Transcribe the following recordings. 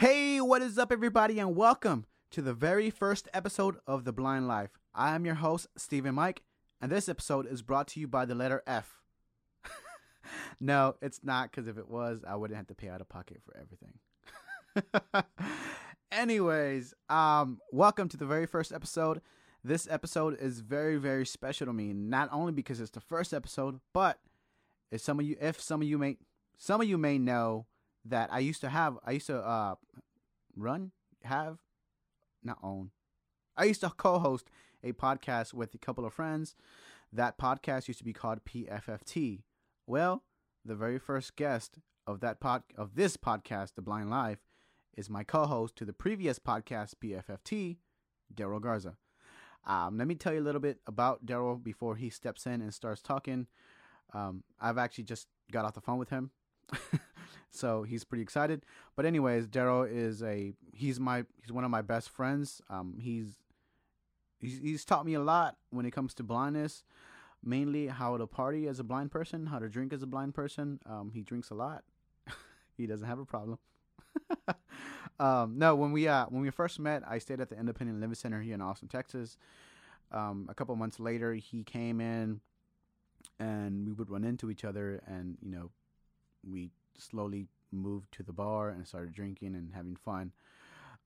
Hey, what is up, everybody, and welcome to the very first episode of The Blind Life. I am your host, Stephen Mike, and this episode is brought to you by the letter F. no, it's not, because if it was, I wouldn't have to pay out of pocket for everything. Anyways, um, welcome to the very first episode. This episode is very, very special to me, not only because it's the first episode, but if some of you, if some of you may, some of you may know that I used to have, I used to uh, run, have, not own. I used to co-host a podcast with a couple of friends. That podcast used to be called PFFT. Well, the very first guest of that pod of this podcast, The Blind Life, is my co-host to the previous podcast, PFFT, Daryl Garza. Um, let me tell you a little bit about Daryl before he steps in and starts talking. Um, I've actually just got off the phone with him. so he's pretty excited. But anyways, Daryl is a he's my he's one of my best friends. Um, he's he's he's taught me a lot when it comes to blindness, mainly how to party as a blind person, how to drink as a blind person. Um, he drinks a lot. he doesn't have a problem. um, no, when we uh when we first met, I stayed at the Independent Living Center here in Austin, Texas. Um, a couple months later, he came in, and we would run into each other, and you know, we slowly moved to the bar and started drinking and having fun.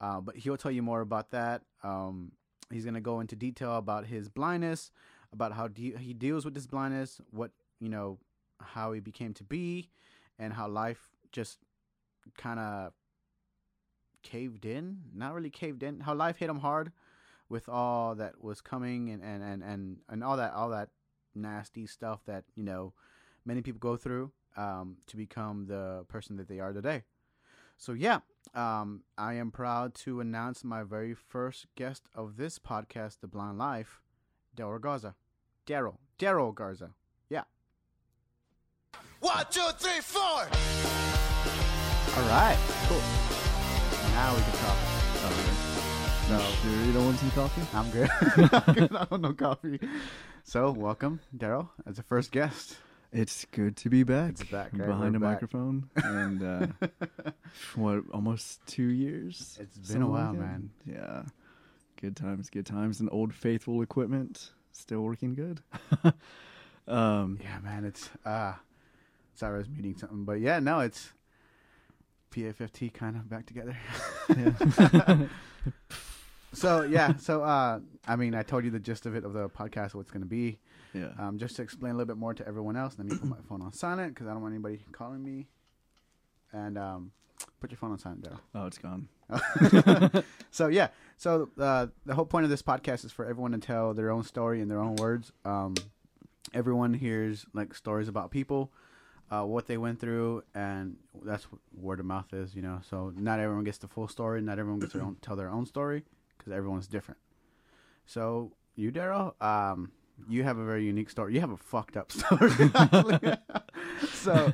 Uh, but he'll tell you more about that. Um, he's gonna go into detail about his blindness, about how de- he deals with this blindness, what you know, how he became to be, and how life just kind of caved in. Not really caved in. How life hit him hard with all that was coming and and and and, and all that all that nasty stuff that you know many people go through um, to become the person that they are today. So yeah, um, I am proud to announce my very first guest of this podcast, The Blind Life, Daryl Garza. Daryl, Daryl Garza. Yeah. One, two, three, four. All right. Cool. Now we can talk. No, sure you don't want some coffee? I'm good. I'm good. I don't know coffee. So welcome, Daryl, as a first guest. It's good to be back. It's back, right? behind We're a back. microphone, and uh, what almost two years. It's been a while, like man. Yeah, good times, good times, and old faithful equipment still working good. um, Yeah, man. It's uh sorry I was muting something, but yeah, no, it's PFFT kind of back together. yeah. so yeah, so uh I mean I told you the gist of it of the podcast, what it's gonna be. Yeah. Um, just to explain a little bit more to everyone else, let me put my phone on silent because I don't want anybody calling me. And um, put your phone on silent, Daryl. oh, it's gone. so yeah, so uh, the whole point of this podcast is for everyone to tell their own story in their own words. Um, everyone hears like stories about people, uh, what they went through, and that's what word of mouth is, you know. So not everyone gets the full story. Not everyone gets their own tell their own story because everyone's different. So you, Daryl, um, you have a very unique story. You have a fucked up story. so.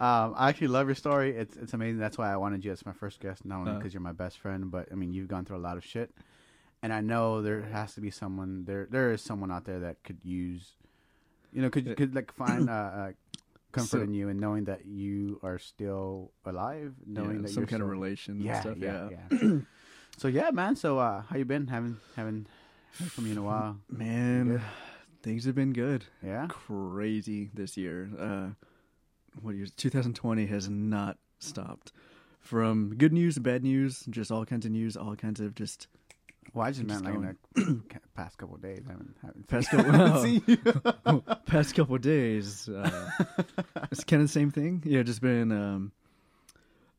Um, I actually love your story. It's it's amazing. That's why I wanted you as my first guest, not only Uh. because you're my best friend, but I mean you've gone through a lot of shit, and I know there has to be someone there. There is someone out there that could use, you know, could Uh, could like find uh, uh, comfort So- in you and knowing that you are still alive, knowing yeah, that some you're some kind of so- relation and Yeah, stuff. yeah, Yeah, yeah. so yeah, man. So uh, how you been? Haven't haven't heard from you in a while. Man? Things have been good. Yeah. crazy this year. Uh, what year? 2020 has not stopped. From good news to bad news, just all kinds of news, all kinds of just Well, I just Just meant like in the past couple of days. I haven't haven't Past seen, couple- you. past couple of days. Uh, it's kind of the same thing. Yeah, just been. Um,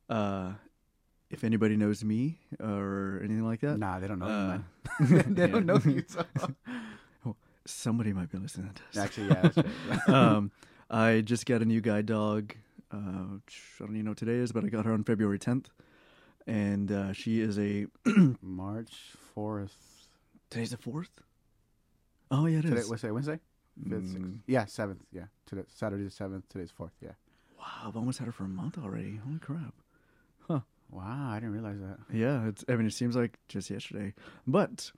uh, if anybody knows me or anything like that, Nah, they don't know. Uh, man. they yeah. don't know you. So. Somebody might be listening to this. Actually, yeah. Right. um, I just got a new guide dog. Uh, I don't even know what today is, but I got her on February 10th, and uh, she is a. March fourth. Today's the fourth. Oh yeah, it Today, is. what's today? Wednesday? Fifth, sixth. Mm, Yeah, seventh. Yeah, today Saturday the seventh. Today's fourth. Yeah. wow, I've almost had her for a month already. Holy crap! Huh. Wow, I didn't realize that. Yeah, it's. I mean, it seems like just yesterday, but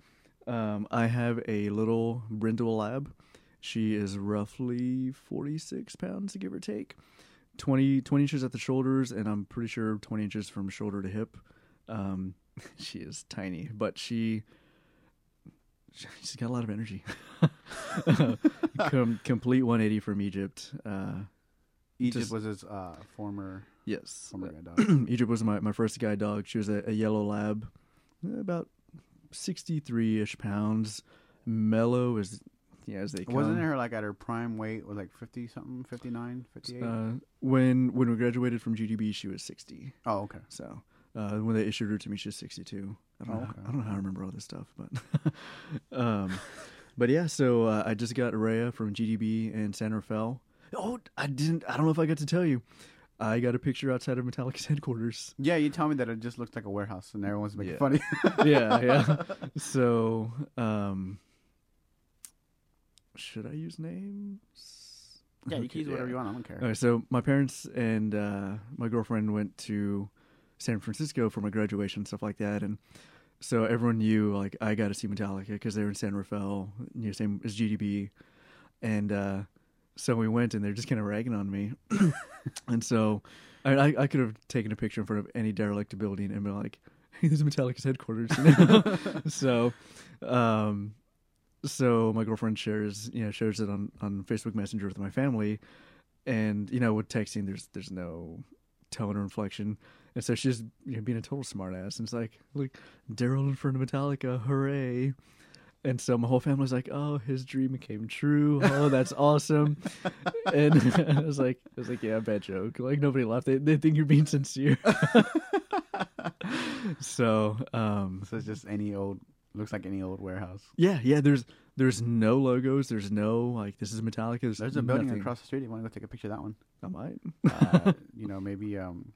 um, I have a little brindle lab. She is roughly forty six pounds, to give or take. 20, 20 inches at the shoulders, and I'm pretty sure twenty inches from shoulder to hip. Um, she is tiny, but she she's got a lot of energy. Com- complete 180 from Egypt. Uh, Egypt Just- was his uh, former yes, former guide dog. Egypt was my, my first guide dog. She was a, a yellow lab, uh, about 63 ish pounds. Mellow as yeah as they come. Wasn't her like at her prime weight was like 50 something, 59, 58? Uh, when when we graduated from GDB, she was 60. oh, okay. So uh, when they issued her to me, she was 62. I don't Oh, know. okay. I don't know how I remember all this stuff, but um, but yeah. So uh, I just got Rhea from GDB and San Rafael. Oh, I didn't. I don't know if I got to tell you. I got a picture outside of Metallica's headquarters. Yeah, you tell me that it just looks like a warehouse and everyone's making Yeah. funny. yeah, yeah. So, um, should I use names? yeah, you Okay, can use whatever you want. I don't care. All right, so my parents and uh, my girlfriend went to San Francisco for my graduation and stuff like that, and so everyone knew like I got to see Metallica because they were in San Rafael, you know, same as GDB, and uh, so we went and they're just kind of ragging on me, and so I, I I could have taken a picture in front of any derelict building and been like, "Hey, this is Metallica's headquarters," so, um, so my girlfriend shares you know shares it on on Facebook Messenger with my family, and you know with texting there's there's no tone or inflection, and so she's you know, being a total smartass, and it's like like Daryl in front of Metallica, hooray! And so my whole family's like, "Oh, his dream came true! Oh, that's awesome!" and I was like, "I was like, yeah, bad joke. Like nobody laughed. They they think you're being sincere." so, um, So it's just any old, looks like any old warehouse. yeah, yeah. There's there's no logos. There's no like this is Metallica. There's, There's a building nothing. across the street. You want to go take a picture of that one? I might. Uh, you know, maybe um,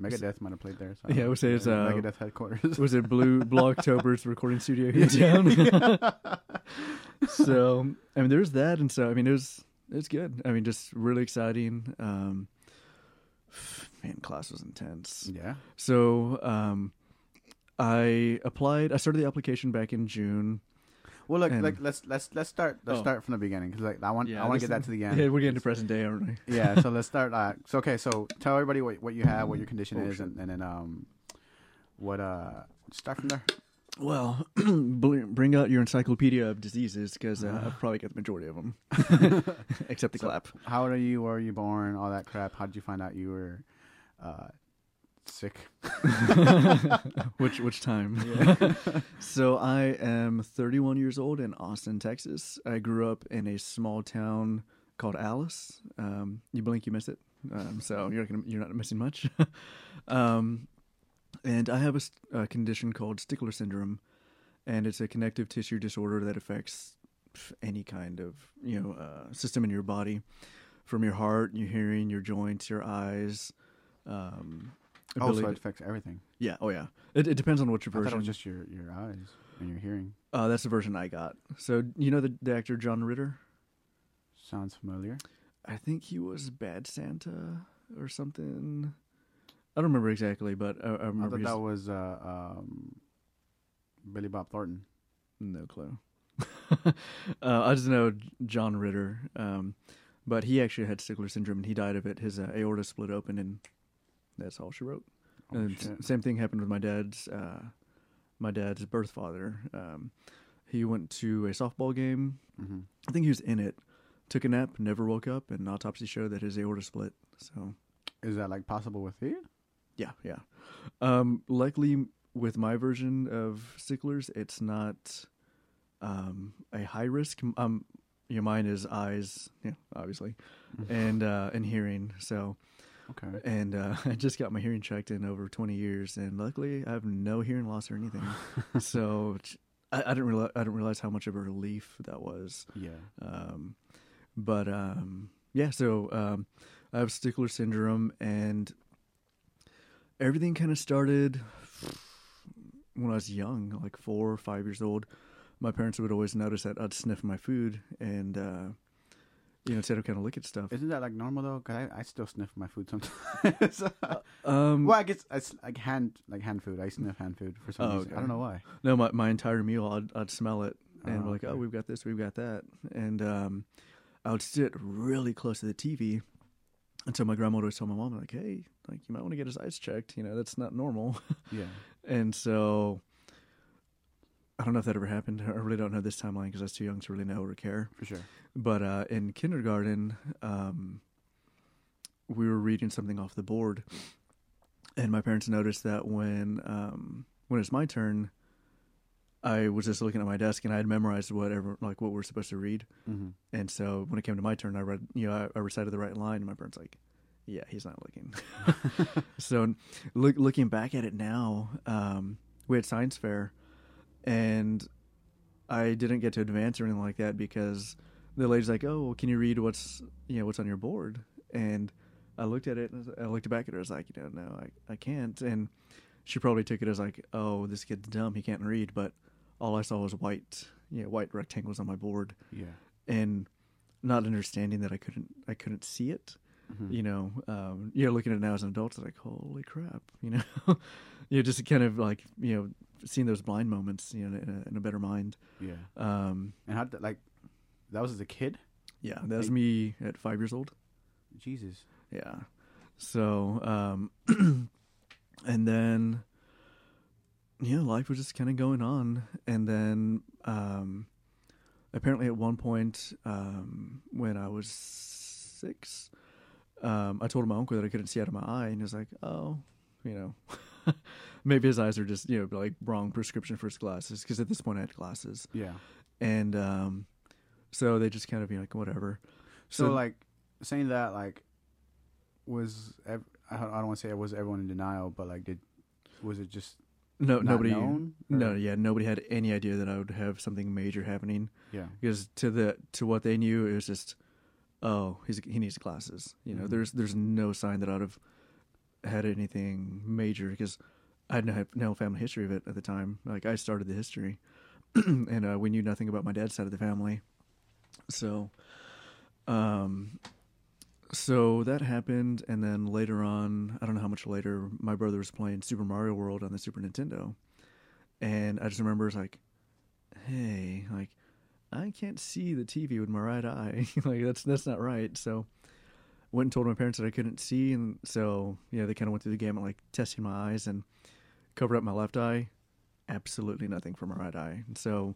Megadeth might have played there. So Yeah, I would say it's, uh, Megadeth headquarters. Was it Blue October's recording studio here in town? so I mean, there's that, and so I mean, it was it's good. I mean, just really exciting. Um, man, class was intense. yeah. So um, I applied. I started the application back in June. Well, look, And- like let's let's let's start let's Oh. start from the beginning because like I want I want to get that to the end. Yeah, we're getting to present day, aren't we? yeah so let's start uh so okay so tell everybody what, what you have what your condition Oh, is and, and then um what uh start from there Well, bring out your encyclopedia of diseases because uh, I've probably got the majority of them, except the So- clap. how old are you where were you born all that crap how did you find out you were uh sick which which time? so I am 31 years old in Austin, Texas. I grew up in a small town called Alice. Um, you blink, you miss it. Um, so you're not gonna, you're not missing much. um, and I have a condition called Stickler syndrome, and it's a connective tissue disorder that affects any kind of you know uh, system in your body, from your heart, your hearing, your joints, your eyes. Um, oh so it affects everything yeah. Oh, yeah. It, it depends on what your I thought it was just your your eyes and your hearing uh, that's the version I got. So you know the, the actor John Ritter. sounds familiar I think he was Bad Santa or something. I don't remember exactly, but I, I I thought that was uh um Billy Bob Thornton No clue. uh, I just know John Ritter, um, but he actually had Stickler syndrome and he died of it. His uh, aorta split open, and that's all she wrote. oh, and shit. same thing happened with my dad's uh, my dad's birth father. Um, he went to a softball game. Mhm. I think he was in it. Took a nap, never woke up, and an autopsy showed that his aorta split. So is that like possible with you yeah, yeah. Um, luckily, with my version of Sticklers, it's not um, a high risk. Um, your mind is eyes, yeah, obviously, and uh, and hearing. So, okay and uh, I just got my hearing checked in over twenty years, and luckily, I have no hearing loss or anything. so, I, I didn't realize I didn't realize how much of a relief that was. yeah Um, but um, yeah, so um, I have Stickler syndrome, and everything kind of started when I was young, like four or five years old. My parents would always notice that I'd sniff my food, and uh, you know, instead of kind of look at stuff. Isn't that like normal though? Cause I, I still sniff my food sometimes. Um, well, I guess it's like hand like hand food. I sniff hand food for some Oh, reason. I don't know why. No, my my entire meal, I'd I'd smell it, and Oh, like, okay. oh, we've got this, we've got that, and um, I would sit really close to the TV, and so my grandma would tell my mom like, hey, like you might want to get his eyes checked, you know, that's not normal, Yeah. and so I don't know if that ever happened. I really don't know this timeline because I was too young to really know or care. For sure. But uh, in kindergarten, um, we were reading something off the board, and my parents noticed that when um, when it's my turn, I was just looking at my desk and I had memorized whatever like what we're supposed to read. Mm-hmm. And so when it came to my turn, I read you know I, I recited the right line, and my parents like, yeah, he's not looking. so look, looking back at it now, um, we had science fair, and I didn't get to advance or anything like that because the lady's like, "Oh, well, can you read what's you know what's on your board?" And I looked at it, and I looked back at her. I was like, "You know, no, I I can't." And she probably took it as like, "Oh, this kid's dumb. He can't read." But all I saw was white, you know, white rectangles on my board, Yeah. and not understanding that I couldn't I couldn't see it Mhm. you know, um, you're looking at it now as an adult, it's like, holy crap, you know, you're just kind of like, you know, seeing those blind moments, you know, in a, in a better mind. Yeah. Um, And how like that was as a kid? yeah, that was Like- me at five years old. Jesus. Yeah. So, um, and then, yeah, life was just kind of going on. And then, um, apparently at one point, um, when I was six, um, I told my uncle that I couldn't see out of my eye, and he was like, "Oh, you know, maybe his eyes are just you know like wrong prescription for his glasses." Because at this point, I had glasses, Yeah. and um, so they just kind of be like, "Whatever." So, like saying that like was ev- I don't, want to say it was everyone in denial, but like did was it just no, nobody, known? No, yeah, nobody had any idea that I would have something major happening. Yeah. Because to the to what they knew, it was just, oh, he's he needs glasses. You know, Mhm. there's there's no sign that I'd have had anything major because I had no, no family history of it at the time. Like I started the history, and uh, we knew nothing about my dad's side of the family. So, um, so that happened, and then later on, I don't know how much later, my brother was playing Super Mario World on the Super Nintendo, and I just remember it's like, hey, like I can't see the TV with my right eye. like that's that's not right. So went and told my parents that I couldn't see, and so you know they kind of went through the gamut, like testing my eyes and covered up my left eye. Absolutely nothing for my right eye. And so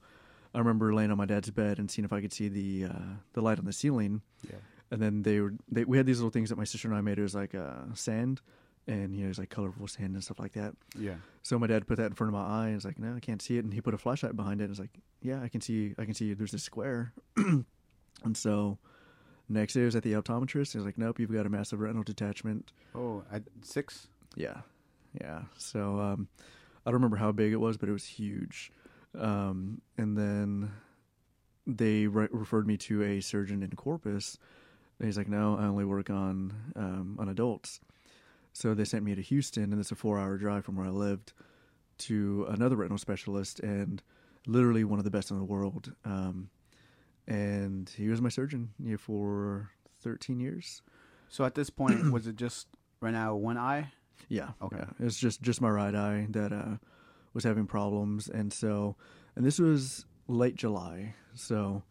I remember laying on my dad's bed and seeing if I could see the uh, the light on the ceiling. Yeah. And then they were they, we had these little things that my sister and I made. It was like uh, sand, and you know it was like colorful sand and stuff like that. Yeah. So my dad put that in front of my eye and was like, "No, I can't see it." And he put a flashlight behind it and was like, "Yeah, I can see. I can see. There's a square." and so next day I was at the optometrist. He was like, "Nope, you've got a massive retinal detachment." Oh, at six. Yeah, yeah. So um, I don't remember how big it was, but it was huge. Um, and then they re- referred me to a surgeon in Corpus. And he's like, "No, I only work on um, on adults." So they sent me to Houston, and it's a four-hour drive from where I lived to another retinal specialist, and literally one of the best in the world. Um, and he was my surgeon you know, for thirteen years. So at this point, was it just right now one eye? Yeah. Okay. yeah. It was just just my right eye that uh, was having problems, and so, and this was late July, so,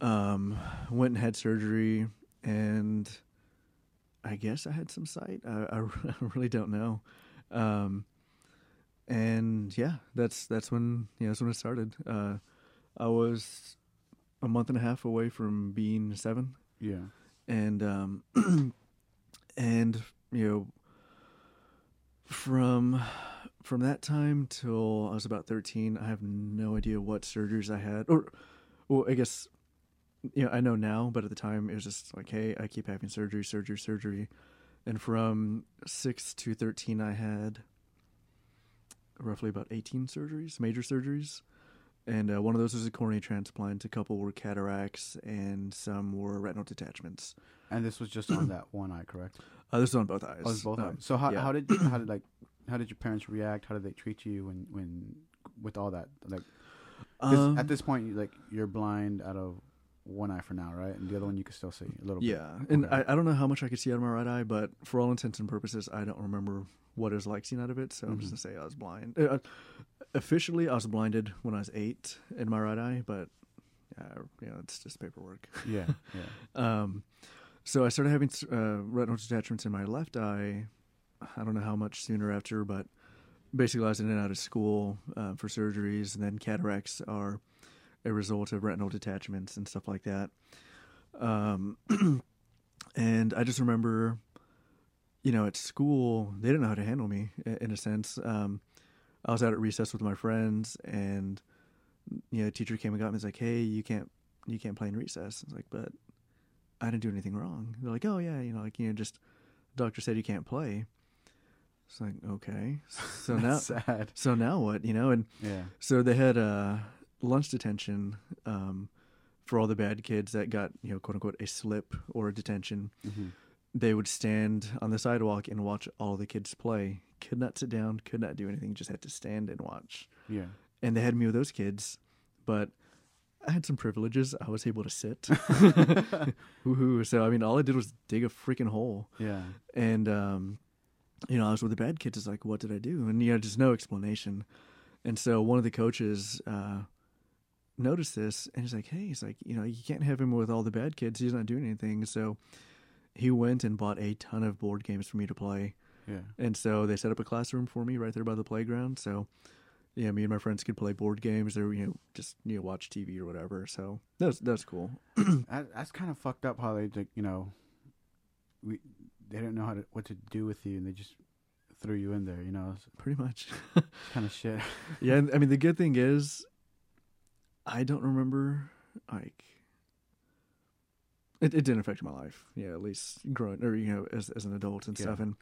um, went and had surgery, and I guess I had some sight. I, I, I really don't know, um, and yeah, that's that's when you know that's when it started. Uh, I was a month and a half away from being seven. Yeah. and um and you know from from that time till I was about 13 I have no idea what surgeries I had or well I guess you know I know now but at the time it was just like hey I keep having surgery surgery surgery. And from 6 to 13 I had roughly about 18 surgeries major surgeries and uh, one of those was a cornea transplant a couple were cataracts and some were retinal detachments And this was just on that one eye, correct? uh, this is on both eyes Oh, both Um, eyes. So how yeah. how did how did like how did your parents react? How did they treat you when when with all that? Like um, at this point, like you're blind out of one eye for now, right? And the other one you can still see a little bit. Yeah, and Okay. I, I don't know how much I could see out of my right eye, but for all intents and purposes, I don't remember what it was like seeing out of it. So I'm just Mhm. gonna say I was blind. Uh, officially, I was blinded when I was eight in my right eye, but uh, you know, it's just paperwork. yeah, yeah. Um, so I started having uh, retinal detachments in my left eye. I don't know how much sooner after, but basically I was in and out of school uh, for surgeries, and then cataracts are a result of retinal detachments and stuff like that. Um, and I just remember, you know, at school they didn't know how to handle me in a sense. Um, I was out at recess with my friends, and you know, teacher came and got me. And was like, "Hey, you can't, you can't play in recess." I was like, "But I didn't do anything wrong." They're like, "Oh yeah, you know, like you know, just doctor said you can't play." It's like okay, so now, sad. so now what? You know, and Yeah. so they had uh, lunch detention um, for all the bad kids that got, you know, quote unquote, a slip or a detention. hmm They would stand on the sidewalk and watch all the kids play. Could not sit down, could not do anything, just had to stand and watch. Yeah. And they had me with those kids, but I had some privileges. I was able to sit. Woohoo. So, I mean, all I did was dig a freaking hole Yeah. and um, you know, I was with the bad kids. It's like, what did I do? And you know, just no explanation. And so one of the coaches uh, noticed this, and he's like, "Hey, he's like, you know, you can't have him with all the bad kids. He's not doing anything." So he went and bought a ton of board games for me to play. Yeah. And so they set up a classroom for me right there by the playground. So yeah, me and my friends could play board games or you know just you know watch TV or whatever. So that's was that was cool. That, that's kind of fucked up how they you know we they didn't know how to what to do with you and they just threw you in there you know Pretty much. kind of shit yeah, I mean the good thing is, I don't remember like it. It didn't affect my life. Yeah, at least growing or you know as as an adult and Yeah. stuff. And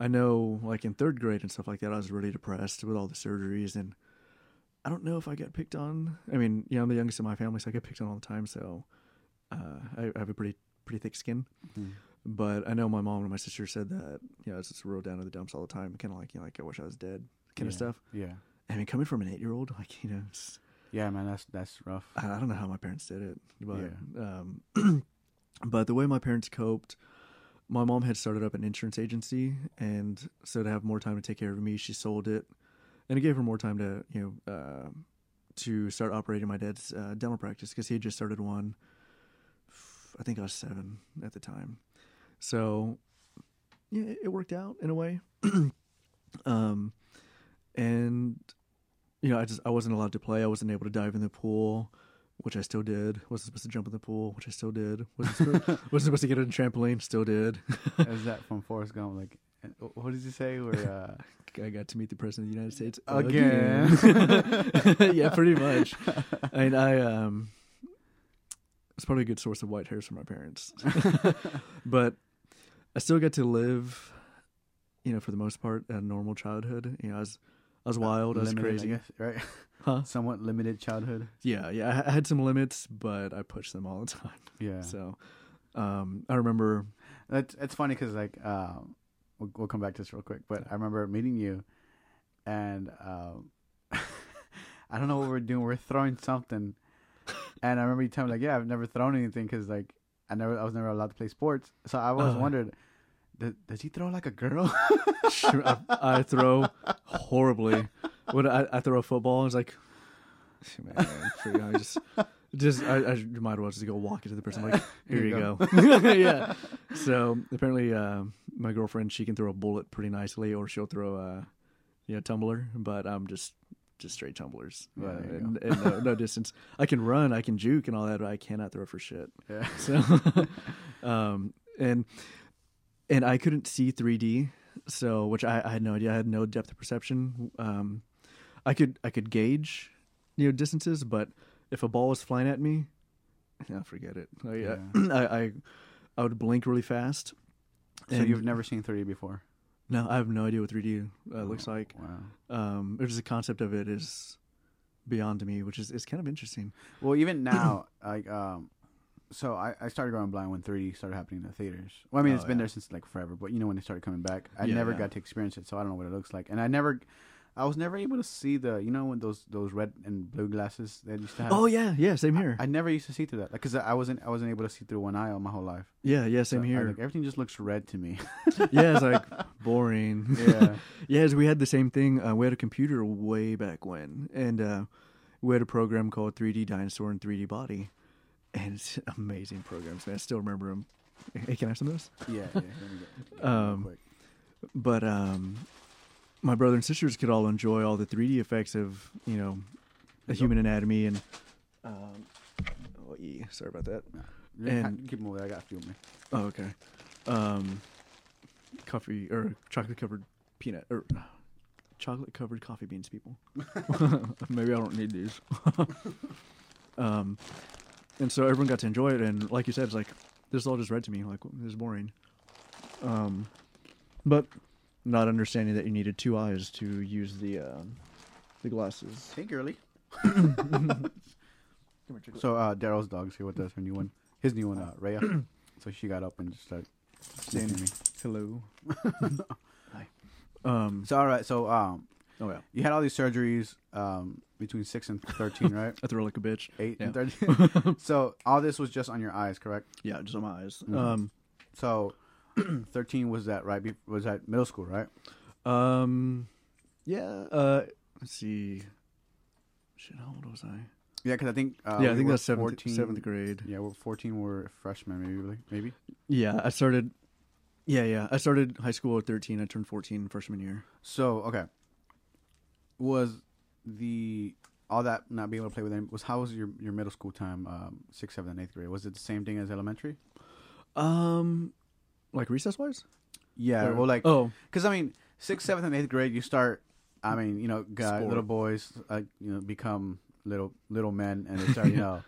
I know like in third grade and stuff like that, I was really depressed with all the surgeries and. I don't know if I got picked on. I mean, yeah, I'm the youngest in my family, so I get picked on all the time. So uh, I, I have a pretty pretty thick skin. Mhm. But I know my mom and my sister said that you know it's just rolled down to the dumps all the time, kind of like you know like I wish I was dead kind Yeah. of stuff. yeah I mean, coming from an eight year old, like you know, it's, yeah man that's that's rough I I don't know how my parents did it, but Yeah. um, but the way my parents coped, my mom had started up an insurance agency, and so to have more time to take care of me, she sold it, and it gave her more time to you know uh, to start operating my dad's uh, dental practice because he had just started one. I think I was seven at the time, so yeah, it, it worked out in a way. um, and you know, I just I wasn't allowed to play. I wasn't able to dive in the pool, which I still did. Wasn't supposed to jump in the pool, which I still did. Wasn't supposed, wasn't supposed to get on a trampoline, still did. is that from Forrest Gump like uh, what did you say where uh I got to meet the president of the United States Again. again. yeah, pretty much. I mean, I um, it's probably a good source of white hairs for my parents, but I still got to live, you know, for the most part, a normal childhood. You know, I was I was wild, I was crazy, right huh? somewhat limited childhood Yeah, yeah. I had some limits, but I pushed them all the time. yeah So, um, I remember. That's it's funny because like um, we'll, we'll come back to this real quick, but I remember meeting you, and um, I don't know what we're doing. We're throwing something, and I remember you telling me like, yeah, I've never thrown anything because like I never I was never allowed to play sports, so I always Uh. wondered, does, does he throw like a girl? I, I throw horribly. When I, I throw a football, it's like, man, I just, just I, I might as well just go walk into the person like, here, you go. yeah. So apparently, uh, my girlfriend she can throw a bullet pretty nicely, or she'll throw a, you know, tumbler. But I'm just just straight tumblers. Yeah, Uh, and, and no, no distance. I can run, I can juke, and all that, but I cannot throw for shit. Yeah. So, um, and and I couldn't see 3D, so which I, I had no idea. I had no depth of perception. Um, I could I could gauge, you know, distances, but if a ball was flying at me, yeah, forget it. I, Yeah. I, I I would blink really fast. So you've never seen 3D before? no, I have no idea what 3D uh, looks like. Wow. Um, just the concept of it is beyond to me, which is is kind of interesting. Well, even now, like, um, so I, I started going blind when 3D started happening in the theaters. Well, I mean, Oh, it's been yeah. there since like forever, but you know when they started coming back, I Yeah, never yeah. got to experience it, so I don't know what it looks like. And I never, I was never able to see the, you know, when those those red and blue glasses that used to have. Oh yeah, yeah, same here. I, I never used to see through that, like, cause I wasn't I wasn't able to see through one eye all my whole life. yeah, yeah, same So I- here. like, everything just looks red to me. yeah, it's like boring. yeah. Yes, we had the same thing. Uh, we had a computer way back when, and uh, we had a program called 3D Dinosaur and 3D Body, and it's amazing programs. Man, I still remember them. Hey, can I have some of those? Yeah. yeah get- get it real Um. But um, my brother and sisters could all enjoy all the 3D effects of you know a human anatomy and um, oh, yeah, sorry about that. And And- keep them there. I got a few of me. Oh, okay. Um, coffee or chocolate covered peanut or chocolate covered coffee beans, people. Maybe I don't need these. um, and so everyone got to enjoy it, and like you said, it's like this all just red to me like this is boring. Um, but not understanding that you needed two eyes to use the um, the glasses. Hey, girly. So uh, Daryl's dog's here with us. Her new one, his new one, uh, Rhea. so she got up and just started standing me. Hello. Hi. Um. So all right. So um, Oh yeah. you had all these surgeries um between six and thirteen, right? I throw like a bitch. Eight and thirteen. so all this was just on your eyes, correct? Yeah, just on my eyes. Mhm. Um. So thirteen was that right? be- Was that middle school, right? Um, yeah. Uh, let's see. Shit, how old was I? Yeah, because I think uh, yeah, I we think that's seventh 14 seventh grade. Yeah, we're fourteen. We're freshmen, maybe. Maybe. Yeah, I started. Yeah, yeah. I started high school at thirteen. I turned fourteen freshman year. So okay, was the all that not being able to play with them was how was your your middle school time? Um, sixth, seventh, and eighth grade. Was it the same thing as elementary? Um, like recess wise. Yeah. Well, like oh, because I mean, sixth, seventh, and eighth grade, you start. I mean, you know, guy, Sport. little boys, like you know, become little little men, and they start, you know,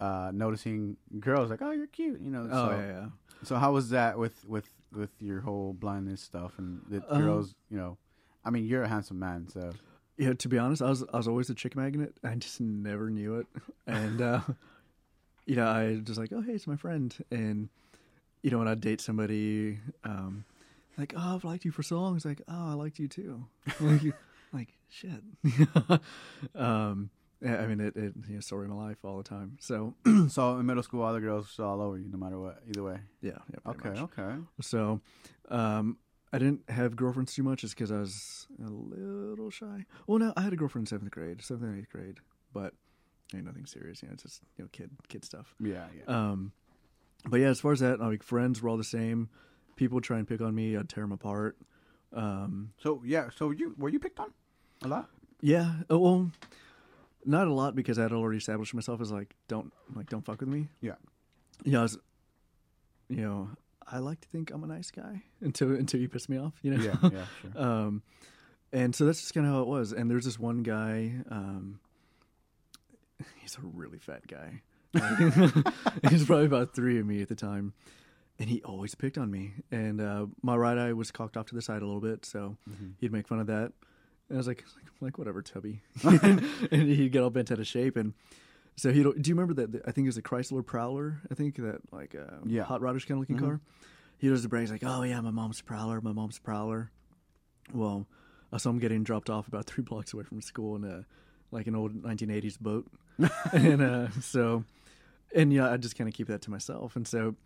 uh, noticing girls like, oh, you're cute, you know. oh so, yeah, yeah. So how was that with with with your whole blindness stuff and the Um, girls? You know, I mean, you're a handsome man, so Yeah, to be honest, I was I was always a chick magnet. I just never knew it, and uh, you know, I just like, oh hey, it's my friend, and you know, when I date somebody, um, like, oh, I've liked you for so long. It's like, oh, I liked you too. like, you- like shit. um, I mean, it, it you know, story of my life all the time. So so in middle school, all the girls were all over you, no matter what. Either way. yeah, yeah. Okay. much. Okay. So, um, I didn't have girlfriends too much, just because I was a little shy. Well, no, I had a girlfriend in seventh grade, seventh and eighth grade, but ain't nothing serious. You know, it's just you know, kid, kid stuff. Yeah. Yeah. Um, but yeah, as far as that, I like friends were all the same. People try and pick on me, I'd tear them apart. Um, so yeah. So you were you picked on a lot? yeah, oh, well, not a lot because I'd already established myself as like don't like don't fuck with me. Yeah. You know, I was, you know, I like to think I'm a nice guy until until you piss me off. You know. Yeah. Yeah. Sure. Um, and so that's just kind of how it was. And there's this one guy. Um, he's a really fat guy. he's probably about three of me at the time, and he always picked on me. And uh, my right eye was cocked off to the side a little bit, so Mhm. he'd make fun of that. And I was like, like, like whatever, Tubby. and he'd get all bent out of shape. And so he, do you remember that? I think it was a Chrysler Prowler. I think that like a Yeah. hot rodish kind of looking Mhm. car. He does the brag. He's like, oh yeah, my mom's Prowler. My mom's Prowler. Well, I saw him getting dropped off about three blocks away from school in a like an old 1980s boat, and uh, so, and yeah, I just kind of keep that to myself. And so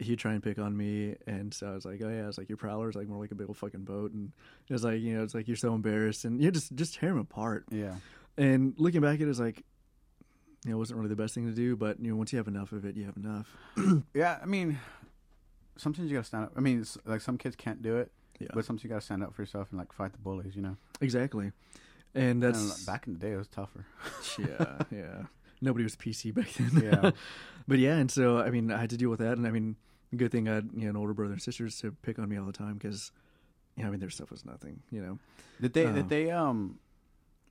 he'd try and pick on me, and so I was like, oh yeah, I was like, your Prowler's like more like a big old fucking boat, and it was like, you know, it's like you're so embarrassed, and you just just tear him apart. Yeah. And looking back at it, it's like, you know, it wasn't really the best thing to do, but you know, once you have enough of it, you have enough. Yeah. I mean, sometimes you gotta stand up. I mean, it's, like some kids can't do it, Yeah, but sometimes you gotta stand up for yourself and like fight the bullies. You know. exactly. And And, that's back in the day, it was tougher. yeah, yeah. Nobody was PC back then. Yeah. but yeah, and so I mean, I had to deal with that, and I mean, good thing I had you know an older brother and sisters to pick on me all the time because, you know, I mean, their stuff was nothing, you know. Did they? Uh. did they? Um,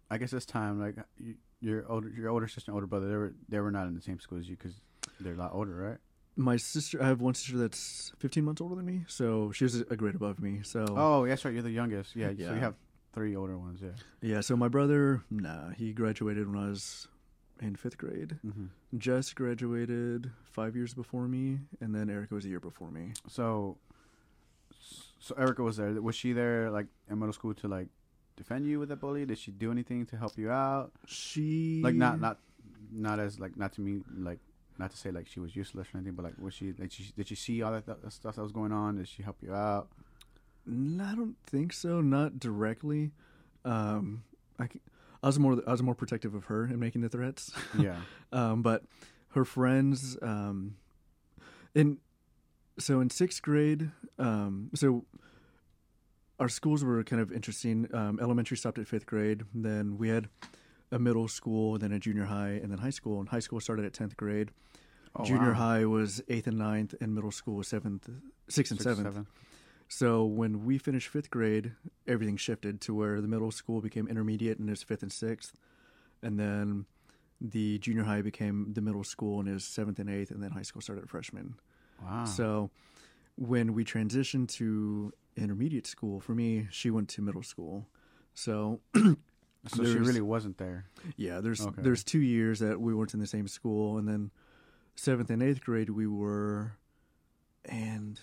I guess this time, like you, your older, your older sister and older brother, they were they were not in the same school as you because they're a lot older, right? My sister, I have one sister that's 15 months older than me, so she was a grade above me. So Oh, that's right. You're the youngest. Yeah. Yeah. So you have three older ones. Yeah. yeah, so my brother, nah, he graduated when I was in fifth grade. hmm Jess graduated five years before me, and then Erica was a year before me. So, so Erica was there. Was she there like in middle school to like defend you with that bully? Did she do anything to help you out? She Like not not not as like not to me like not to say like she was useless or anything, but like was she like she, did she see all that, that stuff that was going on? Did she help you out? I don't think so. Not directly. Um, I, I was more I was more protective of her in making the threats. Yeah. um, but her friends, um, in so in sixth grade, um, so our schools were kind of interesting. Um, elementary stopped at fifth grade. Then we had a middle school, then a junior high, and then high school. And high school started at tenth grade. Oh, junior wow. high was eighth and ninth, and middle school was seventh, sixth and seventh. seven. So when we finished fifth grade, everything shifted to where the middle school became intermediate and is fifth and sixth, and then the junior high became the middle school and is seventh and eighth, and then high school started freshman. Wow. So when we transitioned to intermediate school, for me, she went to middle school. So so she really wasn't there. yeah, there's Okay. there's two years that we weren't in the same school, and then seventh and eighth grade we were, and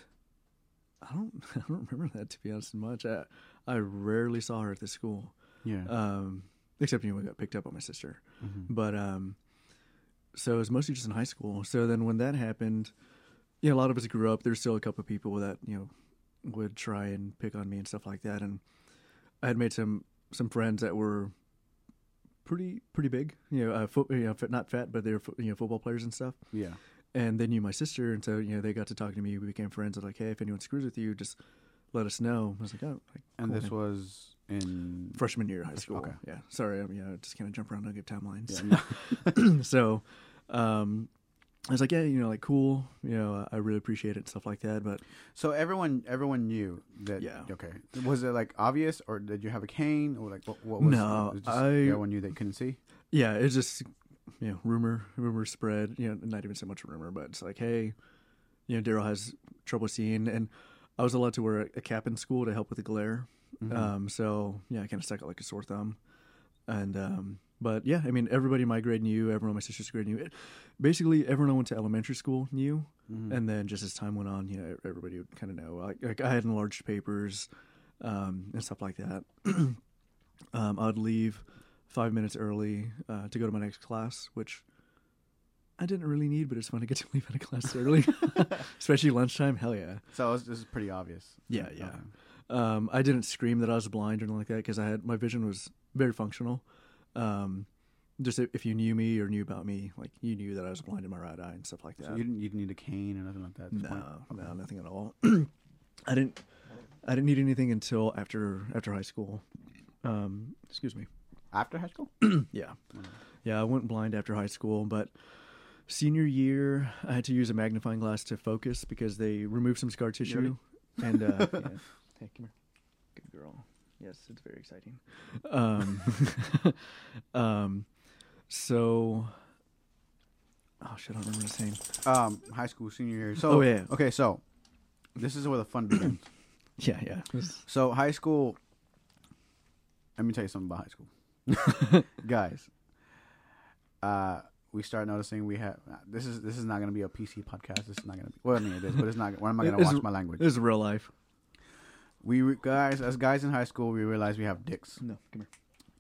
I don't I don't remember that to be honest much. I I rarely saw her at the school, Yeah. um, except when know we got picked up by my sister, Mhm. but um, so it was mostly just in high school. So then when that happened, yeah, a lot of us grew up. There's still a couple of people that you know would try and pick on me and stuff like that, and I had made some some friends that were pretty pretty big. You know, uh, fo- you know, not fat, but they were fo- you know football players and stuff. Yeah. And they knew my sister, and so you know they got to talking to me. We became friends. They're like, hey, if anyone screws with you, just let us know. I was like, oh, like, And cool, this man." was in. freshman year of high school. okay. Yeah, sorry, I mean, I just kind of jump around. I give timelines. Yeah, so, um, I was like, yeah, you know, like cool. You know, I really appreciate it and stuff like that. But So everyone, everyone knew that. Yeah. Okay. Was it like obvious, or did you have a cane, or like what, what was? No, was just I- Everyone knew they couldn't see. yeah, it's just you know, rumor, rumor spread. You know, not even so much rumor, but it's like, hey, you know, Daryl has trouble seeing, and I was allowed to wear a, a cap in school to help with the glare. Mhm. Um, so yeah, I kind of stuck out like a sore thumb. And um, but yeah, I mean, everybody in my grade knew. Everyone in my sister's grade knew. It, basically, everyone I went to elementary school knew. Mhm. And then just as time went on, you know, everybody would kind of know. Like, like I had enlarged papers um, and stuff like that. um, I'd leave five minutes early uh, to go to my next class, which I didn't really need, but it's fun to get to leave out of class early, especially lunchtime. Hell yeah. So it was, this is pretty obvious. Yeah, yeah. Okay. Um, I didn't scream that I was blind or anything like that because I had my vision was very functional. Um, just if, you knew me or knew about me, like you knew that I was blind in my right eye and stuff like that. So you didn't, you didn't need a cane or nothing like that. No, no, nothing at all. I didn't. I didn't need anything until after after high school. Um, excuse me. After high school. Yeah, yeah. I went blind after high school, but senior year I had to use a magnifying glass to focus because they removed some scar tissue. And uh, yeah. hey, come here, good girl. Yes, it's very exciting. Um, um, so. Oh shit! I don't remember what I was saying. Um, high school senior year. So Oh, yeah. Okay, so this is where the fun begins. Yeah, yeah. So high school. Let me tell you something about high school, guys. Uh, we start noticing we have this is this is not going to be a PC podcast. This is not going to be. Well, I mean it is, but it's not. Where am I going to watch my language? This is real life. We re- guys, as guys in high school, we realize we have dicks, No, come here.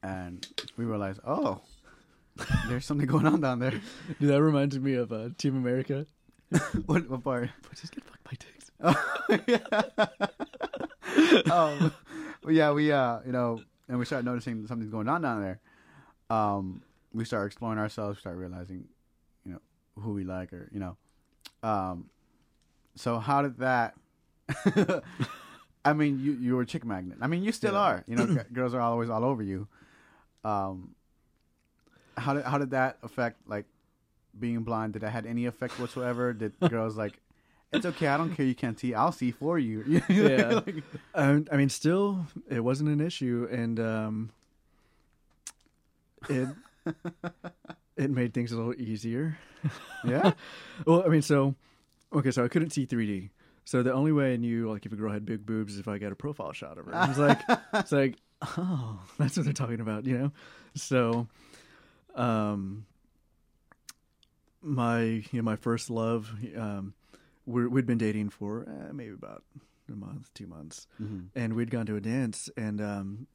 and we realize, oh, there's something going on down there. here. Dude, that reminds me of uh, Team America. what, what part? But just get fucked by dicks. um, well, yeah, we uh, you know, and we start noticing something's going on down there. Um, we start exploring ourselves, start realizing, you know, who we like, or you know, um, so how did that? I mean, you you were a chick magnet. I mean, you still Yeah. are. You know, g- girls are always all over you. Um, how did how did that affect like being blind? Did that had any effect whatsoever? Did girls like? It's okay. I don't care. You can't see. I'll see for you. Yeah. Like- Um, I mean, still, it wasn't an issue, and um, it it made things a little easier. yeah. Well, I mean, so okay, so I couldn't see 3D. So the only way I knew, like, if a girl had big boobs, is if I got a profile shot of her. It was like, it's like, oh, that's what they're talking about, you know. So, um, my you know my first love, um, we're, we'd been dating for uh, maybe about a month, two months, Mhm. and we'd gone to a dance, and um,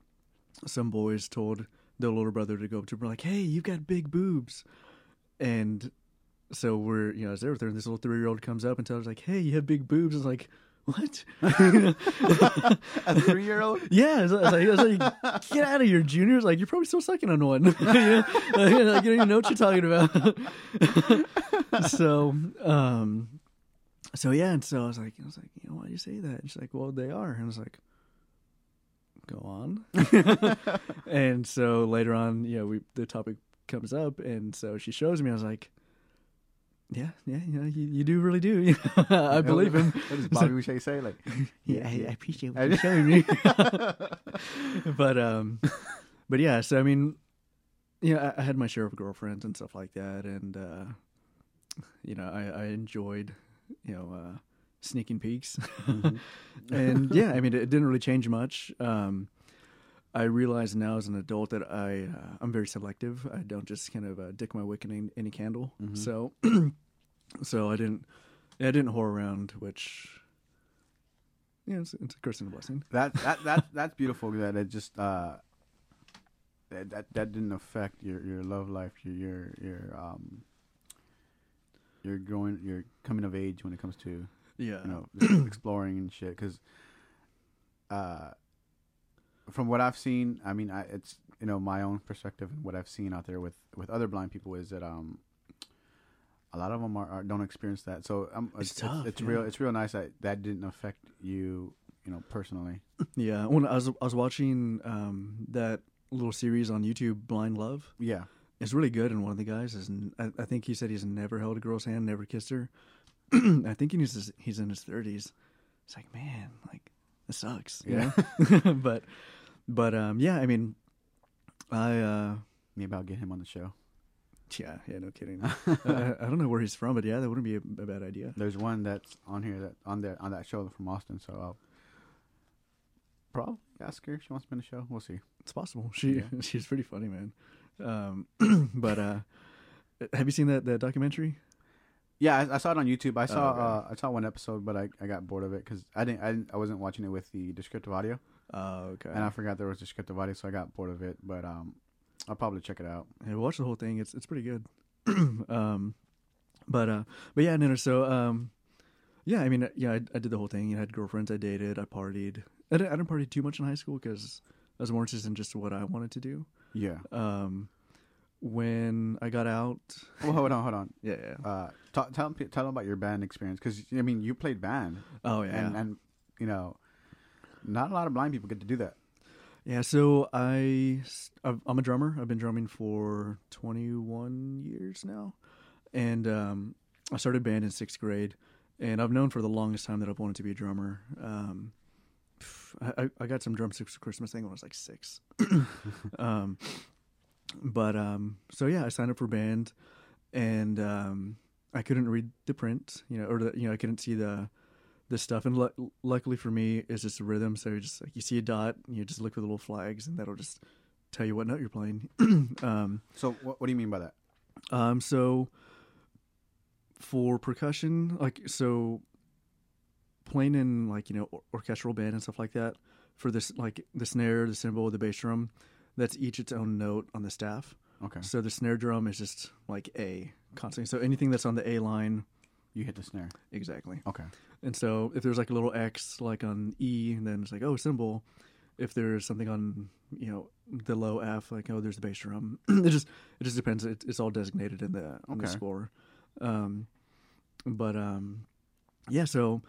some boys told their little brother to go up to her like, "Hey, you've got big boobs," and so we're you know they're there, this little three year old comes up and tells us like, "Hey, you have big boobs." It's like, what? A three year old. yeah, it's, like, it's like, get out of here, junior. It's like you're probably still sucking on one. you, know? like, you don't even know what you're talking about. so, um, so yeah, and so I was like, I was like, you know, why do you say that? And she's like, well, they are. And I was like, go on. and so later on, you know, we the topic comes up, and so she shows me. I was like, yeah, yeah, yeah, you, you do really do. You know, I believe him. What does Bobby Boucher say? Like, Yeah, I, I appreciate what you're showing me. but um, but yeah. So I mean, you know, I, I had my share of girlfriends and stuff like that, and uh, you know, I, I enjoyed, you know, uh, sneaking peeks, and yeah, I mean, it, didn't really change much. Um, I realize now as an adult that I uh, I'm very selective. I don't just kind of uh, dick my wick in any, any candle. Mhm. So so I didn't I didn't whore around, which yeah, it's, it's a curse and a blessing. that that that that's beautiful. That it just uh, that that, that didn't affect your, your love life. Your your your um. You're growing. You're coming of age when it comes to Yeah, you know exploring and shit. Because uh, from what I've seen, I mean, I, it's you know my own perspective and what I've seen out there with with other blind people is that um. A lot of them are, are don't experience that, so um, It's it's, tough, It's, yeah. real. It's real nice that that didn't affect you, you know, personally. yeah. When I was I was watching um, that little series on YouTube, Blind Love, Yeah, it's really good. And one of the guys is, n- I, I think he said he's never held a girl's hand, never kissed her. I think he's he's in his thirties. It's like, man, like this sucks. you Yeah. know? but but um, yeah. I mean, I. uh maybe I'll get him on the show. Yeah, yeah, no kidding. uh, I don't know where he's from, but yeah, that wouldn't be a, a bad idea. There's one that's on here that on there on that show from Austin, so I'll probably ask her if she wants to be on the show. We'll see. It's possible. She Yeah. she's pretty funny, man. Um, but uh, have you seen that that documentary? Yeah, I, I saw it on YouTube. I saw okay. uh, I saw one episode, but I, I got bored of it because I didn't, I didn't I wasn't watching it with the descriptive audio, Oh, okay. and I forgot there was descriptive audio, so I got bored of it. But um, I'll probably check it out. Yeah, watch the whole thing. It's it's pretty good. um, but uh, but yeah, no, no. So um, yeah, I mean, yeah, I, I did the whole thing. I had girlfriends. I dated. I partied. I didn't, I didn't party too much in high school because I was more interested in just what I wanted to do. Yeah. Um, when I got out, Well, hold on, hold on. yeah, yeah. Uh, ta- tell them tell them about your band experience because I mean you played band, oh yeah, and and you know, not a lot of blind people get to do that. Yeah, so I I'm a drummer. I've been drumming for 21 years now, and um, I started band in sixth grade. And I've known for the longest time that I've wanted to be a drummer. Um, I, I- I got some drumsticks for Christmas thing when I was like six. um, but um, so yeah, I signed up for band, and um, I couldn't read the print, you know, or the, you know, I couldn't see the the stuff. And lu- luckily for me, it's just a rhythm. So you just like you see a dot, you just look for the little flags, and that'll just tell you what note you're playing. um, So what, what do you mean by that? um, so for percussion, like so, playing in like you know or- orchestral band and stuff like that. For this, like the snare, the cymbal, the bass drum, that's each its own note on the staff. Okay, So the snare drum is just like A constantly. So anything that's on the A line, you hit the snare. exactly. Okay, And so if there's like a little X like on E, and then it's like oh cymbal. If there's something on you know the low F, like oh there's the bass drum. it just it just depends. It, it's all designated in the on the score. Um, but um, yeah. So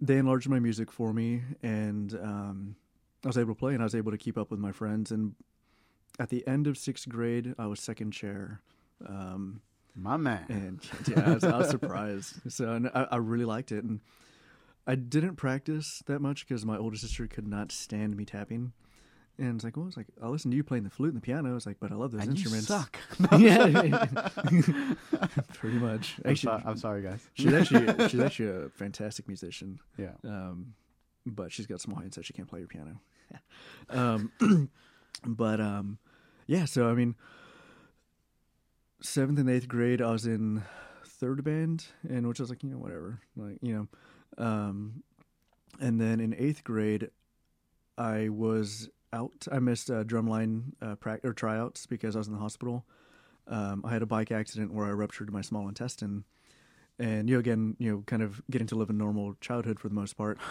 they enlarged my music for me, and um, I was able to play, and I was able to keep up with my friends. And at the end of sixth grade, I was second chair. Um, my man. and yeah, I was, I was surprised. So and I, I really liked it, and I didn't practice that much because my older sister could not stand me tapping. And it's like, well, it's like I listen to you playing the flute and the piano. It's like, but I love those and instruments. you suck. yeah, pretty much. I'm, Actually, so- I'm sorry, guys. she's actually she's actually a fantastic musician. yeah. Um, but she's got small hands, so she can't play your piano. um, but um, yeah. So I mean, seventh and eighth grade, I was in third band, and which I was like, you know, whatever, like you know. Um, and then in eighth grade, I was out. I missed uh, drumline uh, prac- or tryouts because I was in the hospital. Um, I had a bike accident where I ruptured my small intestine, and you know, again, you know, kind of getting to live a normal childhood for the most part.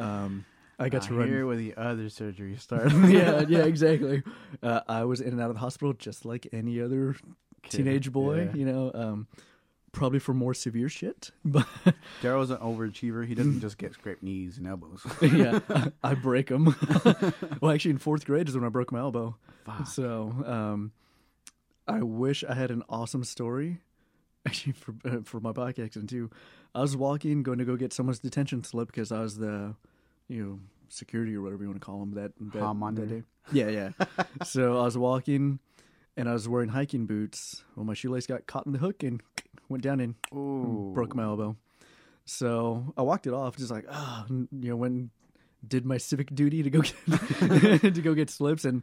Um, I got to run. Here where the other surgery started. yeah, yeah, exactly. Uh, I was in and out of the hospital just like any other Kid, teenage boy, yeah. you know. Um, probably for more severe shit. But Daryl's an overachiever. He doesn't just get scraped knees and elbows. yeah, I break them. well, actually, in fourth grade is when I broke my elbow. Fuck. So, um, I wish I had an awesome story. Actually, for uh, for my bike accident too, I was walking, going to go get someone's detention slip because I was the, you know, security or whatever you want to call them that that, that day. Yeah, yeah. so I was walking, and I was wearing hiking boots. Well, my shoelace got caught in the hook and went down and Ooh. broke my elbow. So I walked it off, just like ah, you know, went and did my civic duty to go get to go get slips, and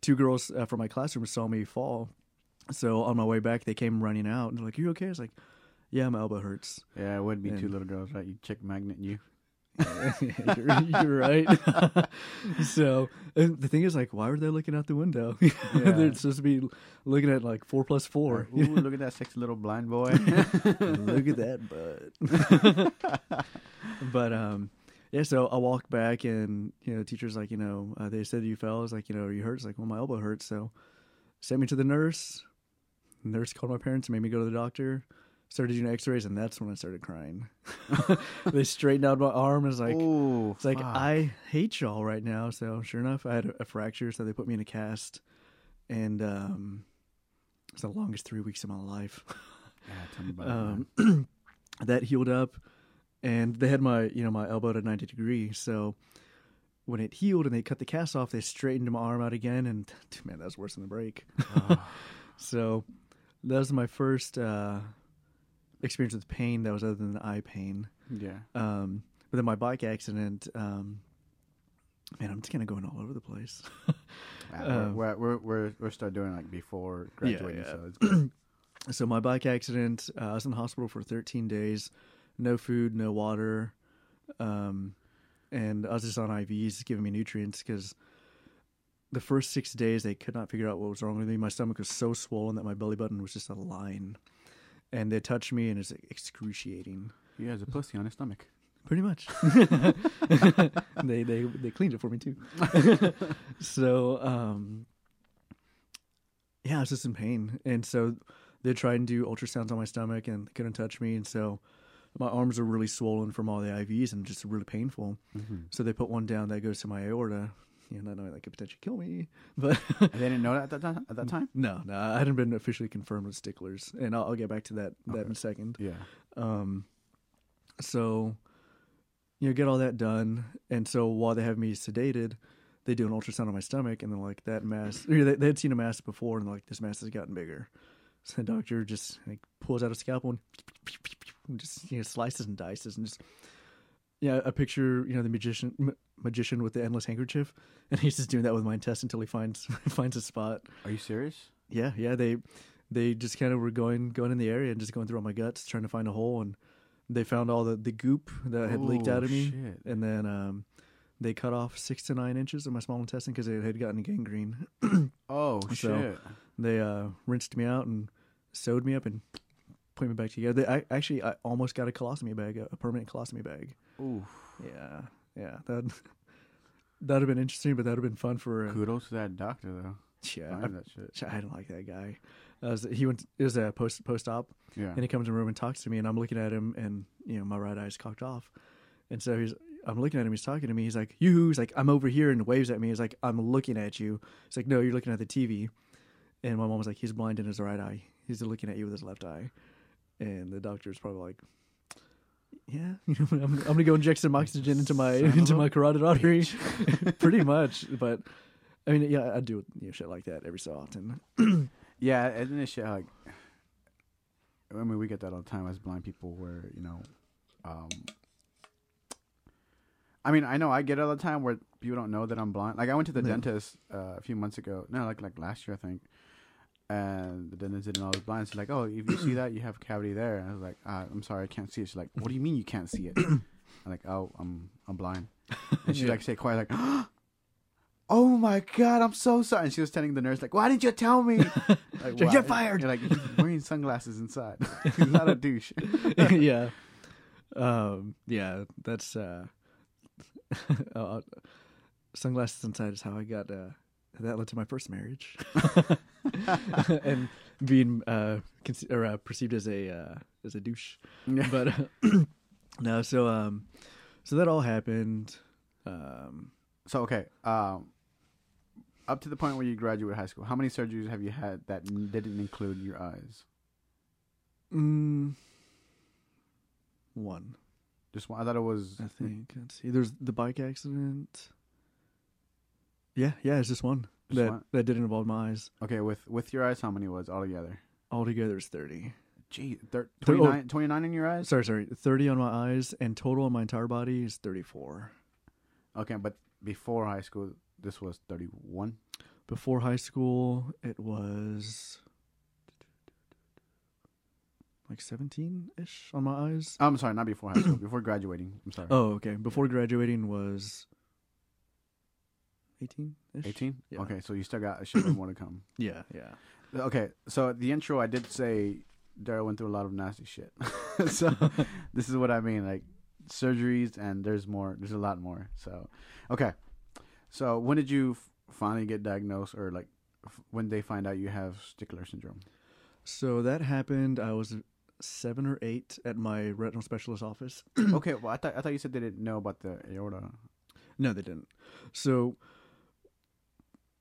two girls uh, from my classroom saw me fall. So on my way back, they came running out and they're like, "You okay?" I was like, "Yeah, my elbow hurts." Yeah, it would be two little girls, right? You chick magnet and you. you're, you're right. so the thing is, like, why were they looking out the window? They're supposed to be looking at like four plus four. Ooh, look at that sexy little blind boy. Look at that butt. but um, yeah. So I walked back, and you know, teachers like, you know, uh, they said you fell. I was like, you know, are you hurt? It's like, well, my elbow hurts. So sent me to the nurse. Nurse called my parents, made me go to the doctor. Started doing X-rays, and that's when I started crying. they straightened out my arm, it's like, Ooh, it's like fuck. I hate y'all right now. So sure enough, I had a, a fracture, so they put me in a cast, and um, it's the longest three weeks of my life. Yeah, tell me about um, man. that healed up, and they had my you know my elbow at a ninety degree. So when it healed and they cut the cast off, they straightened my arm out again, and man, that was worse than the break. Oh, So that was my first uh, experience with pain that was other than the eye pain. yeah. Um, but then my bike accident, um, man, I'm just kind of going all over the place. Yeah, Um, we're, we're, we're, we're start doing like before graduating, yeah. so it's so my bike accident, uh, I was in the hospital for 13 days, no food, no water, um, and I was just on IVs giving me nutrients because the first six days they could not figure out what was wrong with me. My stomach was so swollen that my belly button was just a line, and they touched me and it's excruciating. he has a pussy on his stomach. Pretty much. they they they cleaned it for me too. so um yeah, I was just in pain. And so they tried and do ultrasounds on my stomach and couldn't touch me and so my arms are really swollen from all the IVs and just really painful. Mm-hmm. So they put one down that goes to my aorta. You know, not knowing that could potentially kill me. But They didn't know that at that time. At that time. no, no, I hadn't been officially confirmed with Sticklers. And I'll, I'll get back to that that in a second. Yeah. Um, so, you know, get all that done, and so while they have me sedated, they do an ultrasound on my stomach, and they're like, "That mass." They, they had seen a mass before, and like, "This mass has gotten bigger." So the doctor just like pulls out a scalpel and just you know slices and dices, and just yeah, I picture you know the magician ma- magician with the endless handkerchief, and he's just doing that with my intestine until he finds finds a spot. Are you serious? Yeah, yeah. They they just kind of were going going in the area and just going through all my guts, trying to find a hole, and they found all the, the goop that had leaked out of me, Oh, shit. and then um, they cut off six to nine inches of my small intestine because it had gotten gangrene. Oh So- shit. they uh, rinsed me out and sewed me up and put me back together. They, I actually I almost got a colostomy bag, a, a permanent colostomy bag. Ooh. Yeah, yeah. That that'd have been interesting, but that'd have been fun for. Uh, Kudos to that doctor though. yeah, Find that shit. I, I don't like that guy. Was- he went. It was a post post op. Yeah. And he comes in the room and talks to me, and I'm looking at him, and you know my right eye's cocked off, and so he's. I'm looking at him. He's talking to me. He's like, "You." He's like, "I'm over here," and waves at me. He's like, "I'm looking at you." He's like, "No, you're looking at the TV." And my mom was like, "He's blind in his right eye. He's looking at you with his left eye." And the doctor's probably like, "Yeah, you know, I'm, I'm gonna go inject some oxygen into my Son into my carotid artery." Pretty much, but I mean, yeah, I do you know, shit like that every so often. Yeah, isn't it shit like? I mean, we get that all the time as blind people, where you know, um, I mean, I know I get it all the time where people don't know that I'm blind. Like I went to the Yeah. dentist uh, a few months ago. No, like like last year, I think. And the dentist didn't I was blind. She's like, "Oh, if you see that, you have a cavity there." And I was like, uh, "I'm sorry, I can't see it." She's like, "What do you mean you can't see it?" I'm like, "Oh, I'm I'm blind." And she Yeah. like say quiet like. Oh my god, I'm so sorry. And she was telling the nurse, like, why didn't you tell me? Like, You're fired. You're like, wearing sunglasses inside. he's not a douche. yeah. Um, yeah, that's uh, uh sunglasses inside is how I got uh that led to my first marriage. and being uh, conce- or, uh perceived as a uh as a douche. But uh, no, so um, so that all happened. Um, So okay, um, up to the point where you graduate high school, how many surgeries have you had that n- didn't include your eyes? mm, one, Just one. I thought it was. I think. Let's see. There's the bike accident. Yeah, yeah, it's just one Just that one? that didn't involve my eyes. Okay, with with your eyes, how many was altogether? Altogether, it's thirty. Gee, thir- Thir- 29, 29 in your eyes. Sorry, sorry, thirty on my eyes, and total on my entire body is thirty-four. Okay, but before high school, this was thirty-one. Before high school, it was like seventeen ish on my eyes. Oh, I'm sorry, not before high school. before graduating. I'm sorry. Oh, okay. Before graduating was eighteen 18? Yeah. Okay, so you still got a shitload more to come. Yeah, yeah. Okay, so at the intro, I did say Daryl went through a lot of nasty shit. so this is what I mean, like surgeries, and there's more. There's a lot more. So, okay. So when did you f- finally get diagnosed, or like f- when they find out you have Stickler syndrome? So that happened. I was seven or eight at my retinal specialist office. okay, well I thought I thought you said they didn't know about the aorta. No, they didn't. So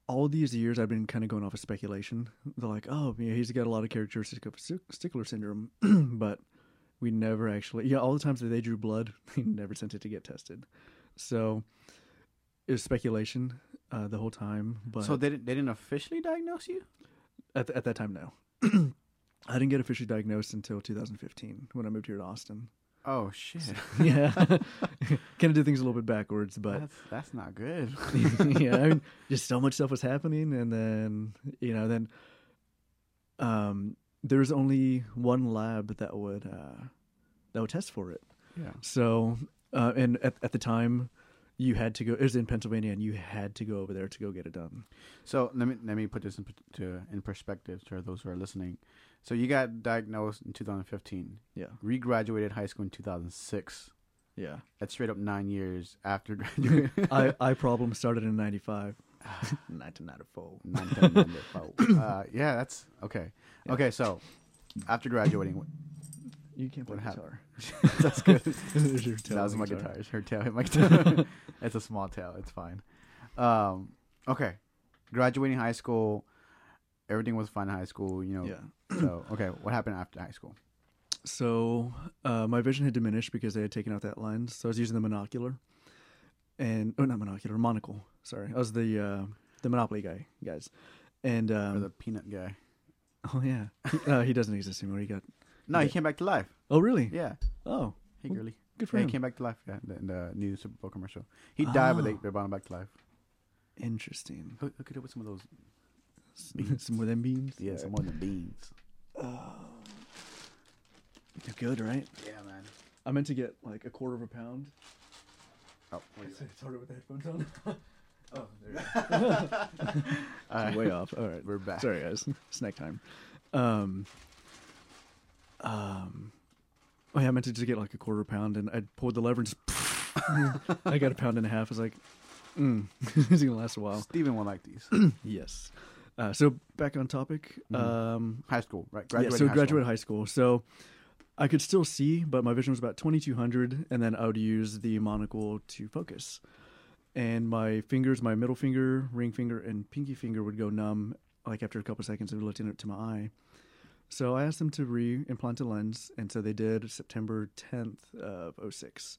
all these years, I've been kind of going off of speculation. They're like, "Oh, yeah, he's got a lot of characteristics of Stickler syndrome," but we never actually. Yeah, all the times that they drew blood, they never sent it to get tested. So it was speculation uh, the whole time. But so they didn't they didn't officially diagnose you? at th- at that time, no. I didn't get officially diagnosed until 2015 when I moved here to Austin. Oh shit, yeah, kind of did things a little bit backwards, but that's that's not good. yeah, I mean, just so much stuff was happening, and then you know, then um, there's only one lab that would uh, that would test for it. yeah. So, uh, and at at the time, you had to go. It was in Pennsylvania, and you had to go over there to go get it done. So let me let me put this in, to, in perspective to those who are listening. So you got diagnosed in 2015, Yeah, regraduated high school in 2006. yeah. That's straight up nine years after graduating. I eye problem started in '95. 1994. 1994. uh, yeah, that's okay. Yeah. Okay, so after graduating, You can't play What guitar. that's good. There's your tail that was on my the guitar. Her tail hit my guitar. it's a small tail. It's fine. Um, okay, graduating high school, everything was fine in high school. You know. Yeah. So okay, what happened after high school? So uh, my vision had diminished because they had taken out that lens. So I was using the monocular, and oh, not monocular, monocle. Sorry, I was the uh, the Monopoly guy, guys. And Or um, the peanut guy? oh yeah, uh, he doesn't exist anymore. He got No, he came back to life. oh really? Yeah. Oh, Hey, Well, girly. good for Yeah, him. he came back to life. Yeah, in the, in the new Super Bowl commercial. He died, but they, Oh. they brought him back to life. Interesting. Hook, hook it up with some of those. Some more than beans. Yeah, some more than beans. They're good, right? Yeah, man. I meant to get like a quarter of a pound. Oh, what is it? It's harder with the headphones on. oh, there you go. All right. Way off. All right. We're back. Sorry, guys. Snack time. Um, um, oh yeah, I meant to just get like a quarter pound, and I pulled the lever and just. I got a pound and a half. I was like, mm, this is gonna last a while. Steven will like these. Yes. Uh, so back on topic. Mhm. Um, high school, right? yeah, so high graduate school. high school. So I could still see, but my vision was about 2200, and then I would use the monocle to focus. And my fingers, my middle finger, ring finger, and pinky finger would go numb like after a couple seconds of looking up to my eye. So I asked them to re-implant a lens, and so they did September 10th of 06.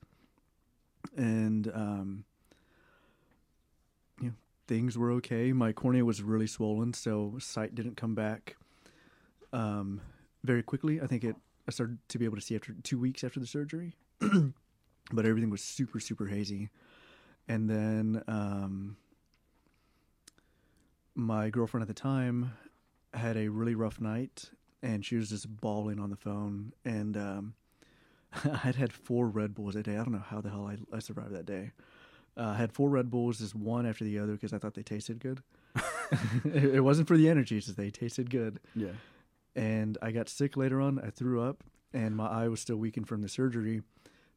And um, you know, things were okay. My cornea was really swollen, so sight didn't come back um, very quickly. I think it I started to be able to see after two weeks after the surgery, but everything was super super hazy. And then um, my girlfriend at the time had a really rough night, and she was just bawling on the phone. And um, I had had four Red Bulls that day. I don't know how the hell I, I survived that day. Uh, I had four Red Bulls, just one after the other, because I thought they tasted good. it, it wasn't for the energy; it's just they tasted good Yeah. and I got sick later on. I threw up, and my eye was still weakened from the surgery.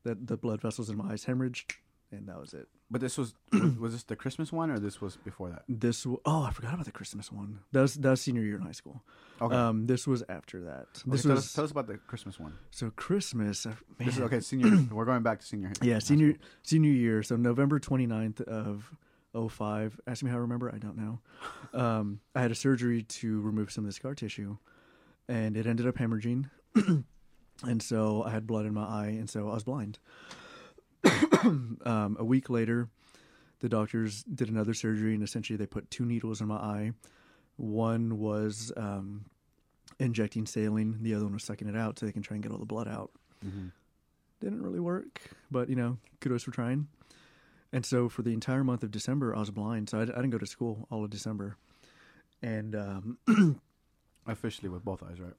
That the blood vessels in my eyes hemorrhaged, and that was it. But this was was this the Christmas one or this was before that? This w- oh, I forgot about the Christmas one. That was that was senior year in high school. Okay. Um, this was after that. Okay, This tell, was us, tell us about the Christmas one. so Christmas. uh, This is man. okay. Senior. we're going back to senior. Yeah, high senior school. senior year. So November 29th of 05. Ask me how I remember. I don't know. Um, I had a surgery to remove some of the scar tissue, and it ended up hemorrhaging, and so I had blood in my eye, and so I was blind. um, a week later, the doctors did another surgery, and essentially they put two needles in my eye. One was um, injecting saline, the other one was sucking it out so they can try and get all the blood out Mhm. didn't really work, but you know, kudos for trying. And so for the entire month of December, I was blind, so I, I didn't go to school all of December. And um, Officially with both eyes, right?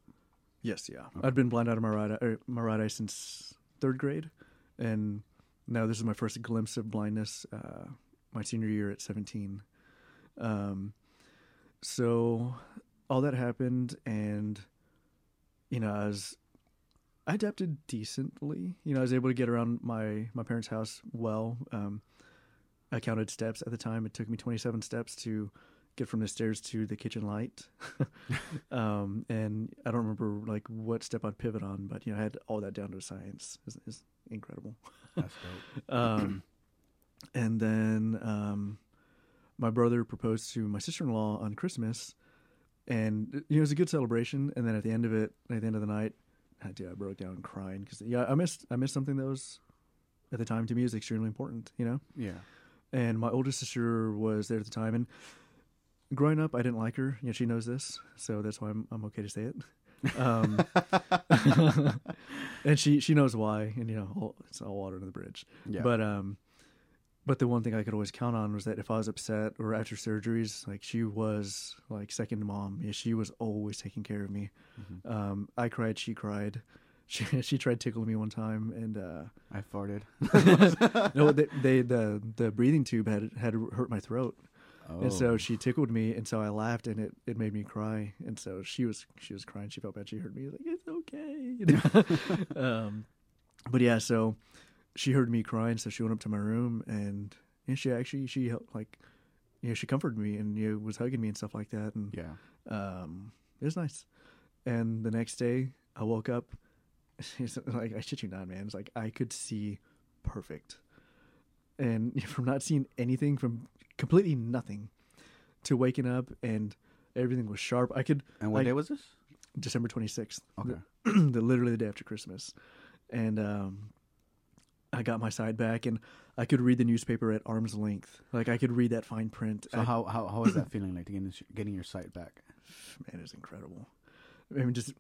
yes, yeah, Okay. I'd been blind out of my right eye, er, my right eye since third grade, and now this is my first glimpse of blindness. Uh, my senior year at seventeen. Um, so all that happened, and you know, I was I adapted decently. You know, I was able to get around my my parents' house well. Um, I counted steps at the time. It took me 27 steps to get from the stairs to the kitchen light. um, and I don't remember like what step I'd pivot on, but you know, I had all that down to a science. It's, it's incredible. That's dope. Um, and then um, my brother proposed to my sister in law on Christmas, and you know it was a good celebration. And then at the end of it, at the end of the night, I, dude, I broke down crying because yeah, I missed I missed something that was at the time to me was extremely important. You know, Yeah. and my oldest sister was there at the time, and growing up, I didn't like her. You know, she knows this, so that's why I'm I'm okay to say it. Um, and she she knows why, and you know, it's all water under the bridge. Yeah. But um, but the one thing I could always count on was that if I was upset or after surgeries, like she was like second mom. Yeah, she was always taking care of me. Mhm. Um, I cried, she cried. She she tried tickling me one time, and uh, I farted. no, they, they the the breathing tube had had hurt my throat, Oh. and so she tickled me, and so I laughed, and it, it made me cry, and so she was she was crying. She felt bad. She heard me like it's okay, you know. um, but yeah, so she heard me crying, so she went up to my room, and know, she actually she helped like you know she comforted me and you know, was hugging me and stuff like that, and yeah. um, it was nice. And the next day, I woke up. Like I shit you not, man. It's like I could see perfect, and from not seeing anything, from completely nothing, to waking up and everything was sharp. I could And what like- day was this? December twenty sixth, Okay. the, the literally the day after Christmas, and um, I got my side back, and I could read the newspaper at arm's length. Like I could read that fine print. So I- how how how was that feeling like to getting getting your sight back? man, it's incredible. I mean, just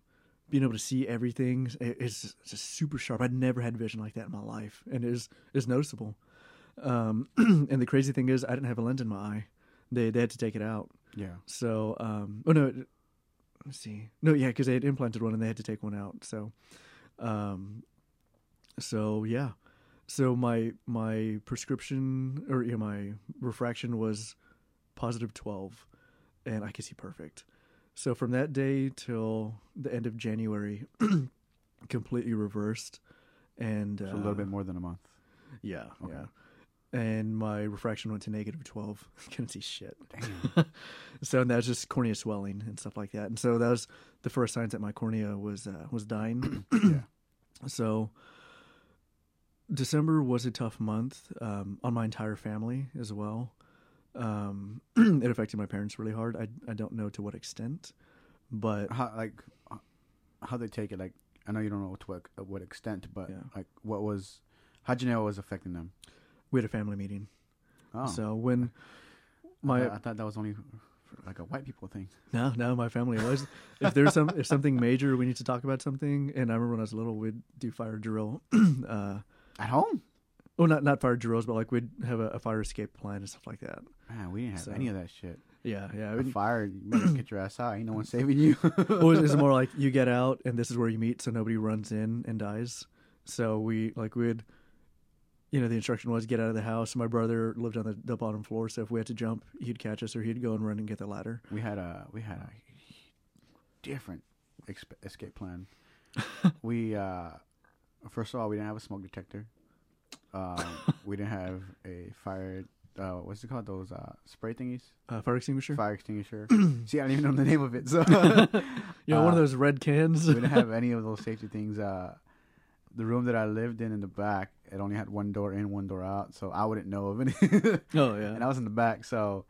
being able to see everything it's just super sharp. I'd never had vision like that in my life, and it is is noticeable. Um, and the crazy thing is, I didn't have a lens in my eye. They they had to take it out. Yeah. So, um, oh no, let's see, no, yeah, because they had implanted one and they had to take one out. So, um, so yeah, so my my prescription or yeah, my refraction was positive twelve, and I could see perfect. So from that day till the end of January, completely reversed, and So a uh, little bit more than a month. yeah, Okay. yeah. And my refraction went to negative twelve. Couldn't see shit. So that's just cornea swelling and stuff like that. And so that was the first signs that my cornea was uh, was dying. yeah. so December was a tough month um, on my entire family as well. Um, it affected my parents really hard. I I don't know to what extent, but How like how they take it? Like I know you don't know to what what extent, but Yeah. like what was how'd you know it was affecting them? We had a family meeting. Oh, So when I, my thought, I thought that was only like a white people thing. No, no, my family was. if there's some, if something major, we need to talk about something. And I remember when I was little, we'd do fire drill. uh, At home, Oh, not not fire drills, but like we'd have a, a fire escape plan and stuff like that. man, we didn't have So- any of that shit. Yeah, yeah. I A fire, you better get your ass out. Ain't no one saving you. well, it's more like you get out, and this is where you meet, so nobody runs in and dies. So we like we'd, you know, the instruction was get out of the house. My brother lived on the, the bottom floor, so if we had to jump, he'd catch us, or he'd go and run and get the ladder. we had a we had a different exp- escape plan. we uh first of all we didn't have a smoke detector. Um, we didn't have a fire. Uh, what's it called? Those uh, spray thingies, Uh, fire extinguisher. fire extinguisher. See, I don't even know the name of it. So you know, one of Uh, those red cans. we didn't have any of those safety things. The room that I lived in in the back, it only had one door in, one door out, so I wouldn't know of any. oh yeah. and I was in the back, so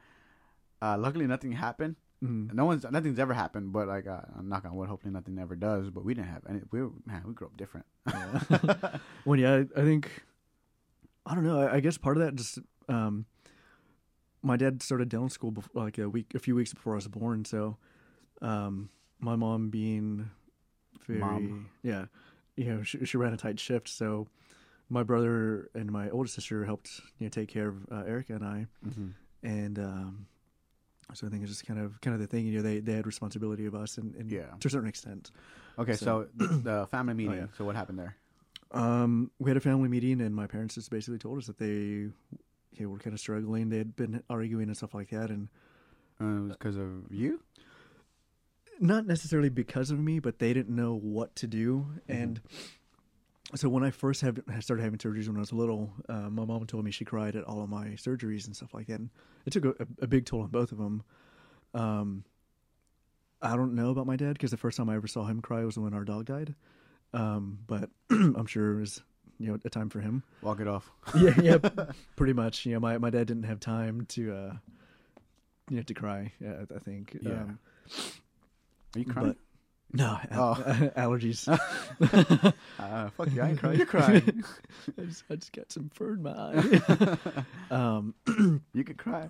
uh, luckily nothing happened. Mhm. No one's nothing's ever happened, but like uh, I'm knock on wood, hopefully nothing ever does. But we didn't have any. We were, man, we grew up different. Yeah. well, yeah, I, I think I don't know. I, I guess part of that just um, my dad started dental school before, like a week, a few weeks before I was born. So, um, my mom being very Mom. yeah, you know, she, she ran a tight shift. So, my brother and my older sister helped you know take care of uh, Erica and I, hmm and um, so I think it's just kind of kind of the thing. You know, they they had responsibility of us, and, and Yeah. to a certain extent. Okay, so, So- the, family meeting. yeah. So what happened there? Um, we had a family meeting, and my parents just basically told us that they, they were kind of struggling. They had been arguing and stuff like that, and Uh, it was because of you. Not necessarily because of me, but they didn't know what to do. And so when I first had started having surgeries when I was little, uh, my mom told me she cried at all of my surgeries and stuff like that. And it took a, a big toll on both of them. Um, I don't know about my dad because the first time I ever saw him cry was when our dog died. Um, but I'm sure it was you know a time for him. Walk it off. yeah, yeah, pretty much. You know, my, my dad didn't have time to, uh, you know, to cry. Yeah, I think. Yeah. Um, Are you crying? but no, al- Oh. allergies. Uh, fuck you! I ain't crying. You're crying. I just, I just got some fur in my eye. um, you could cry.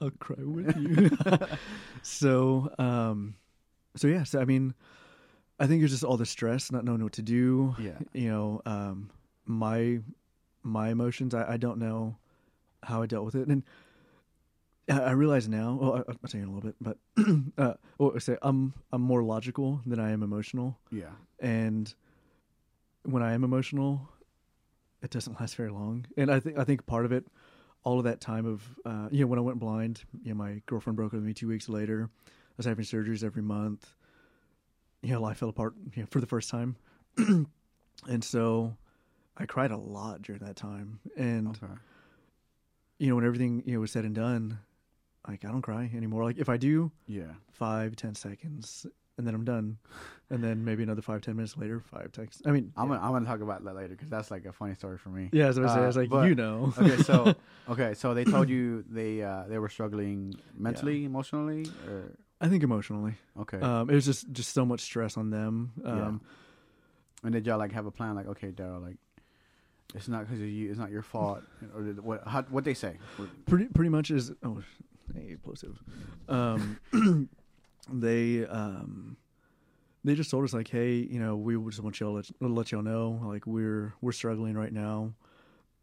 I'll cry with you. so, um, so yeah. So I mean, I think it's just all the stress, not knowing what to do. Yeah. You know, um, my my emotions. I, I don't know how I dealt with it, and I, realize now. Well, I, I'll tell you in a little bit, but uh, well, I say I'm I'm more logical than I am emotional, Yeah. and when I am emotional, it doesn't last very long. And I think I think part of it, all of that time of uh, you know when I went blind, you know my girlfriend broke up with me two weeks later. I was having surgeries every month. You know, life fell apart you know, for the first time, and so I cried a lot during that time. And Okay. you know when everything you know was said and done, like I don't cry anymore. Like if I do, Yeah. five ten seconds, and then I'm done, and then maybe another five ten minutes later, five texts. I mean, I'm yeah. gonna I'm gonna talk about that later because that's like a funny story for me. Yeah, as I was, I was Uh, like, but- you know. Okay, so okay, so they told you they uh they were struggling mentally, emotionally, or I think emotionally, okay. um, it was just just so much stress on them. Um, and did y'all like have a plan? Like, okay, Daryl, like it's not because you, it's not your fault, or what? How, what they say? pretty pretty much is oh, hey, plosive. Um, they um, they just told us like, hey, you know, we just want y'all let, let y'all know like we're we're struggling right now,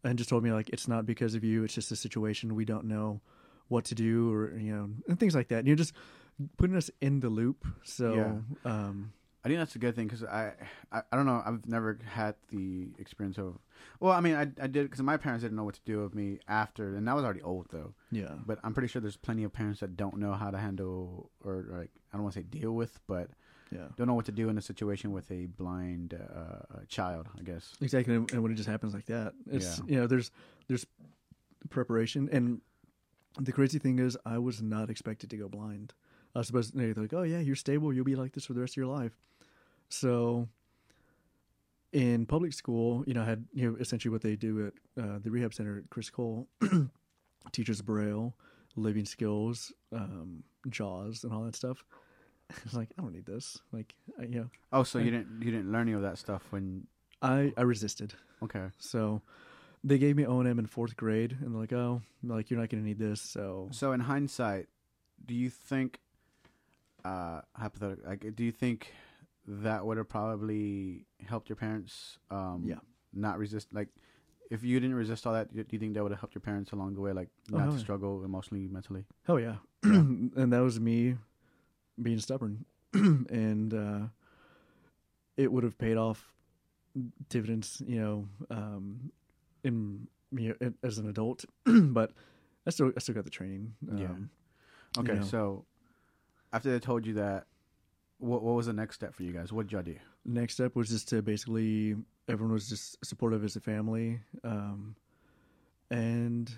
and just told me like it's not because of you, it's just a situation we don't know what to do or you know and things like that. And you're just putting us in the loop. So Yeah. um, I think that's a good thing because I, I I don't know I've never had the experience of well I mean I I did because my parents didn't know what to do with me after and I was already old though yeah, but I'm pretty sure there's plenty of parents that don't know how to handle or like I don't want to say deal with but yeah. don't know what to do in a situation with a blind uh, child I guess Exactly, and when it just happens like that, it's Yeah. you know there's there's preparation, and the crazy thing is, I was not expected to go blind. I was supposed to they're like, oh yeah, you're stable, you'll be like this for the rest of your life. So in public school, you know, I had you know essentially what they do at uh, the rehab center at Criss Cole teaches Braille, living skills, um, JAWS, and all that stuff. I was like, I don't need this. Like, I, you know, oh so you didn't you didn't learn any of that stuff when I I resisted. okay So they gave me O and M in fourth grade, and they're like, "Oh, like you're not going to need this." So So in hindsight, do you think, uh, hypothetical, like, do you think that would have probably helped your parents, um, Yeah. not resist, like, if you didn't resist all that, do you think that would have helped your parents along the way, like, Oh, not to yeah. struggle emotionally, mentally? hell yeah, Yeah. and that was me being stubborn, and uh, it would have paid off dividends, you know, um, in you know, as an adult. but I still I still got the training. Yeah. Um, Okay, know. so after they told you that, what what was the next step for you guys? What did y'all do? next step was just to basically everyone was just supportive as a family um and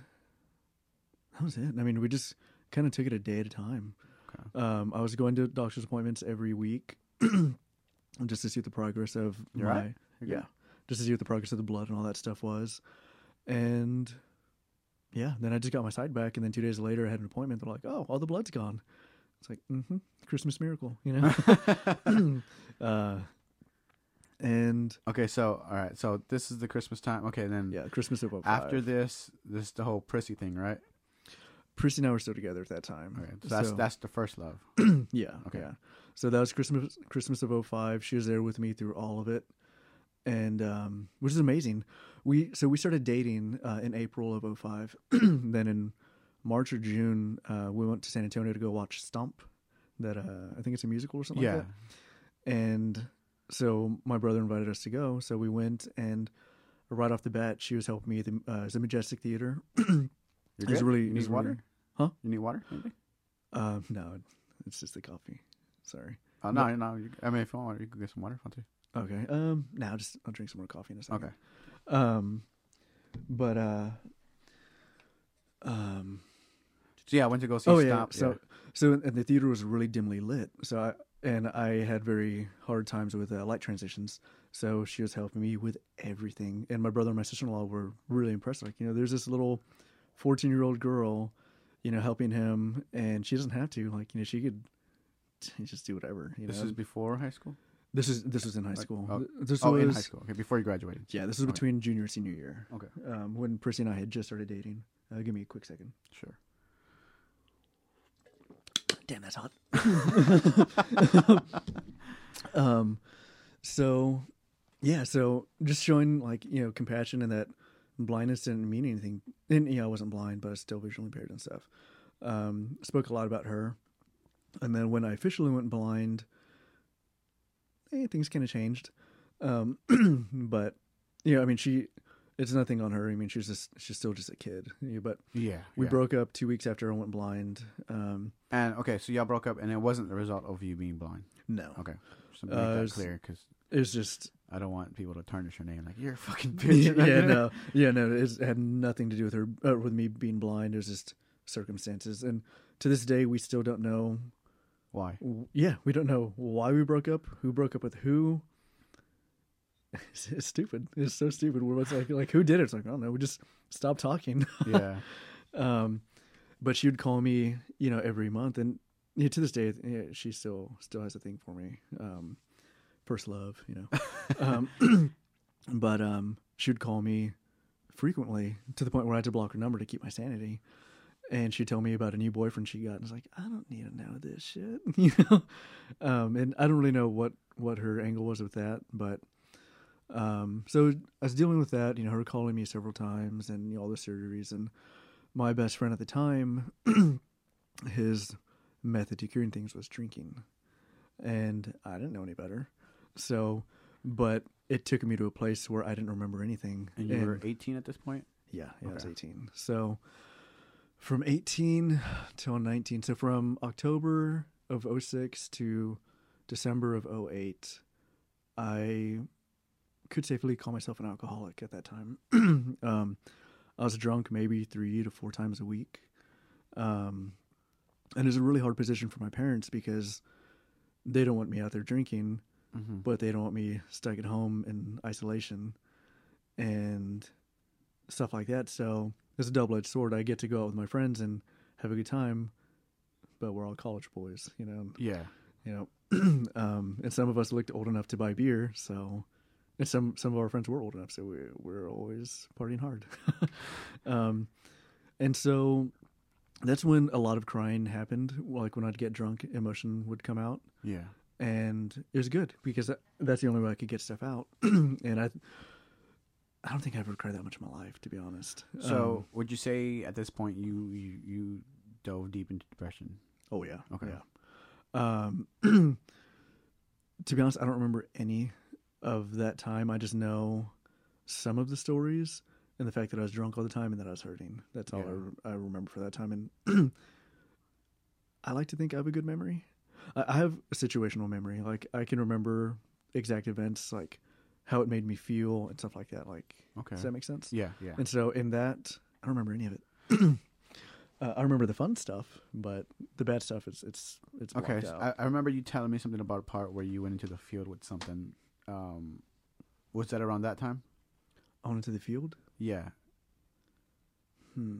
that was it. I mean, we just kind of took it a day at a time. Okay. Um, I was going to doctor's appointments every week just to see what the progress of You're my right? Good? yeah, just to see what the progress of the blood and all that stuff was, and yeah, then I just got my sight back, and then two days later I had an appointment. They're like, "Oh, all the blood's gone." It's like, mm-hmm, Christmas miracle, you know. uh, and Okay, so all right, so this is the Christmas time. Okay, then yeah, Christmas of 05. after this, this is the whole Prissy thing, right? Prissy and I were still together at that time. Okay, so that's So- that's the first love. Yeah. Okay. Yeah. So that was Christmas Christmas of 05. She was there with me through all of it. And um which is amazing. We so we started dating uh, in April of 05. then in March or June, uh, we went to San Antonio to go watch Stomp. That uh, I think it's a musical or something yeah, like that. And so my brother invited us to go. So we went and right off the bat, she was helping me at the, uh, the Majestic Theater. you're good. really- you need water? Huh? You need water? Maybe? Um, no, it's just the coffee. Sorry. Oh, no, no. You, I mean, if you want water, you can get some water if you want to. Okay. Um. Now just I'll drink some more coffee in a second. Okay. Um. But uh. Um. So yeah, I went to go see Oh yeah. Stomp. So so and the theater was really dimly lit. So I and I had very hard times with uh, light transitions. So she was helping me with everything. And my brother and my sister in law were really impressed. Like you know, there's this little fourteen year old girl, you know, helping him, and she doesn't have to. Like you know, she could just do whatever. You this know, is before high school. this is this was in high Like, school. oh, this oh, was in high school. Okay, before you graduated. Yeah, this was Okay. between junior and senior year. Okay, Um, when Prissy and I had just started dating. Uh, give me a quick second. sure. Damn, that's hot. um, so yeah, so just showing like you know compassion and that blindness didn't mean anything. And know, I wasn't blind, but I was still visually impaired and stuff. Um, spoke a lot about her, and then when I officially went blind, eh, things kind of changed. Um, but you know, I mean, she. It's nothing on her. I mean, she's just she's still just a kid. But Yeah, we yeah. broke up two weeks after I went blind. Um, And okay, so y'all broke up, and it wasn't the result of you being blind. no, Okay, to make Uh, that clear, because it's just I don't want people to tarnish your name like you're a fucking bitch. yeah, no, yeah, no. It had nothing to do with her, uh, with me being blind. It was just circumstances, and to this day, we still don't know. Why? Yeah, we don't know why we broke up, who broke up with who. It's, it's stupid. It's so stupid. We're like, like, who did it? It's like, I don't know. We just stopped talking. Yeah, um, but she would call me, you know, every month, and yeah, to this day, yeah, she still still has a thing for me. Um, first love, you know. um, but um, she would call me frequently to the point where I had to block her number to keep my sanity. And she'd tell me about a new boyfriend she got, and it's like, I don't need to know this shit, you know. Um, and I don't really know what what her angle was with that, but um, so I was dealing with that, you know, her calling me several times and you know, all the surgeries. And my best friend at the time, his method to curing things was drinking. And I didn't know any better. So, but it took me to a place where I didn't remember anything. and you were 18 at this point. Yeah, yeah, I was 18. So from 18 till 19. So from October of 06 to December of 08, I could safely call myself an alcoholic at that time. um, I was drunk maybe three to four times a week. Um, and it's a really hard position for my parents because they don't want me out there drinking Mm-hmm. but they don't want me stuck at home in isolation and stuff like that. So it's a double edged sword. I get to go out with my friends and have a good time, but we're all college boys, you know. Yeah, You know, um, and some of us looked old enough to buy beer, so and some some of our friends were old enough, so we we're always partying hard. um, and so that's when a lot of crying happened. Like when I'd get drunk, emotion would come out yeah. and it was good because that- that's the only way I could get stuff out. and I, I don't think I ever cried that much in my life, to be honest. So would you say at this point you you, you dove deep into depression? Um, oh yeah, Okay. yeah. Um, to be honest, I don't remember any of that time. I just know some of the stories and the fact that I was drunk all the time and that I was hurting. That's all I, re- I remember for that time. And I like to think I have a good memory. I, I have a situational memory. Like I can remember exact events, like how it made me feel and stuff like that. Like, Okay. does that make sense? yeah, yeah. And so in that I don't remember any of it. uh, I remember the fun stuff, but the bad stuff is it's it's Okay, so. I, I remember you telling me something about a part where you went into the field with something. Um, was that around that time? On into the field. Yeah. Hmm.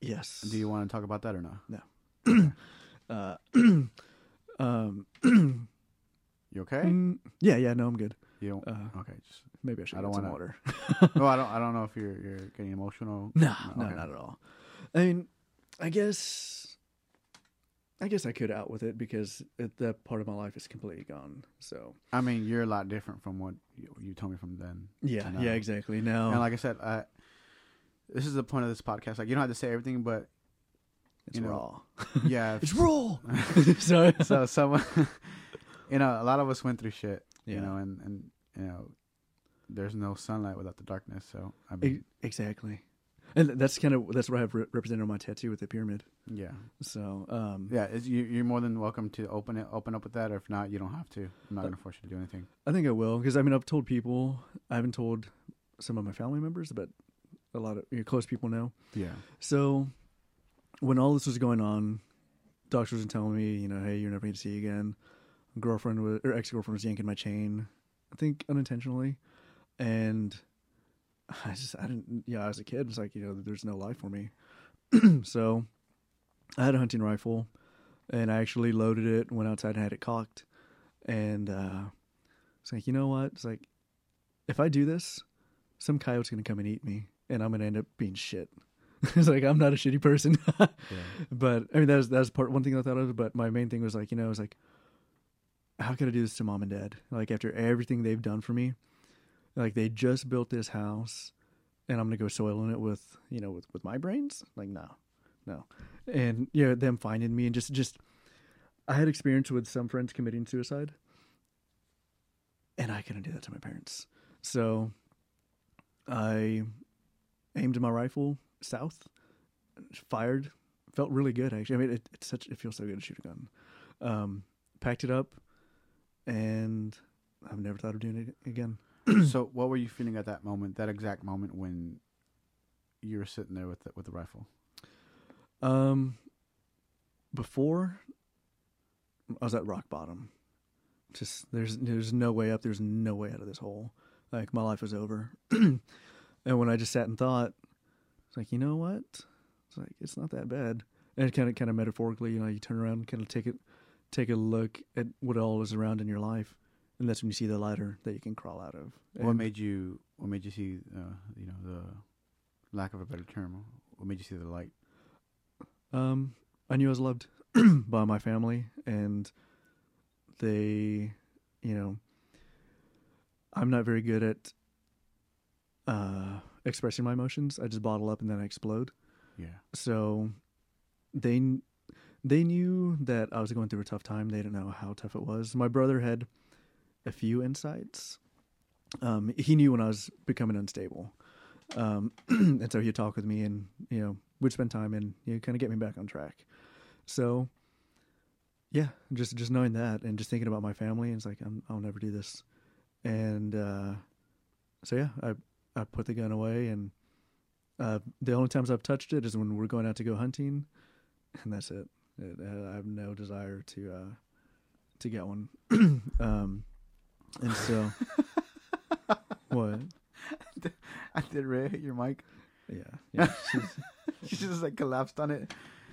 Yes. Do you want to talk about that or not? No. uh, um. You okay? mm, yeah. Yeah. No, I'm good. You don't. Uh, Okay. Just, maybe I should I don't wanna- water. no, I don't. I don't know if you're you're getting emotional. No, no, okay. not at all. I mean, I guess, I guess I could out with it because it, that part of my life is completely gone. So I mean, you're a lot different from what you, you told me from then. yeah, yeah, exactly. No, And like I said, I, this is the point of this podcast. Like you don't have to say everything, but it's you know, raw. yeah. It's raw. Sorry. so someone, you know, a lot of us went through shit. Yeah. You know, and and you know, there's no sunlight without the darkness. So I mean, exactly. And that's kind of that's what I have re- represented on my tattoo with the pyramid. yeah, So um, yeah. You, you're more than welcome to open it, open up with that. Or if not, you don't have to. I'm not Uh, gonna force you to do anything. I think I will because I mean I've told people I haven't told some of my family members, but a lot of your close people know. Yeah. So when all this was going on, doctors were telling me, you know, hey, you're never going to see again. Girlfriend was, or ex girlfriend was yanking my chain, I think unintentionally, and I just I didn't. Yeah, as a kid, it's like you know, there's no life for me. so I had a hunting rifle, and I actually loaded it, went outside and had it cocked, and uh, it's like you know what? It's like if I do this, some coyote's gonna come and eat me, and I'm gonna end up being shit. it's like I'm not a shitty person, Yeah. but I mean that's that's part one thing I thought of. But my main thing was like you know, I was like, how could I do this to mom and dad? Like after everything they've done for me, like they just built this house, and I'm gonna go soiling it with you know with with my brains? Like no, no, and yeah, them finding me and just just I had experience with some friends committing suicide, and I couldn't do that to my parents. So I aimed my rifle south, fired, felt really good actually. I mean, it, it's such it feels so good to shoot a gun. Um, packed it up, and I've never thought of doing it again. so what were you feeling at that moment? That exact moment when you were sitting there with the, with the rifle. Um, before I was at rock bottom. Just there's there's no way up. There's no way out of this hole. Like my life was over. and when I just sat and thought, it's like you know what? It's like it's not that bad. And kind of kind of metaphorically, you know, you turn around, kind of take it, take a look at what all is around in your life, and that's when you see the ladder that you can crawl out of. What And- made you? What made you see? Uh, you know, the lack of a better term. What made you see the light? Um, I knew I was loved by my family, and they, you know, I'm not very good at uh, expressing my emotions. I just bottle up and then I explode. Yeah. So they they knew that I was going through a tough time. They didn't know how tough it was. My brother had a few insights. Um, he knew when I was becoming unstable, um, and so he'd talk with me, and you know, we'd spend time and you know, kind of get me back on track. So, yeah, just just knowing that and just thinking about my family, it's like I'm, I'll never do this. And uh, so yeah, I I put the gun away, and uh, the only times I've touched it is when we're going out to go hunting, and that's it. it I have no desire to uh, to get one. um, and so, what? I did Ray hit your mic. Yeah, yeah. She's, She just like collapsed on it.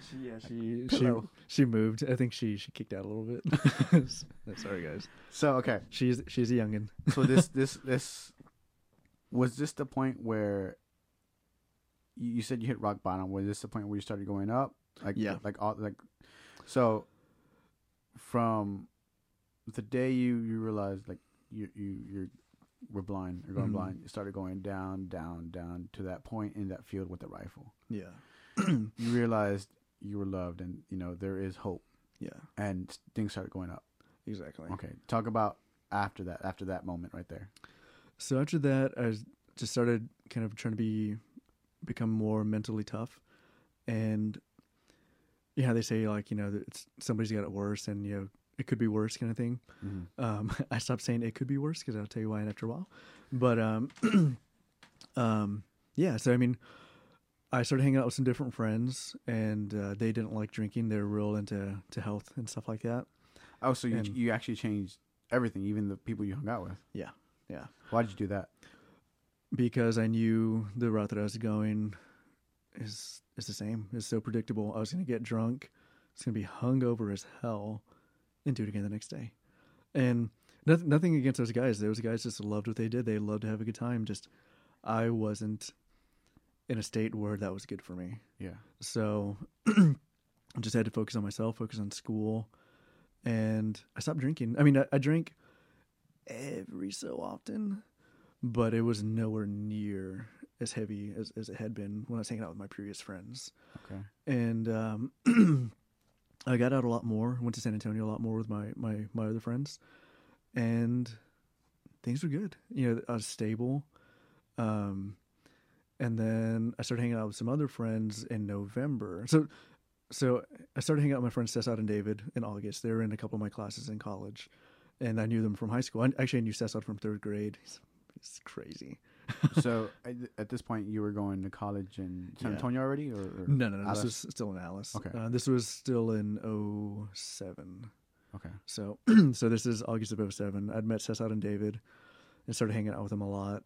she, yeah, she, she, Pillow. she moved. I think she, she kicked out a little bit. Sorry, guys. So okay. She's, she's a youngin. So this this this was this the point where you, you said you hit rock bottom? Was this the point where you started going up? Like Yeah. like all like so from the day you you realized like you you you were blind or going Mhm. blind, you started going down down down to that point in that field with the rifle. Yeah. You realized you were loved and you know there is hope Yeah, and things started going up. exactly. Okay, talk about after that after that moment right there. So after that, I just started kind of trying to be become more mentally tough, and yeah, they say like you know it's somebody's got it worse, and you know it could be worse kind of thing. Mm-hmm. Um, I stopped saying it could be worse because I'll tell you why after a while. But um, um, yeah, so I mean, I started hanging out with some different friends, and uh, they didn't like drinking. They're real into to health and stuff like that. Oh, so you And- you actually changed everything, even the people you hung out with. Yeah, yeah. Why did you do that? Because I knew the route that I was going is is the same. It's so predictable. I was going to get drunk. It's going to be hungover as hell, and do it again the next day. And nothing, nothing against those guys. Those guys just loved what they did. They loved to have a good time. Just I wasn't in a state where that was good for me. Yeah. So I just had to focus on myself, focus on school, and I stopped drinking. I mean, I, I drank every so often, but it was nowhere near as heavy as, as it had been when I was hanging out with my previous friends. Okay. And um, I got out a lot more, went to San Antonio a lot more with my, my, my other friends, and things were good. You know, I was stable. Um, and then I started hanging out with some other friends in November. So, so I started hanging out with my friends Cesar and David in August. They were in a couple of my classes in college, and I knew them from high school. I, actually, I knew Cesar from third grade. He's, he's crazy. So at, at this point, you were going to college in San Yeah. Antonio already, or, or No, no, no. Alice? This was still in Alice. Okay. Uh, this was still in 07. Okay. So, so this is August of 07. I'd met Cesar and David and started hanging out with them a lot.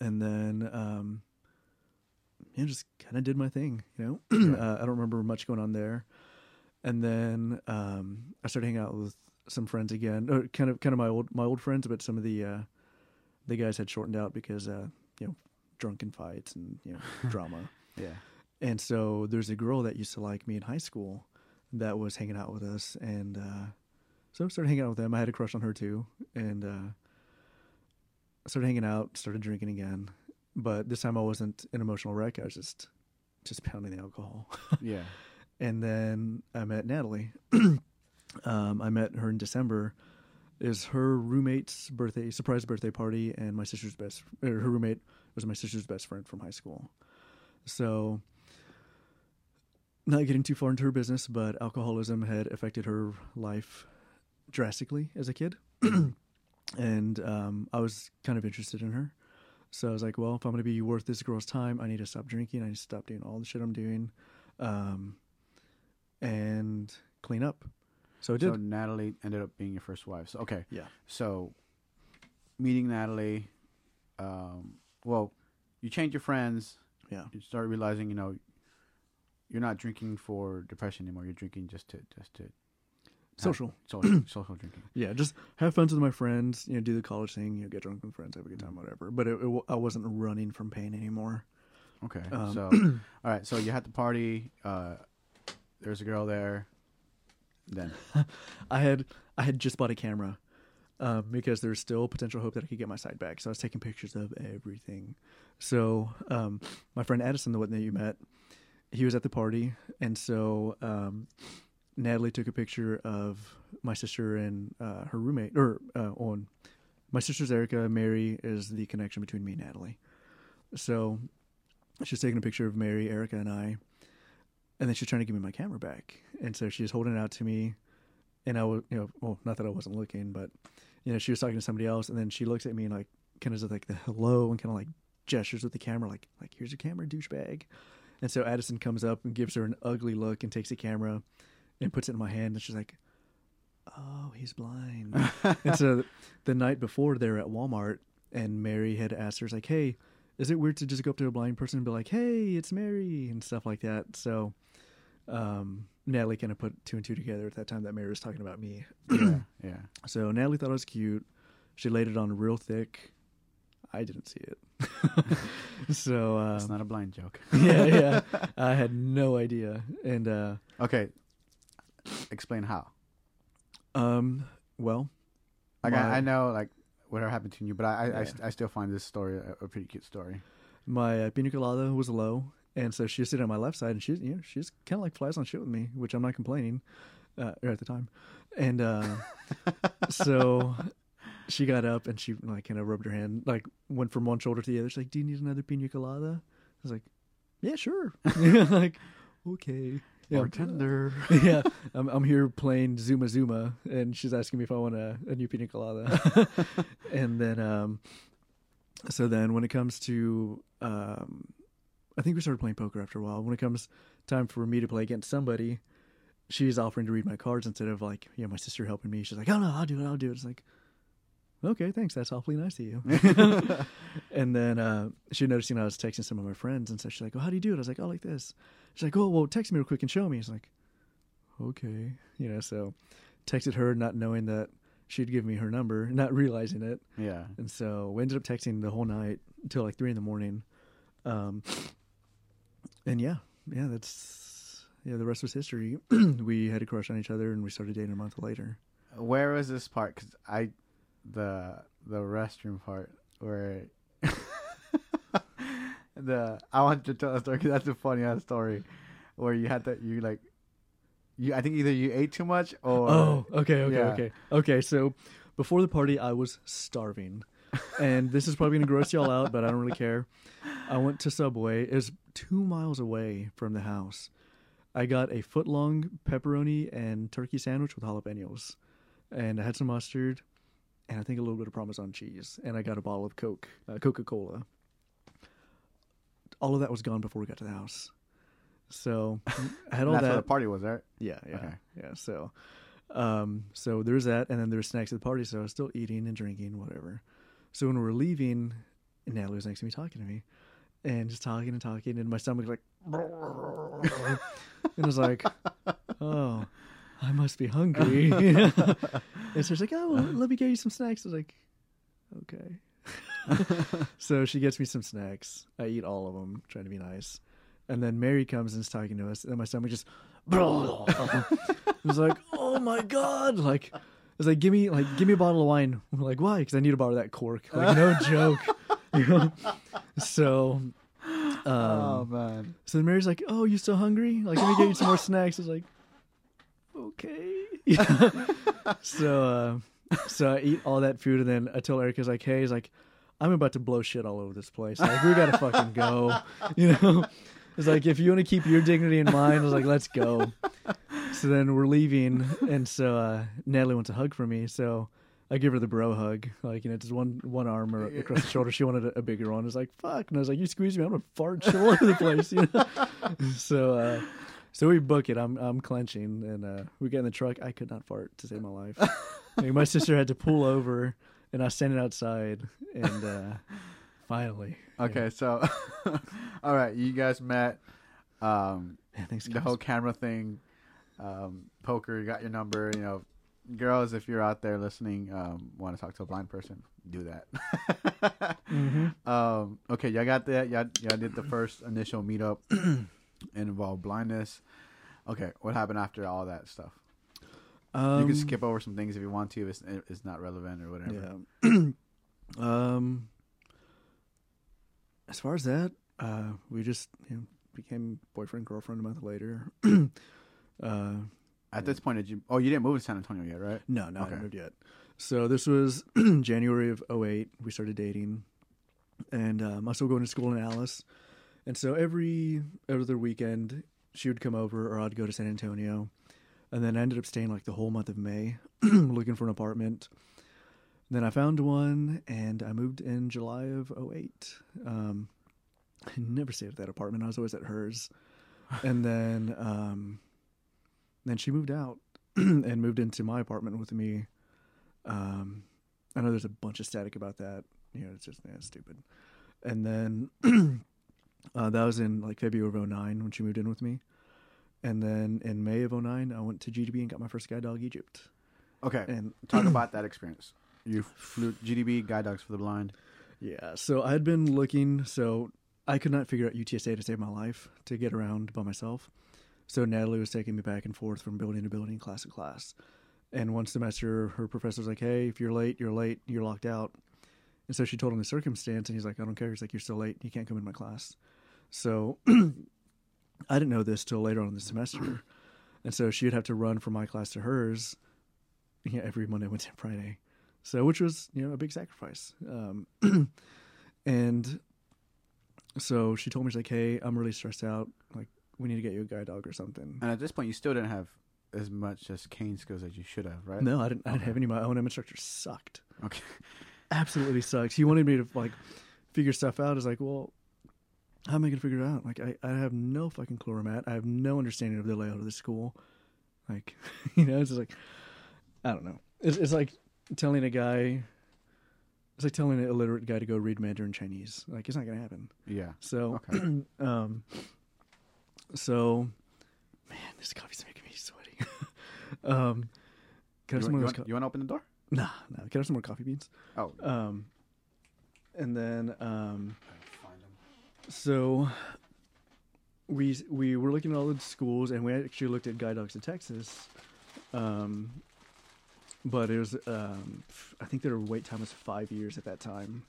And then, um, know, just kind of did my thing, you know? Yeah. uh, I don't remember much going on there. And then, um, I started hanging out with some friends again, or kind of, kind of my old, my old friends, but some of the, uh, the guys had shortened out because, uh, you know, drunken fights and, you know, drama. Yeah. And so there's a girl that used to like me in high school that was hanging out with us, and uh, so I started hanging out with them. I had a crush on her too, and uh, started hanging out, started drinking again. But this time I wasn't an emotional wreck. I was just just pounding the alcohol. Yeah. and then I met Natalie. um, I met her in December. Was her roommate's birthday, surprise birthday party, and my sister's best. Or her roommate was my sister's best friend from high school. So, not getting too far into her business, but alcoholism had affected her life drastically as a kid, and um, I was kind of interested in her. So I was like, well, if I'm going to be worth this girl's time, I need to stop drinking. I need to stop doing all the shit I'm doing, um, and clean up. So I did. So Natalie ended up being your first wife. So okay. yeah. So meeting Natalie, um, well, you change your friends. Yeah. You start realizing, you know, you're not drinking for depression anymore. You're drinking just to just to Social. social, social drinking. Yeah, just have fun with my friends. You know, do the college thing. You know, get drunk with friends, have a good time, whatever. But it, it, I wasn't running from pain anymore. Okay. Um, so all right. So you had the party. Uh, there's a girl there. Then I had I had just bought a camera um, because there's still potential hope that I could get my side back. So I was taking pictures of everything. So um, my friend Addison, the one that you met, he was at the party, and so um, Natalie took a picture of my sister and uh, her roommate, or uh, on my sister's Erica. Mary is the connection between me and Natalie. So she's taking a picture of Mary, Erica, and I, and then she's trying to give me my camera back, and so she's holding it out to me, and I was, you know, well, not that I wasn't looking, but you know, she was talking to somebody else, and then she looks at me and like kind of like the hello and kind of like gestures with the camera, like like here's your camera, douchebag. And so Addison comes up and gives her an ugly look and takes the camera and puts it in my hand, and she's like, "Oh, he's blind." and so the night before, they were at Walmart, and Mary had asked her, "Like, hey." Is it weird to just go up to a blind person and be like, "Hey, it's Mary" and stuff like that? So, um, Natalie kind of put two and two together at that time that Mary was talking about me. yeah, yeah. So Natalie thought I was cute. She laid it on real thick. I didn't see it. so uh, It's not a blind joke. yeah, yeah. I had no idea. And uh, Okay. Explain how. um, well, Like My- I, I know like whatever happened to you, but I I, I, Yeah. st- I still find this story a, a pretty cute story. my uh, pina colada was low, and so she was sitting on my left side, and she's you know she's kind of like flies on shit with me, which I'm not complaining. Uh, or at the time, and uh, so she got up and she like kind of rubbed her hand, like went from one shoulder to the other. She's like, "Do you need another pina colada?" I was like, "Yeah, sure." like, okay. Yeah, Bartender. yeah, I'm I'm here playing Zuma Zuma, and she's asking me if I want a, a new pina colada, and then um, so then when it comes to um i think we started playing poker after a while. When it comes time for me to play against somebody she's offering to read my cards instead of like you know my sister helping me. She's like oh no i'll do it i'll do it. It's like okay thanks. That's awfully nice of you. And then uh she noticed you know i was texting some of my friends and so she's like oh how do you do it? I was like oh like this. She's like oh well text me real quick and show me. It's like okay you know so texted her not knowing that she'd give me her number not realizing it. Yeah. and so we ended up texting the whole night until like three in the morning. Um, and yeah, yeah, that's yeah. The rest was history. we had a crush on each other, and we started dating a month later. Where was this part? Because I, the the restroom part where the I want to tell a story 'cause that's a funny ass story where you had that you like you I think either you ate too much or oh, okay, okay, yeah. okay, okay. So before the party, I was starving, and this is probably gonna gross y'all out, but I don't really care. I went to Subway. It was two miles away from the house. I got a foot long pepperoni and turkey sandwich with jalapenos, and I had some mustard, and I think a little bit of Parmesan cheese, and I got a bottle of Coke, uh, Coca Cola. All of that was gone before we got to the house. So I had all that's that. where the party was, right? Yeah, yeah, Okay. yeah. So, um, so there's that, and then there's snacks at the party. So I was still eating and drinking, whatever. So when we were leaving, Natalie was next to me talking to me, and just talking and talking, and my stomach was like, and I was like, oh, I must be hungry. and so she's like, oh, let me get you some snacks. I was like, okay. so she gets me some snacks. I eat all of them, trying to be nice. And then Mary comes and is talking to us, and my stomach just. it was like, oh my god! Like, was like, give me like, give me a bottle of wine. I'm like, why? Because I need bottle of that cork. Like, no joke. You know? So, um, oh man. so then Mary's like, "Oh, you still hungry? Like, let me get you some more snacks." I was like, "Okay." so, uh, so I eat all that food, and then I tell Erica's like, "Hey, he's like, I'm about to blow shit all over this place. Like, we gotta fucking go." You know, it's like if you want to keep your dignity in mind, I was like, "Let's go." So then we're leaving, and so uh, Natalie wants a hug from me, so. I give her the bro hug, like you know, just one one arm or across the shoulder. She wanted a, a bigger one. I was like, "Fuck!" And I was like, "You squeeze me, I'm gonna fart all over the place." You know? so, uh, so we book it. I'm I'm clenching, and uh, we get in the truck. I could not fart to save my life. Like, my sister had to pull over, and I standing outside, and uh, finally, Okay, so all right, you guys met. Um, man, thanks, the guys. whole camera thing, um, poker. You got your number. You know, girls, if you're out there listening, um, want to talk to a blind person, do that. Mhm. um, okay, y'all got that. Y'all, y'all did the first initial meetup. involved blindness. Okay, what happened after all that stuff? Um, you can skip over some things if you want to. If it's, it's not relevant or whatever. Yeah. um. As far as that, uh, we just you know, became boyfriend girlfriend a month later. uh, At this point, did you? Oh, you didn't move to San Antonio yet, right? No, no, I Okay. haven't moved yet. So this was January of 08. We started dating, and um, I was still going to school in Alice. And so every other weekend, she would come over, or I'd go to San Antonio. And then I ended up staying like the whole month of May, looking for an apartment. Then I found one, and I moved in July of 08. Um, I never stayed at that apartment. I was always at hers. And then, um, then she moved out and moved into my apartment with me. Um, I know there's a bunch of static about that. You know, it's just yeah, stupid. And then uh, that was in like February of 09 when she moved in with me. And then in May of 09, I went to GDB and got my first guide dog, Egypt. Okay, And talk about that experience. You flew GDB Guide Dogs for the Blind. Yeah, so I had been looking, so I could not figure out UTSA to save my life to get around by myself. So Natalie was taking me back and forth from building to building, class to class. And one semester, her professor was like, "Hey, if you're late, you're late. You're locked out." And so she told him the circumstance, and he's like, "I don't care." He's like, "You're still late. You can't come in my class." So I didn't know this till later on in the semester, and so she would have to run from my class to hers, yeah, every Monday, Wednesday, Friday. So, which was you know a big sacrifice. Um, and so she told me she's like, "Hey, I'm really stressed out. Like, we need to get you a guide dog or something." And at this point, you still didn't have as much as cane skills as you should have, right? No, I didn't. I didn't have any. of My own instructor sucked. Okay. Absolutely sucked. He wanted me to like figure stuff out. Is like, well, how am I gonna figure it out? Like, I, I have no fucking clue where I'm at. I have no understanding of the layout of the school. Like, you know, it's just like, I don't know. It's, it's like telling a guy. It's like telling an illiterate guy to go read Mandarin Chinese. Like, it's not gonna happen. Yeah. So, Okay. um, so, man, this coffee's making me sweaty. um, can I have some more you, want, you want to open the door? co- Nah, nah. Can I have some more coffee beans? Oh. Um, and then, um, Find them. so we we were looking at all the schools, and we actually looked at Guide Dogs of Texas. Um, but it was, um, f- I think their wait time was five years at that time.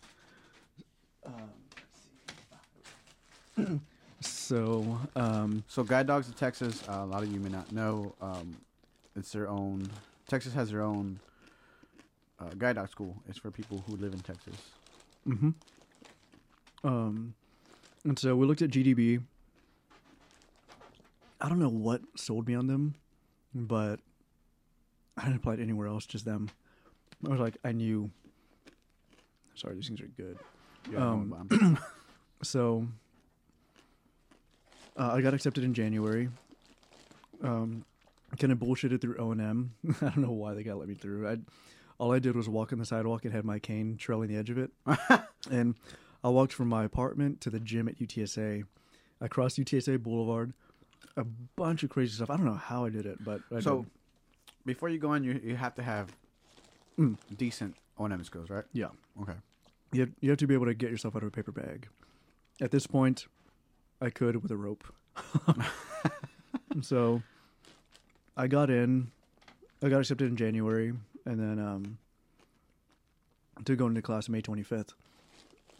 Um, let's see. so, um, So, Guide Dogs of Texas, uh, a lot of you may not know, um, it's their own. Texas has their own uh, guide dog school. It's for people who live in Texas. hmm Um, and so we looked at GDB. I don't know what sold me on them, but I didn't apply it anywhere else, just them. I was like, I knew. Sorry, these things are good. Yeah, Um, So uh, I got accepted in January. Um, kind of bullshitted through O and M. I don't know why they got let me through. I all I did was walk on the sidewalk and had my cane trailing the edge of it, and I walked from my apartment to the gym at UTSA. I crossed UTSA Boulevard. A bunch of crazy stuff. I don't know how I did it, but I so, did. before you go in, you you have to have Mm. decent O&M skills, right? yeah. Okay. You have, you have to be able to get yourself out of a paper bag. At this point, I could with a rope. so I got in. I got accepted in January, and then um, to go into class May 25th.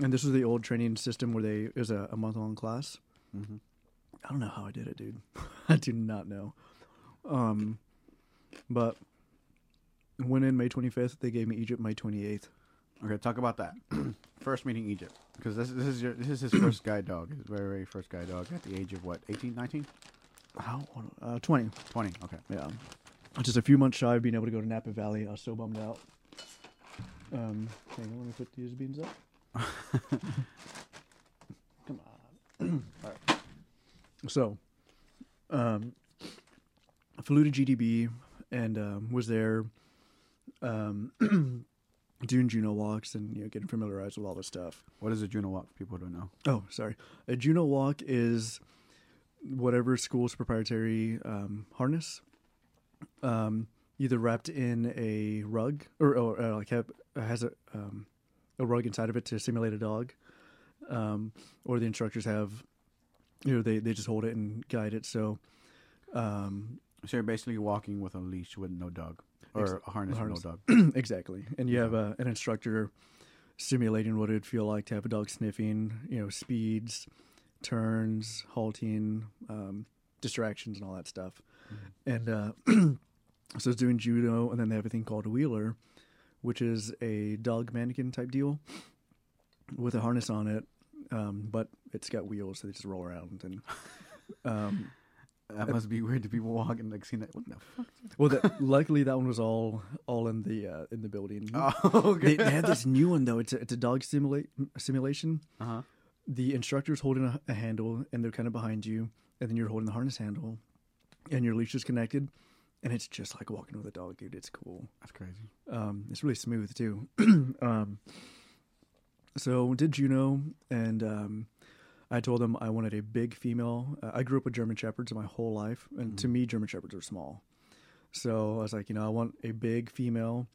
And this was the old training system where they is a, a month long class. hmm I don't know how I did it, dude. I do not know. Um, but went in May 25th. They gave me Egypt May 28th. Okay, talk about that. first meeting Egypt, because this this is your this is his first guide dog. His very very first guide dog at the age of what 18, 19? How? Uh, 20. 20. Okay. Yeah. Just a few months shy of being able to go to Napa Valley. I was so bummed out. Um, hang on, let me put these beans up. Come on. All right. So, um, I flew to GDB and um, was there um, doing Juno walks and you know getting familiarized with all this stuff. What is a Juno walk? People don't know. Oh, sorry. A Juno walk is whatever school's proprietary um, harness, um, either wrapped in a rug or, or uh, like have, has a um, a rug inside of it to simulate a dog, um, or the instructors have, you know, they they just hold it and guide it. So, um, So you're basically walking with a leash with no dog, or Ex- a harness, harness. with no dog. exactly, and you have a, an instructor simulating what it'd feel like to have a dog sniffing, you know, speeds, turns, halting, um, distractions, and all that stuff. And uh, so it's doing Juno, and then they have a thing called a wheeler, which is a dog mannequin type deal with a harness on it, um, but it's got wheels, so they just roll around. And um, That must be weird to be walking like seeing that. What the fuck? well, that, luckily that one was all all in the uh, in the building. Oh, They, okay. they have this new one though. It's a, it's a dog simulate simulation. Uh huh. The instructor's holding a, a handle, and they're kind of behind you, and then you're holding the harness handle, and your leash is connected, and it's just like walking with a dog, dude. It's cool. That's crazy. Um, it's really smooth too. um, so did Juno, and um, I told them I wanted a big female. Uh, I grew up with German shepherds my whole life, and to me, German shepherds are small. So I was like, you know, I want a big female.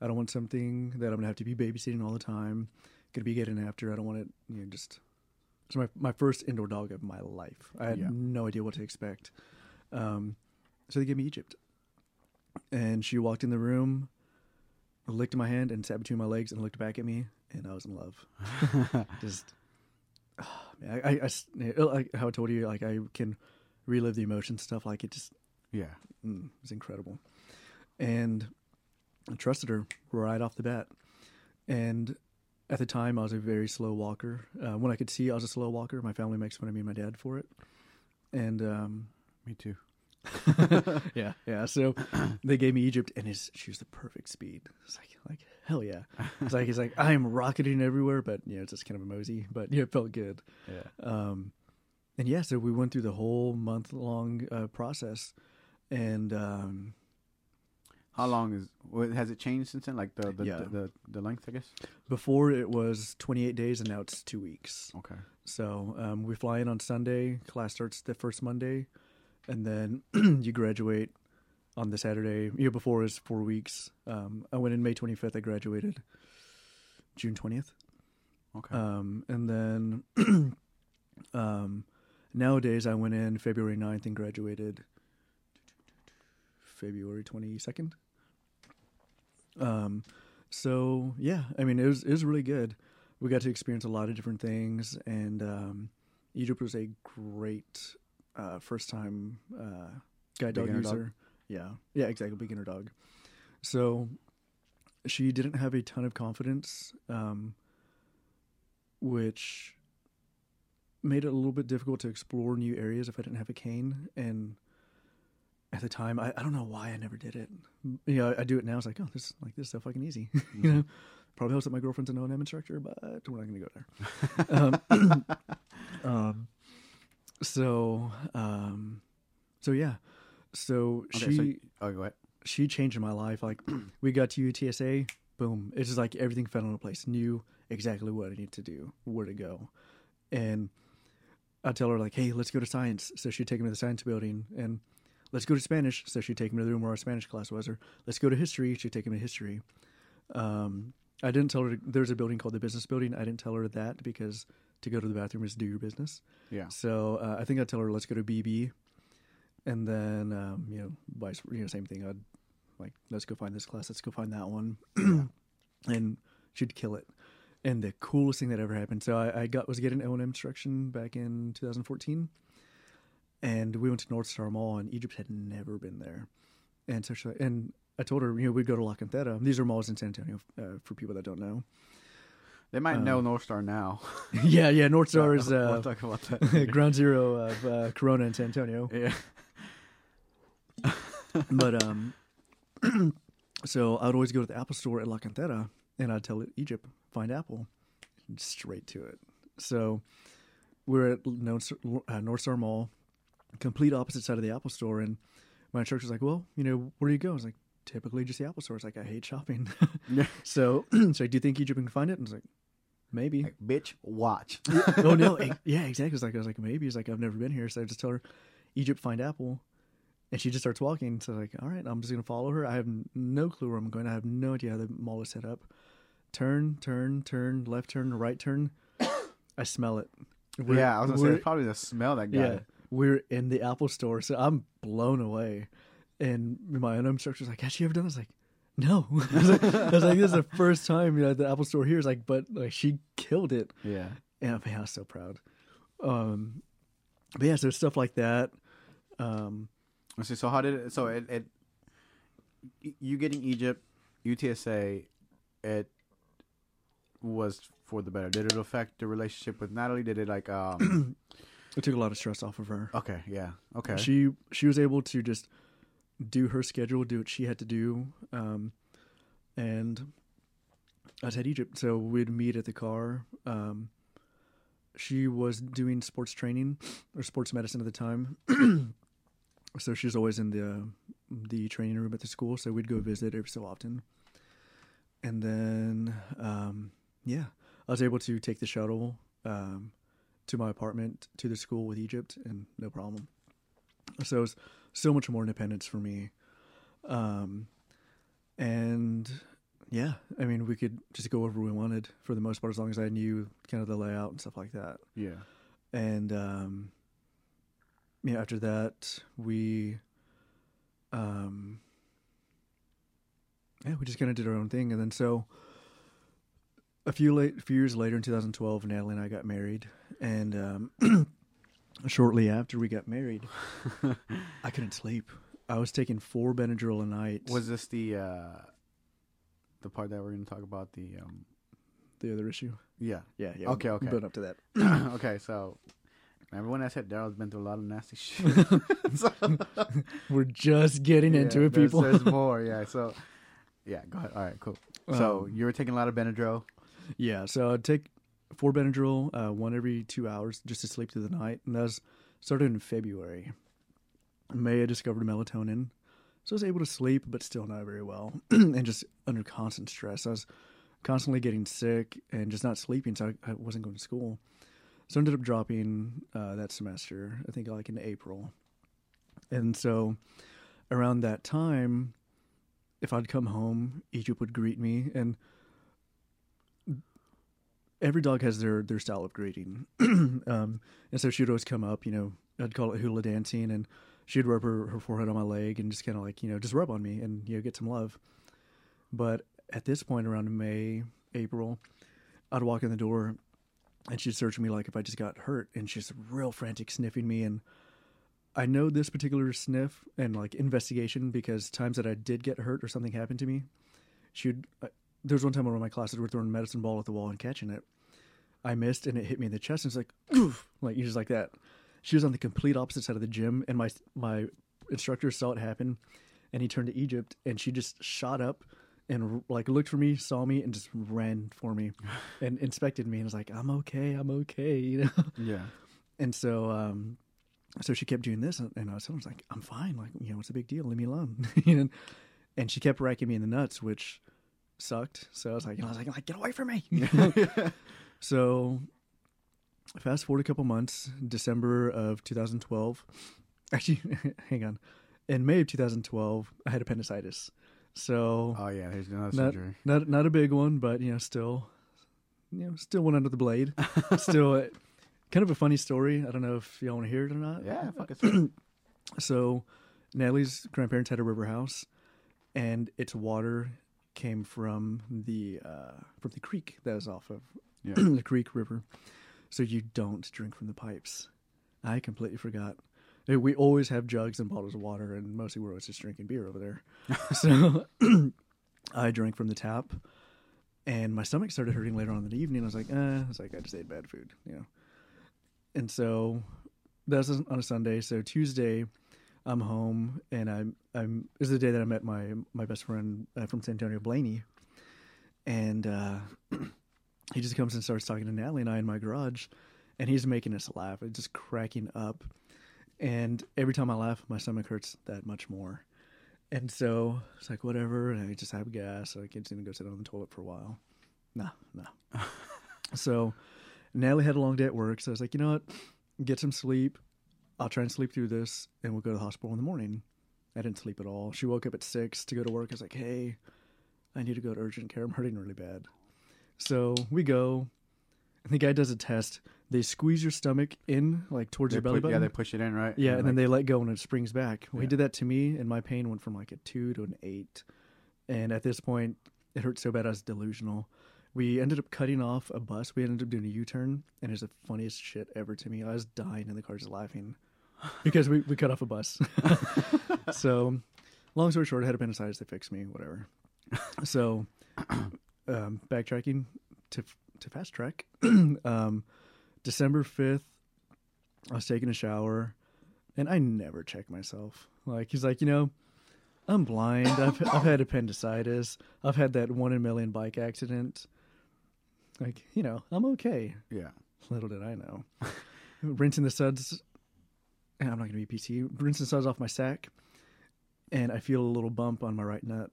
I don't want something that I'm gonna have to be babysitting all the time. Gonna be getting after. I don't want it, you know, just. It's my my first indoor dog of my life. I had Yeah. no idea what to expect. Um, so they gave me Egypt, and she walked in the room, licked my hand, and sat between my legs and looked back at me, and I was in love. Just, man, I, I- s- like how I told you, like I can relive the emotion stuff. Like it just Yeah. mm, it was incredible, and I trusted her right off the bat. And at the time, I was a very slow walker. Uh, when I could see, I was a slow walker. My family makes fun of me and my dad for it. And um, Me too. yeah, yeah. So they gave me Egypt, and his she was the perfect speed. It's like, like hell yeah. It's like he's like I am rocketing everywhere, but you know, it's just kind of a mosey, but yeah, it felt good. Yeah. Um, and yeah, so we went through the whole month long uh, process, and um, How long is? Has it changed since then? Like the the, Yeah. the, the the length, I guess. before it was 28 days, and now it's two weeks. Okay. So um, we fly in on Sunday. Class starts the first Monday, and then you graduate on the Saturday. Year before is four weeks. Um, I went in May 25th. I graduated June 20th, Okay. um, and then um, nowadays I went in February 9th and graduated February 22nd. Um, so yeah, I mean it was it was really good. We got to experience a lot of different things, and um, Egypt was a great uh, first time uh, guide dog Beginner dog? user. Yeah, yeah, exactly, beginner dog. So she didn't have a ton of confidence, um, which made it a little bit difficult to explore new areas if I didn't have a cane. And at the time, I, I don't know why I never did it. You know, I, I do it now. It's like, oh, this like this is so fucking easy. you know, probably helps that my girlfriend's an O and M instructor, but we're not going to go there. um, um, so, um, so yeah, so Okay, she so you- oh, go ahead. she changed my life. Like we got to UTSA, boom. It's just like everything fell into place. Knew exactly what I need to do, where to go. And I tell her like, hey, let's go to science. So she'd take me to the science building and let's go to Spanish. So she'd take me to the room where our Spanish class was, or let's go to history. She'd take me to history. Um, I didn't tell her there's a building called the business building. I didn't tell her that because to go to the bathroom is do your business. Yeah. So uh, I think I'd tell her let's go to BB, and then um, you know, vice you know, same thing. I'd like let's go find this class, let's go find that one, and she'd kill it. And the coolest thing that ever happened. So I, I got was getting O and M instruction back in 2014, and we went to North Star Mall, and Egypt had never been there, and so she, and I told her you know we'd go to La Cantera. These are malls in San Antonio uh, for people that don't know. They might Um, know North Star now. yeah, yeah. North Star is we'll uh, talk about that. ground zero of uh, Corona in San Antonio. yeah. but um, so I'd always go to the Apple store at La Cantera, and I'd tell Egypt find Apple, straight to it. So we're at North uh, North Star Mall, complete opposite side of the Apple store, and my instructor's like, "Well, you know, where do you go?" I was like, "Typically just the Apple store." It's like I hate shopping, Yeah. so so do you think Egypt can find it? And I was like, maybe. Like, bitch, watch. oh no, e- yeah, exactly. It's like I was like maybe. It's like I've never been here, so I just tell her, Egypt find apple, and she just starts walking. So like, all right, I'm just gonna follow her. I have no clue where I'm going. I have no idea how the mall is set up. Turn, turn, turn, left turn, right turn. I smell it. We're- yeah, I was gonna say it's probably the smell that got yeah, it. we're in the Apple store, so I'm blown away. And my own was like, "Has she ever done this?" Like, no. I, was like, I was like, "This is the first time you know the Apple store here." Is like, but like she killed it. Yeah. Yeah, man, I was so proud. Um, but yeah, so stuff like that. Um, see. So how did it? So it, it you getting Egypt, UTSA, it was for the better. Did it affect the relationship with Natalie? Did it like um? it took a lot of stress off of her. okay, yeah, okay, She she was able to just do her schedule, do what she had to do, um, and I was at Egypt, so we'd meet at the car. Um, she was doing sports training or sports medicine at the time, so she was always in the the training room at the school. So we'd go visit every so often, and then um, yeah, I was able to take the shuttle um, to my apartment to the school with Egypt, and no problem. So it was so much more independence for me. Um, and yeah, I mean, we could just go wherever we wanted for the most part, as long as I knew kind of the layout and stuff like that. yeah, And, um, you know, after that, we, um, yeah, we just kind of did our own thing. And then so a few late, a few years later in 2012, Natalie and I got married. And, um, shortly after we got married, I couldn't sleep. I was taking four Benadryl a night. was this the uh the part that we're gonna talk about? The um, the other issue? yeah, Yeah, yeah. Okay, okay. Build up to that. okay. So Remember when I said Daryl's been through a lot of nasty shit? So- We're just getting Yeah, into it, there's- people. There's more, yeah. So, yeah, go ahead. All right, cool. So Um, you were taking a lot of Benadryl. Yeah, so I'd take four Benadryl, uh, one every two hours, just to sleep through the night, and that started in February. In May, I discovered melatonin, so I was able to sleep, but still not very well, and just under constant stress. I was constantly getting sick and just not sleeping, so I, I wasn't going to school. So I ended up dropping uh, that semester, I think like in April, and so around that time, if I'd come home, Egypt would greet me, and every dog has their their style of greeting. um, and so she'd always come up, you know, I'd call it hula dancing, and she'd rub her, her forehead on my leg and just kind of like, you know, just rub on me and, you know, get some love. But at this point, around May, April, I'd walk in the door and she'd search me like if I just got hurt, and she's real frantic, sniffing me. And I know this particular sniff and like investigation because times that I did get hurt or something happened to me, she'd. There was one time one of my classes were throwing a medicine ball at the wall and catching it. I missed and it hit me in the chest. And it's like, oof, like you just like that. She was on the complete opposite side of the gym, and my my instructor saw it happen, and he turned to Egypt, and she just shot up and like looked for me, saw me, and just ran for me, and inspected me, and was like, "I'm okay, I'm okay," you know. Yeah. And so, um, so she kept doing this, and, and I was, I was like, "I'm fine, like you know, what's the big deal? Leave me alone," you know. And she kept racking me in the nuts, which sucked. So I was like, you know, I was like, like, get away from me. so fast forward a couple months, December of 2012. Actually, hang on. In May of 2012, I had appendicitis. So Oh yeah, there's another not, surgery. not not a big one, but you know, still, you know, still went under the blade. still, uh, kind of a funny story. I don't know if y'all want to hear it or not. Yeah, fuck it. So, Natalie's grandparents had a river house, and its water came from the uh, from the creek that was off of Yeah. the creek river. So you don't drink from the pipes. I completely forgot. We always have jugs and bottles of water, and mostly we're always just drinking beer over there. so I drank from the tap, and my stomach started hurting later on in the evening. I was like, eh, I was like, I just ate bad food, you know. And so that was on a Sunday. So Tuesday, I'm home, and I'm I'm. This is the day that I met my my best friend uh, from San Antonio, Blaney, and uh, he just comes and starts talking to Natalie and I in my garage, and he's making us laugh. It's just cracking up, and every time I laugh, my stomach hurts that much more. And so it's like whatever, and I just have gas, so I can't even go sit on the toilet for a while. Nah, nah. so Natalie had a long day at work, so I was like, you know what, get some sleep. I'll try and sleep through this, and we'll go to the hospital in the morning. I didn't sleep at all. She woke up at six to go to work. I was like, hey, I need to go to urgent care. I'm hurting really bad. So we go, and the guy does a test. They squeeze your stomach in, like towards They your belly put- button. Yeah, they push it in, right? Yeah, and then they let go and it springs back. Well, he Yeah. did that to me, and my pain went from like a two to an eight. And at this point, it hurt so bad I was delusional. We ended up cutting off a bus. We ended up doing a U turn, and it's the funniest shit ever to me. I was dying in the car just laughing because we, we cut off a bus. so, long story short, I had appendicitis. They fixed me, whatever. So, um, backtracking to to fast track. um, December fifth, I was taking a shower, and I never check myself. Like he's like, you know, I'm blind. I've I've had appendicitis. I've had that one in a million bike accident. Like you know, I'm okay. yeah. Little did I know. Rinsing the suds. I'm not going to be PT. Rinsing the suds off my sack, and I feel a little bump on my right nut.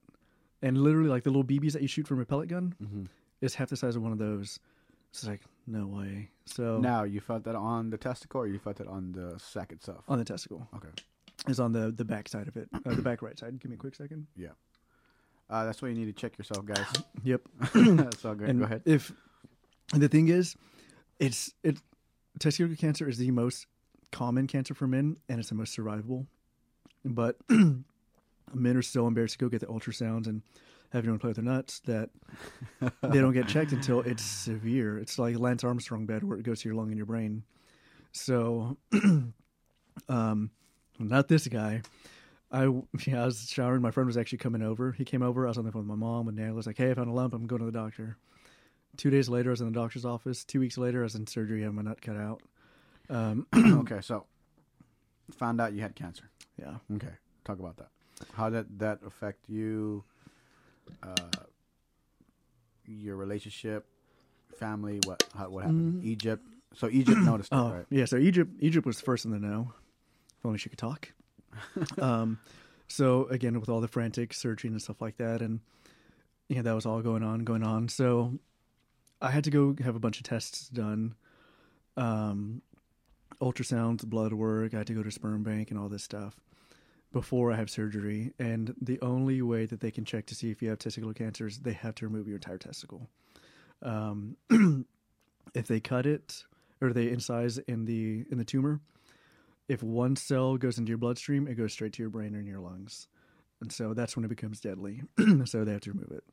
And literally, like the little BBs that you shoot from a pellet gun, hmm is half the size of one of those. It's like no way. So Now you felt that on the testicle, or you felt it on the sack itself? on the testicle Okay. is on the the back side of it, uh, the back right side. Give me a quick second. Uh, that's why you need to check yourself, guys. Yep. so go, and go ahead. If and the thing is, it's it testicular cancer is the most common cancer for men, and it's the most survivable. But men are so embarrassed to go get the ultrasounds and have anyone play with their nuts that they don't get checked until it's severe. It's like Lance Armstrong bed where it goes to your lung and your brain. So, um, not this guy. I yeah, I was showering. My friend was actually coming over. He came over. I was on the phone with my mom, and Natalie was like, "Hey, I found a lump. I'm going to the doctor." Two days later, I was in the doctor's office. Two weeks later, I was in surgery, having my nut cut out. Um, okay, so found out you had cancer. yeah. Okay, talk about that. How did that affect you? Uh, your relationship, family. What? How, what happened? Mm. Egypt. So Egypt noticed it, Oh, right? yeah. So Egypt, Egypt was first in the know. If only she could talk. um, so again, with all the frantic searching and stuff like that, and yeah, that was all going on, going on. So I had to go have a bunch of tests done, um, ultrasounds, blood work. I had to go to sperm bank and all this stuff before I have surgery. And the only way that they can check to see if you have testicular cancer is they have to remove your entire testicle. Um, if they cut it or they incise in the in the tumor, if one cell goes into your bloodstream, it goes straight to your brain and your lungs, and so that's when it becomes deadly. so they have to remove it.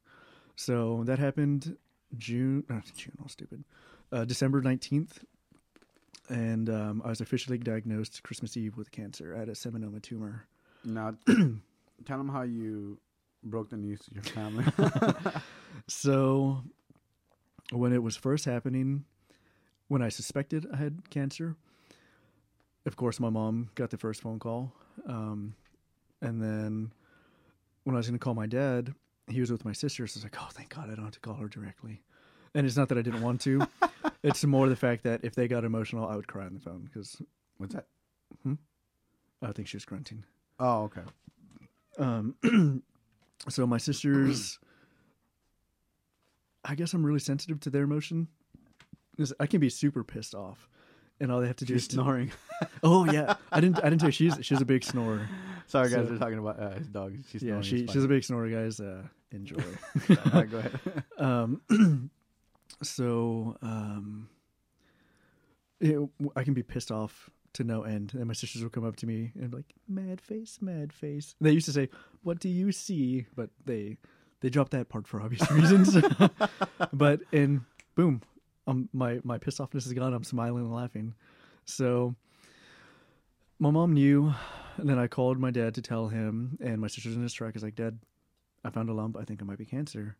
So that happened June, not June, all stupid, uh, December nineteenth, and um, I was officially diagnosed Christmas Eve with cancer. I had a seminoma tumor. Now, tell them how you broke the news to your family. So when it was first happening, when I suspected I had cancer, of course my mom got the first phone call. Um, and then when I was going to call my dad, he was with my sister. So I was like, oh, thank God I don't have to call her directly. And it's not that I didn't want to. it's more the fact that if they got emotional, I would cry on the phone because What's that? I think she was grunting. Oh, okay. Um, so my sisters, I guess I'm really sensitive to their emotion. I can be super pissed off, and all they have to do She's is to, snoring. Oh yeah, I didn't. I didn't tell you she's she's a big snorer. Sorry, guys. So- we're talking about uh, his dog. She's yeah, she she's a big snorer, guys. Uh, enjoy. Go ahead. um, so um, it, I can be pissed off to no end, and my sisters will come up to me and be like, "Mad face, mad face." They used to say, "What do you see?" But they they dropped that part for obvious reasons. but and boom, um, my my pissed offness is gone. I'm smiling and laughing. So my mom knew, and then I called my dad to tell him, and my sister's in his truck. Is like, "Dad, I found a lump. I think it might be cancer."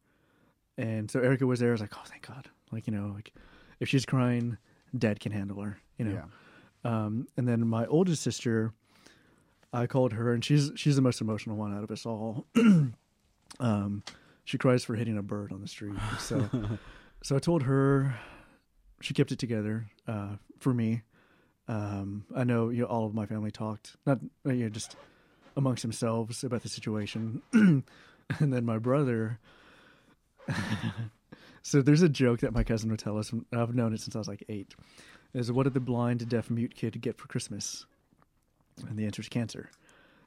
And so Erica was there. I was like, "Oh, thank God!" Like you know, like if she's crying, Dad can handle her. You know. Yeah. Um, and then my oldest sister, I called her, and she's she's the most emotional one out of us all. um, she cries for hitting a bird on the street. So, so I told her. She kept it together uh, for me. Um, I know you know, all of my family talked, not you know, just amongst themselves about the situation, and then my brother. so there's a joke that my cousin would tell us. and I've known it since I was like eight is what did the blind, deaf, mute kid get for Christmas? And the answer is cancer.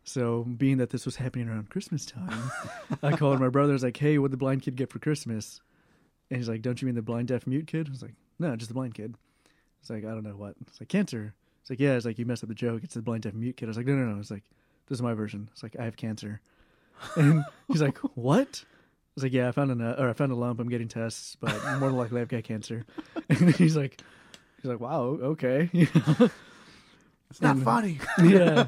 So, being that this was happening around Christmas time, I called my brother. I was like, "Hey, what did the blind kid get for Christmas?" And he's like, "Don't you mean the blind, deaf, mute kid?" I was like, "No, just the blind kid." It's like, "I don't know what." It's like cancer. It's like, "Yeah." It's like you messed up the joke. It's the blind, deaf, mute kid. I was like, "No, no, no." It's like, "This is my version." It's like, "I have cancer," and he's like, "What?" I was like, "Yeah, I found an or I found a lump. I'm getting tests, but more than likely I've got cancer." And he's like, "He's like, wow, okay." It's not And- funny. yeah.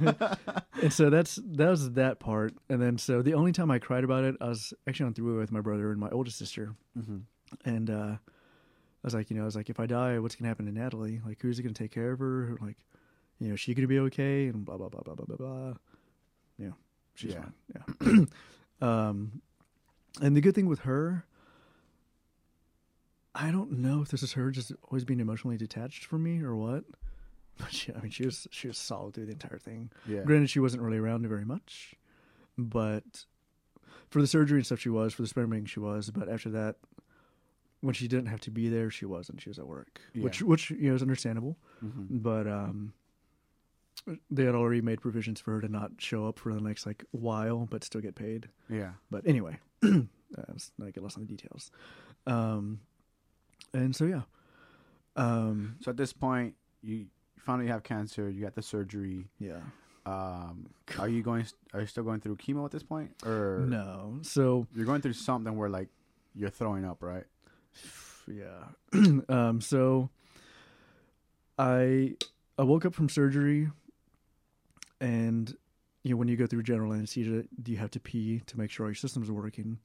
and so that's that was that part. And then so the only time I cried about it, I was actually on throughway with my brother and my oldest sister. hmm And uh I was like, you know, I was like, if I die, what's gonna happen to Natalie? Like, who's gonna take care of her? Like, you know, is she gonna be okay? And blah blah blah blah blah blah blah. Yeah, she's Yeah. fine. Yeah. um, and the good thing with her, I don't know if this is her just always being emotionally detached from me or what. But she, I mean, she was she was solid through the entire thing. Yeah. Granted, she wasn't really around very much, but for the surgery and stuff, she was. For the sperm she was. But after that, when she didn't have to be there, she wasn't. She was at work, which Yeah. which you know is understandable. hmm But um, they had already made provisions for her to not show up for the next like while, but still get paid. Yeah. But anyway, uh, let's not get lost on the details. Um, and so yeah, um, So at this point, you you found out you have cancer. You got the surgery. yeah. Um, are you going? Are you still going through chemo at this point, or No, so you're going through something where like you're throwing up, right? yeah. um, so I I woke up from surgery, and you know when you go through general anesthesia, do you have to pee to make sure all your systems are working.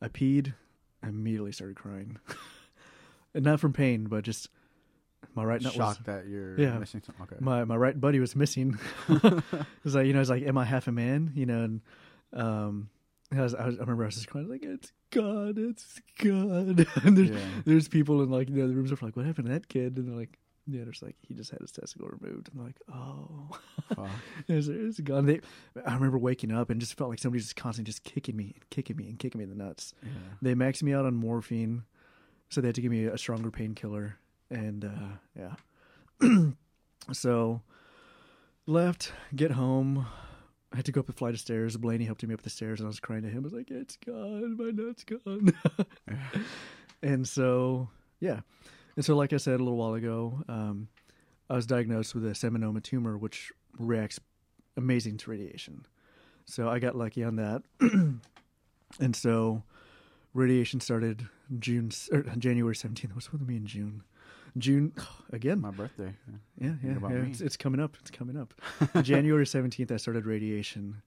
I peed, I immediately started crying, and not from pain, but just my right nut was shocked that you're Yeah. missing something. Okay. my my right buddy was missing. it was like you know, it's like, am I half a man? You know, and um, I, was, I, was, I remember I was just crying like, it's God, it's God. and there's, Yeah. there's people in like the other rooms are like, what happened to that kid? And they're like, yeah, there's like he just had his testicle removed. I'm like, oh, Fuck. it's, it's gone. They, I remember waking up and just felt like somebody just constantly just kicking me, and kicking me, and kicking me in the nuts. Yeah. They maxed me out on morphine, so they had to give me a stronger painkiller, and uh, yeah. so left, get home. I had to go up a flight of stairs. Blaney helped me up the stairs, and I was crying to him. I was like, "It's gone, my nut's gone." and so, yeah, and so, like I said a little while ago, um, I was diagnosed with a seminoma tumor, which reacts amazing to radiation. So I got lucky on that, and so radiation started June or January seventeenth. What's with me in June? June again. My birthday. Yeah, yeah, about yeah. It's, it's coming up. It's coming up. January seventeenth, I started radiation.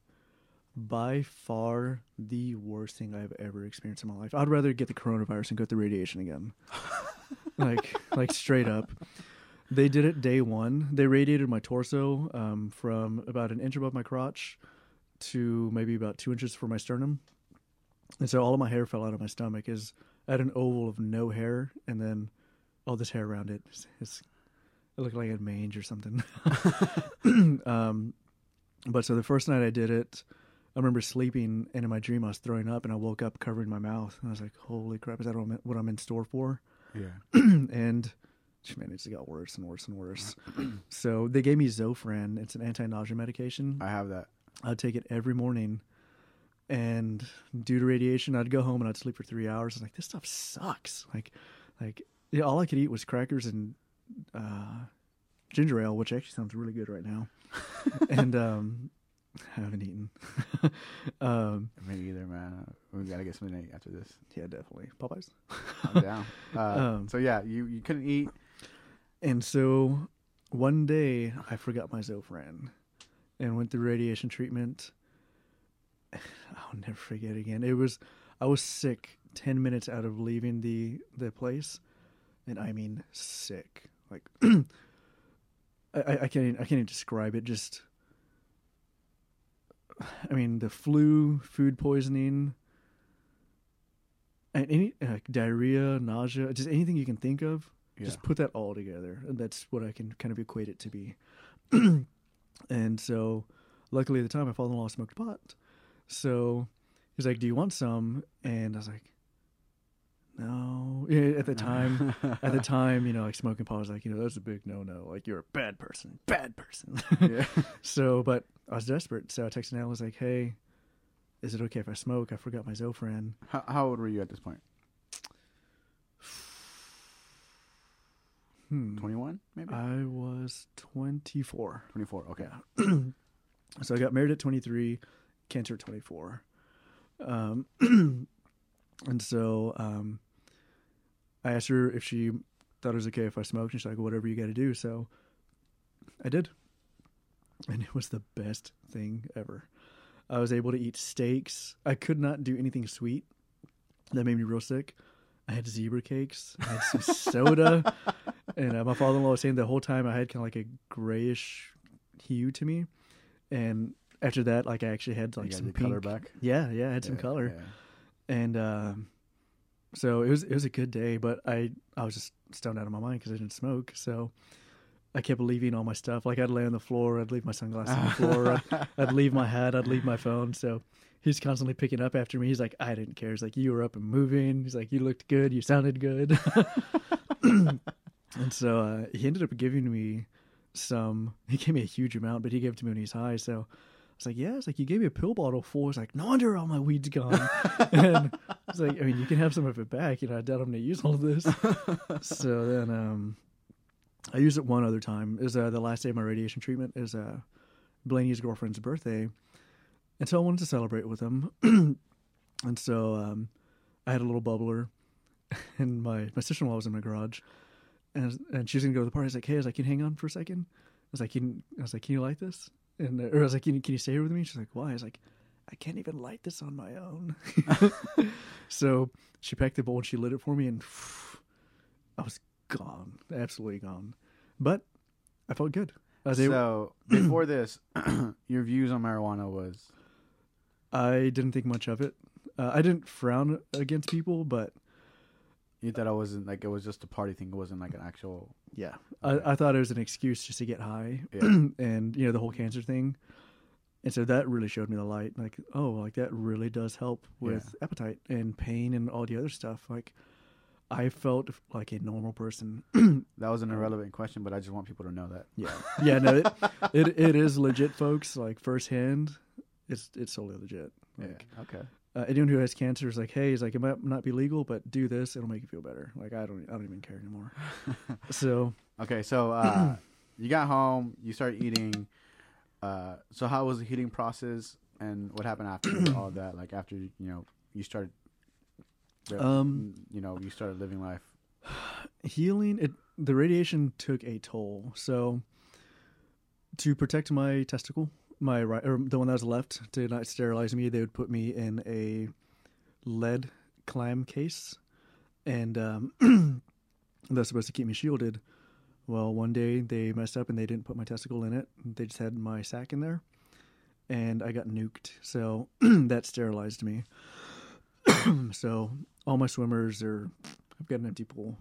By far the worst thing I've ever experienced in my life. I'd rather get the coronavirus and go through radiation again. like, like straight up. They did it day one. They radiated my torso um, from about an inch above my crotch to maybe about two inches from my sternum, and so all of my hair fell out of my stomach. Is I had an oval of no hair, and then all this hair around it. It's, it's it looked like had mange or something. um, but so the first night I did it, I remember sleeping, and in my dream I was throwing up, and I woke up covering my mouth, and I was like, "Holy crap! Is that what I'm in store for?" Yeah. and she managed to get worse and worse and worse. so they gave me Zofran. It's an anti-nausea medication. I have that. I'd take it every morning. And due to radiation, I'd go home and I'd sleep for three hours. I was like, this stuff sucks. Like, like yeah, all I could eat was crackers and uh, ginger ale, which actually sounds really good right now. and um, I haven't eaten. um, Me either, man. We gotta get something to eat after this. yeah, definitely Popeyes. I'm down. Uh, Um, so yeah, you you couldn't eat. And so one day I forgot my Zofran and went through radiation treatment. I'll never forget again. It was I was sick ten minutes out of leaving the the place, and I mean sick. Like I, I I can't even- I can't even describe it. Just I mean the flu, food poisoning, and any like diarrhea, nausea, just anything you can think of. Yeah. Just put that all together, and that's what I can kind of equate it to be. and so, luckily at the time, my father-in-law smoked pot, so he's like, "Do you want some?" And I was like, "No." At the time, at the time, you know, like smoking pot was like, you know, that's a big no-no. Like you're a bad person, bad person. yeah. so, but I was desperate, so I texted Al. I was like, "Hey, is it okay if I smoke? I forgot my Zofran." How, how old were you at this point? Hmm. Twenty one, maybe. I was 24. Twenty four. Okay. So I got married at 23, cancer at 24. Um, and so um, I asked her if she thought it was okay if I smoked, and she's like, "Whatever you got to do." So I did, and it was the best thing ever. I was able to eat steaks. I could not do anything sweet. That made me real sick. I had zebra cakes. I had some soda, and uh, my father-in-law was saying the whole time I had kind of like a grayish hue to me. And after that, like I actually had like some pink. color back. Yeah, yeah, I had some color yeah. And um, so it was it was a good day. But I I was just stoned out of my mind because I didn't smoke. So I kept leaving all my stuff. Like I'd lay on the floor, I'd leave my sunglasses on the floor, I'd, I'd leave my hat, I'd leave my phone. So he's constantly picking up after me. He's like, I didn't care. He's like, you were up and moving. He's like, you looked good, you sounded good. and so uh, he ended up giving me some. He gave me a huge amount, but he gave it to me when he's high. So. I was like, yeah. It's like you gave me a pill bottle full. It's like, no wonder all my weed's gone. and it's like, I mean, you can have some of it back. You know, I doubt I'm going to use all of this. so then, um, I used it one other time. Is uh, the last day of my radiation treatment is uh, Blaney's girlfriend's birthday, and so I wanted to celebrate with him. and so um, I had a little bubbler, and my my sister in law was in my garage, and and she was gonna go to the party. I was like, hey, I was like, can you hang on for a second? I was like, can I was like, can you light this? And uh, or I was like, can you, can you stay here with me? She's like, why? I was like, I can't even light this on my own. so she packed the bowl and she lit it for me, and I was gone, absolutely gone. But I felt good. I was able, So before this, your views on marijuana was I didn't think much of it. Uh, I didn't frown against people, but you thought it wasn't like it was just a party thing. It wasn't like an actual. yeah, Okay. I, I thought it was an excuse just to get high, Yeah. and you know the whole cancer thing. And so that really showed me the light. Like, oh, like that really does help with appetite and pain and all the other stuff. Like, I felt like a normal person. That was an irrelevant question, but I just want people to know that. Yeah, yeah, no, it, it it is legit, folks. Like firsthand, it's it's totally legit. Like, yeah. Okay. Uh, anyone who has cancer is like, hey, it's like it might not be legal, but do this, it'll make you feel better. Like I don't I don't even care anymore. so Okay. So uh, you got home. You started eating. Uh, so how was the healing process, and what happened after all that? Like after you know you started. Um, you know, you started living life. healing it the radiation took a toll. So to protect my testicle, my right or the one that was left to not sterilize me, they would put me in a lead clam case, and um, that's supposed to keep me shielded. Well, one day they messed up and they didn't put my testicle in it. They just had my sac in there, and I got nuked. So that sterilized me. so all my swimmers are. I've got an empty pool.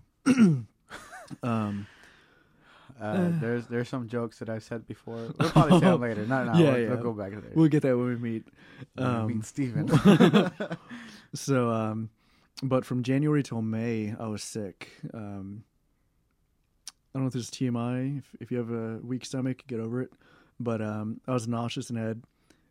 um, Uh, there's there's some jokes that I've said before. We'll probably say them later. Not now. Yeah, we'll, yeah. we'll go back to there. we'll get that when we meet. When we Um, meet Steven. so, um, but from January till May, I was sick. Um, I don't know if this is TMI. If, if you have a weak stomach, get over it. But um, I was nauseous and had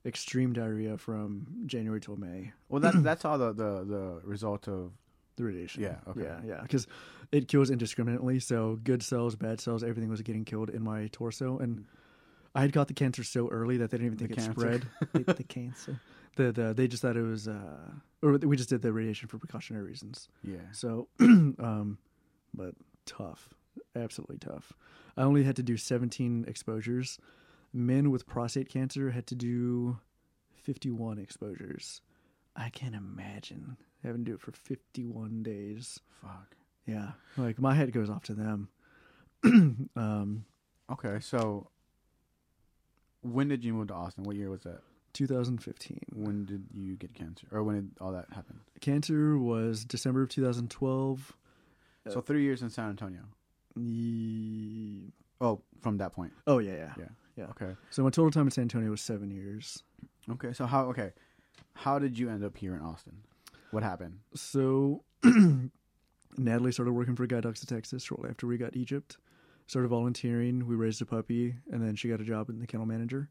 extreme diarrhea from January till May. well, that that's all the, the the result of The radiation. Yeah, okay. Yeah, yeah. Because it kills indiscriminately. So good cells, bad cells, everything was getting killed in my torso. And I had got the cancer so early that they didn't even The think it cancer. spread. the, the cancer. The, the, they just thought it was, uh, or we just did the radiation for precautionary reasons. yeah. So, um, but tough, absolutely tough. I only had to do 17 exposures. Men with prostate cancer had to do 51 exposures. I can't imagine having to do it for 51 days. Fuck. Yeah, like my head goes off to them. um, Okay, so when did you move to Austin? What year was that? 2015. When did you get cancer, or when did all that happen? Cancer was December of 2012. Uh, So three years in San Antonio. Ye- Oh, from that point. Oh yeah, yeah, Yeah. yeah. Okay. So my total time in San Antonio was seven years. Okay. So how? Okay, how did you end up here in Austin? What happened? So Natalie started working for Guide Dogs of Texas shortly after we got Egypt. Started volunteering. We raised a puppy, and then she got a job in the kennel manager.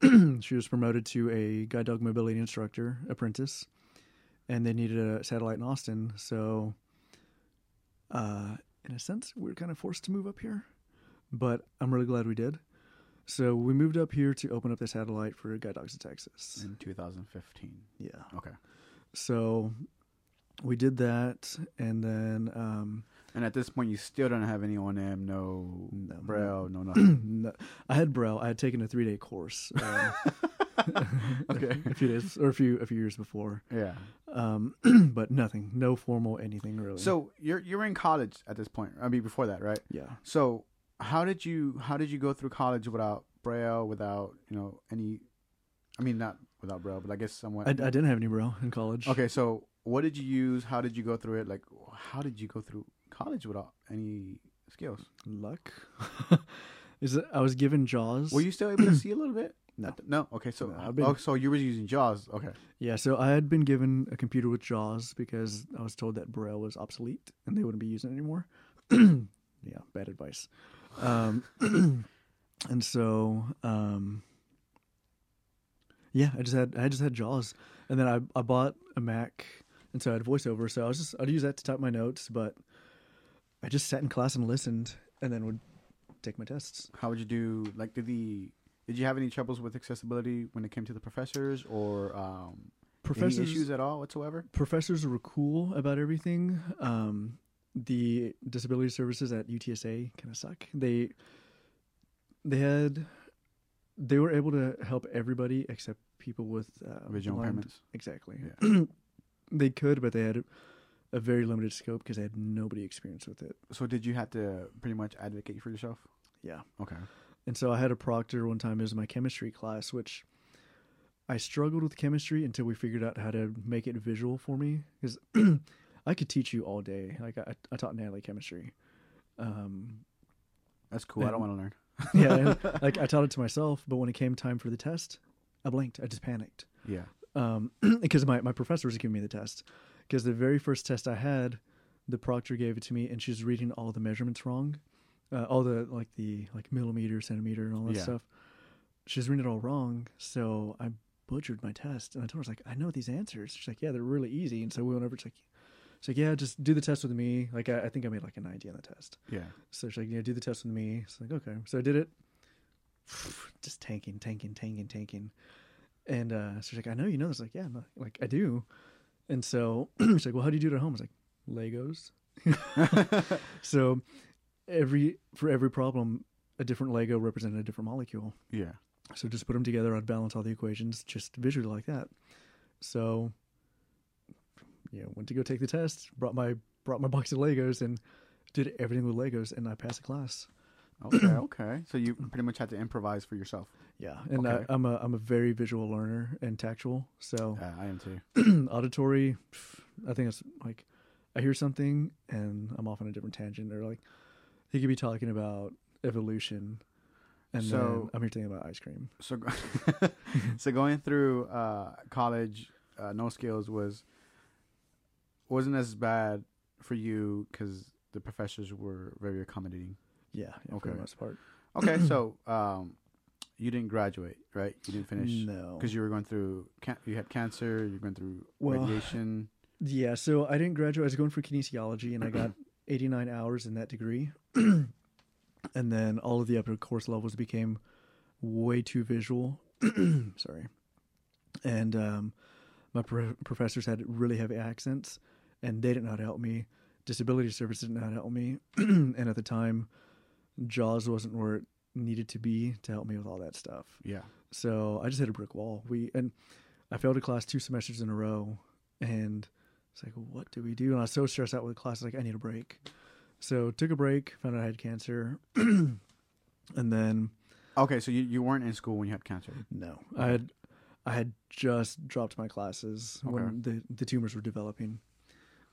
she was promoted to a guide dog mobility instructor apprentice, and they needed a satellite in Austin. So, uh, in a sense, we were kind of forced to move up here, but I'm really glad we did. So we moved up here to open up the satellite for Guide Dogs of Texas. In 2015. Yeah. Okay. So we did that, and then um, And at this point, you still don't have any on M, no, No. braille, no nothing. no, I had Braille. I had taken a three day course. Um, Okay. a few days or a few a few years before, yeah. um, but nothing, no formal anything really. So you're you're in college at this point. I mean, before that, right? yeah, So how did you how did you go through college without braille, without you know any? I mean, not without braille, but I guess somewhat. I, I didn't have any Braille in college. Okay, so what did you use? How did you go through it? Like, how did you go through college without any skills? luck. Is it? I was given Jaws. Were you still able to see a little bit? No. No. Okay, so No, been- oh, so you were using JAWS. Okay. Yeah, so I had been given a computer with JAWS because I was told that Braille was obsolete and they wouldn't be using it anymore. yeah, bad advice. Um, and so, um, yeah, I just had I just had JAWS, and then I I bought a Mac, and so I had VoiceOver. So I was just I'd use that to type my notes, but I just sat in class and listened, and then would take my tests. How would you do? Like, did the did you have any troubles with accessibility when it came to the professors, or um, Professors any issues at all whatsoever? professors were cool about everything. Um, the disability services at UTSA kind of suck. They they had they were able to help everybody except people with uh, Visual impairments. Exactly. Yeah. they could, but they had a very limited scope because they had nobody experienced with it. So did you have to pretty much advocate for yourself? Yeah. Okay. And so I had a proctor one time. It was my chemistry class, which I struggled with chemistry until we figured out how to make it visual for me. Because I could teach you all day. Like I, I taught Natalie chemistry. Um, That's cool. I don't want to learn. yeah, and, like I taught it to myself, but when it came time for the test, I blinked. I just panicked. Yeah. um, because my, my professor was giving me the test. Because the very first test I had, the proctor gave it to me, and she was reading all the measurements wrong, uh, all the like the like millimeter, centimeter, and all that Yeah. stuff. She was reading it all wrong, so I butchered my test. And I told her, I was like, I know these answers. She's like, Yeah, they're really easy. And so we went over. She's like, She's like, Yeah, just do the test with me. Like I, I think I made like a ninety on the test. Yeah. So she's like, Yeah, do the test with me. It's like, okay. So I did it. Just tanking, tanking, tanking, tanking. And uh, so she's like, I know you know this. Like, yeah, no, like I do. And so she's like, Well, how do you do it at home? I was like, Legos. so every for every problem, a different Lego represented a different molecule. yeah. So just put them together. I'd balance all the equations just visually like that. So, yeah, went to go take the test. Brought my brought my box of Legos and did everything with Legos, and I passed the class. Okay. okay. So you pretty much had to improvise for yourself. Yeah, and Okay. I, I'm a I'm a very visual learner and tactual. So Yeah, I am too. auditory, I think it's like I hear something and I'm off on a different tangent, or like he could be talking about evolution, and then So- I'm here thinking about ice cream. So, so going through uh, college, uh, no skills was wasn't as bad for you because the professors were very accommodating. Yeah, yeah for the Okay. most part. Okay, so um, you didn't graduate, right? You didn't finish No, because you were going through. Can- you had cancer. You're going through Well, radiation. Yeah, so I didn't graduate. I was going for kinesiology, and I got 89 hours in that degree. and then all of the upper course levels became way too visual. Sorry. And um, my pro- professors had really heavy accents, and they how to help me. Disability services how to help me. and at the time, JAWS wasn't where it needed to be to help me with all that stuff. Yeah. So I just hit a brick wall. We and I failed a class two semesters in a row, and it's like, what do we do? And I was so stressed out with the class, like I need a break. So took a break, found out I had cancer, and then Okay, so you, you weren't in school when you had cancer. no, I had I had just dropped my classes when the the tumors were developing.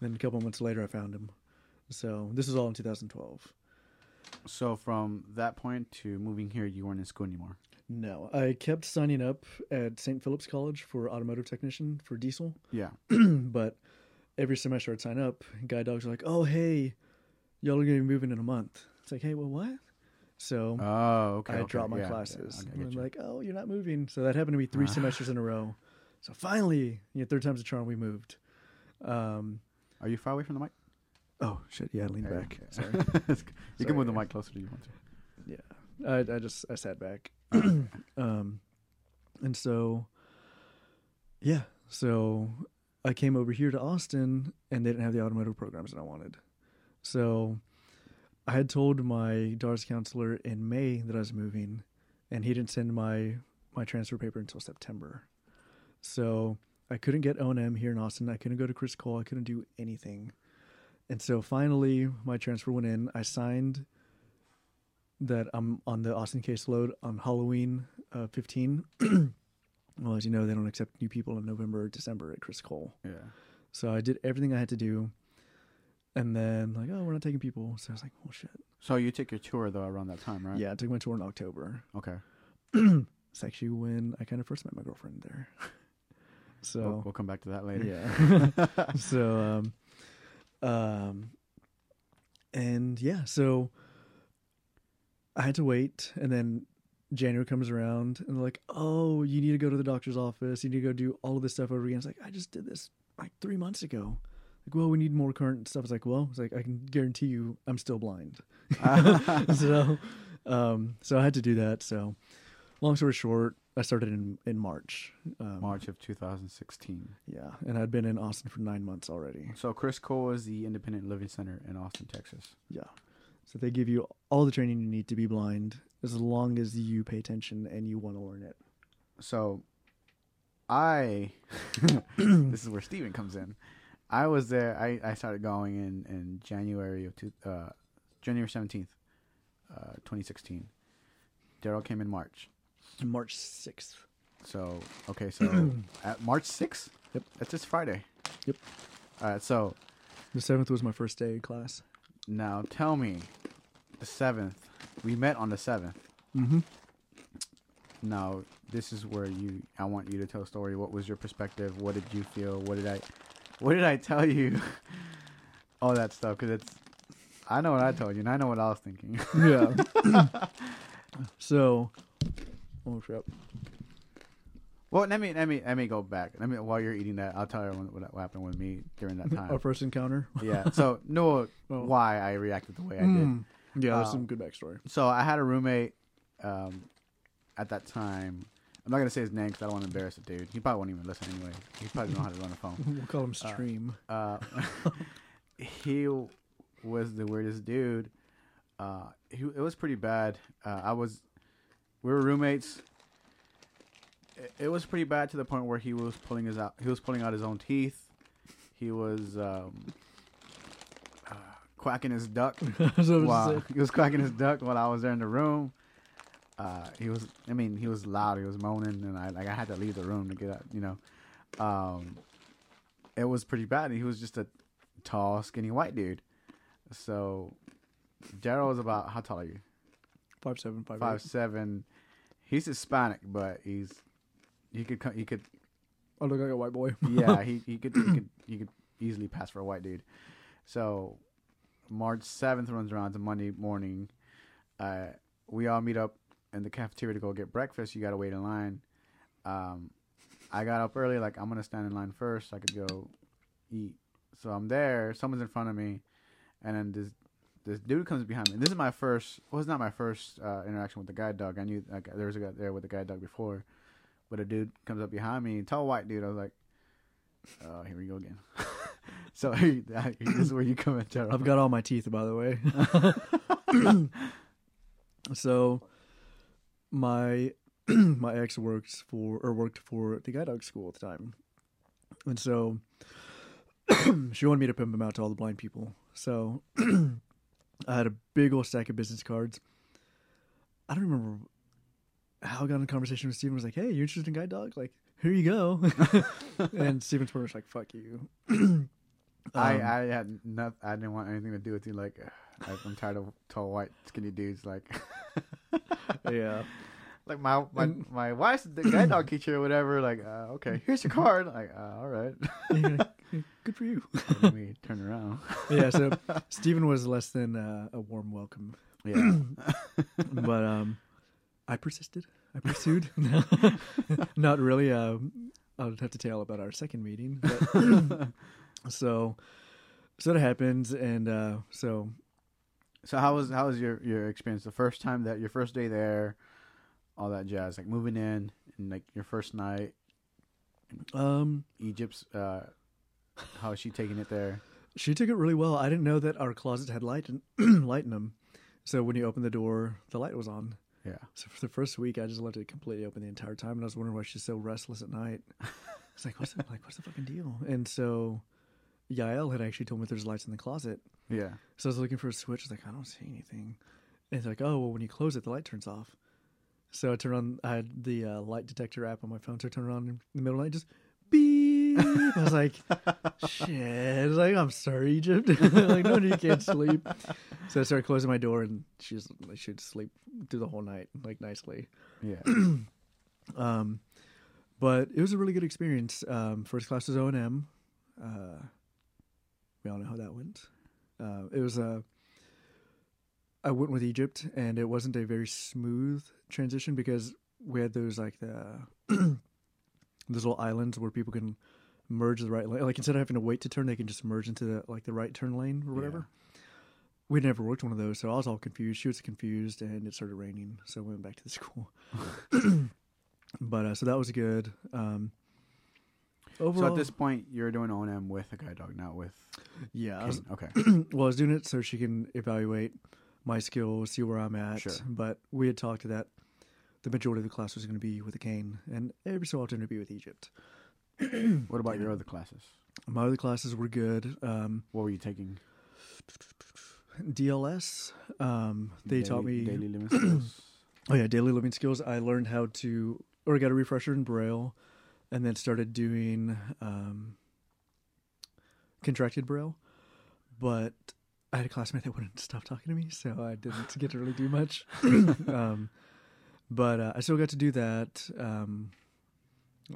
Then a couple months later, I found them. So this is all in 2012. So from that point to moving here, you weren't in school anymore. No, I kept signing up at St. Philip's College for automotive technician for diesel. Yeah. but every semester I'd sign up, guide dogs are like, "Oh, hey, y'all are gonna be moving in a month." It's like, "Hey, well, what?" So Oh, okay. I okay. dropped my yeah, yeah, classes. okay, I and I'm like, "Oh, you're not moving." So that happened to me three semesters in a row. So finally, you know, third time's a charm. We moved. Um, Are you far away from the mic? Oh shit! Yeah, lean There, back. okay. Sorry. you can move the mic closer to you want to. Yeah, I, I just I sat back. um, and so, yeah, so I came over here to Austin, and they didn't have the automotive programs that I wanted. So, I had told my DARS counselor in May that I was moving, and he didn't send my my transfer paper until September. So I couldn't get O and M here in Austin. I couldn't go to Criss Cole. I couldn't do anything. And so finally, my transfer went in. I signed that I'm on the Austin caseload on Halloween uh, 15. well, as you know, they don't accept new people in November or December at Criss Cole. Yeah. So I did everything I had to do. And then, like, oh, we're not taking people. So I was like, well, shit. So you took your tour though around that time, right? Yeah, I took my tour in October. Okay. It's actually when I kind of first met my girlfriend there. so, We'll, we'll come back to that later. yeah. so, um, um, and yeah, so I had to wait, and then January comes around, and they're like, "Oh, you need to go to the doctor's office. You need to go do all of this stuff over again." It's like I just did this like three months ago. Like, well, we need more current stuff. It's like, well, it's like I can guarantee you, I'm still blind. so, um, so I had to do that. So, long story short, I started in in March. Um, March of 2016. yeah, and I'd been in Austin for nine months already. So Criss Cole is the Independent Living Center in Austin, Texas. Yeah. So they give you all the training you need to be blind as long as you pay attention and you want to learn it. So I, this is where Steven comes in. I was there. I, I started going in, in January of two, uh, January seventeenth, uh, twenty sixteen. Daryl came in March. March sixth. So okay, so at March sixth. Yep. That's just Friday. Yep. All right. So The seventh was my first day in class. now tell me, the seventh. We met on the seventh. Mm-hmm. Now this is where you. I want you to tell a story. What was your perspective? What did you feel? What did I? What did I tell you? All that stuff. Because it's. I know what I told you, and I know what I was thinking. Yeah. so, oh shit. well, let me let me let me go back. Let me while you're eating that, I'll tell you what, what happened with me during that time. Our first encounter. yeah. So know Oh. why I reacted the way I did. Mm. Yeah, that's Uh, some good backstory. So I had a roommate um, at that time. I'm not gonna say his name because I don't want to embarrass the dude. He probably won't even listen anyway. He probably don't know how to run a phone. We'll call him Stream. Uh, he was the weirdest dude. Uh, he, it was pretty bad. Uh, I was, we were roommates. It, it was pretty bad to the point where he was pulling his out. He was pulling out his own teeth. He was um, uh, quacking his duck. So it was while he was quacking his duck while I was there in the room. Uh, he was, I mean, he was loud. He was moaning, and I like I had to leave the room to get out. You know, um, it was pretty bad. He was just a tall, skinny white dude. So Daryl was about how tall are you? five seven five, Five seven. He's Hispanic, but he's he could co- he could I look like a white boy. yeah, he, he could he could he could easily pass for a white dude. So March seventh runs around to Monday morning. Uh, we all meet up in the cafeteria to go get breakfast. You gotta wait in line. Um, I got up early, like I'm gonna stand in line first. So I could go eat. So I'm there. Someone's in front of me, and then this this dude comes behind me. This is my first. Well, it's not my first uh, interaction with the guide dog. I knew like, there was a guy there with the guide dog before, but a dude comes up behind me, tall white dude. I was like, "Oh, here we go again." so this is where you come in, Terrell. I've got all my teeth, by the way. so, my my ex works for or worked for the guide dog school at the time, and so she wanted me to pimp him out to all the blind people. So, I had a big old stack of business cards. I don't remember how I got in a conversation with Steven. Was like, "Hey, you interested in guide dog? Like, here you go." and Steven's pretty much like, "Fuck you." I Um, I had not. I didn't want anything to do with you. Like, like I'm tired of tall, white, skinny dudes. Like, yeah. Like my my my wife's the guide dog teacher or whatever. Like, uh, okay, here's your card. Like, uh, all right. Good for you. Let me turn around. yeah, so Stephen was less than uh, a warm welcome, Yeah. but um, I persisted. I pursued. Not really. Um, I'll have to tell about our second meeting. But so, so that happens, and uh, so so how was how was your your experience? The first time that your first day there, all that jazz, like moving in and like your first night, um, Egypt's. uh How is she taking it there? she took it really well. I didn't know that our closets had light in, light in them, so when you opened the door, the light was on. Yeah. So for the first week, I just left it completely open the entire time, and I was wondering why she's so restless at night. It's like, what's the, like, what's the fucking deal? And so, Yael had actually told me there's lights in the closet. Yeah. So I was looking for a switch. I was like, I don't see anything. And it's like, oh, well, when you close it, the light turns off. So I turned on. I had the uh, light detector app on my phone, so I turned it on in the middle of the night, just beep. I was like, shit. I was like, I'm sorry, Egypt. like, no, you can't sleep. So I started closing my door, and she's like, she'd sleep through the whole night, like nicely. Yeah. Um, but it was a really good experience. Um, first class was O and M. Uh, we all know how that went. Uh, it was a. I went with Egypt, and it wasn't a very smooth transition because we had those like the those little islands where people can merge the right lane. Like instead of having to wait to turn, they can just merge into the like the right turn lane or whatever. We never worked one of those, so I was all confused. She was confused, and it started raining, so we went back to the school. but uh, so that was good. Um, So at this point, you're doing O and M with a guide dog, not with. yeah, was, Okay. well, I was doing it so she can evaluate my skills, see where I'm at. Sure. But we had talked that the majority of the class was going to be with the cane, and every so often it'd be with Egypt. What about your other classes? My other classes were good. Um, What were you taking? DLS. Um, they taught me. daily living skills. Oh yeah, daily living skills. I learned how to, or I got a refresher in Braille, and then started doing um, contracted Braille. But I had a classmate that wouldn't stop talking to me, so I didn't get to really do much. um, but uh, I still got to do that. Um,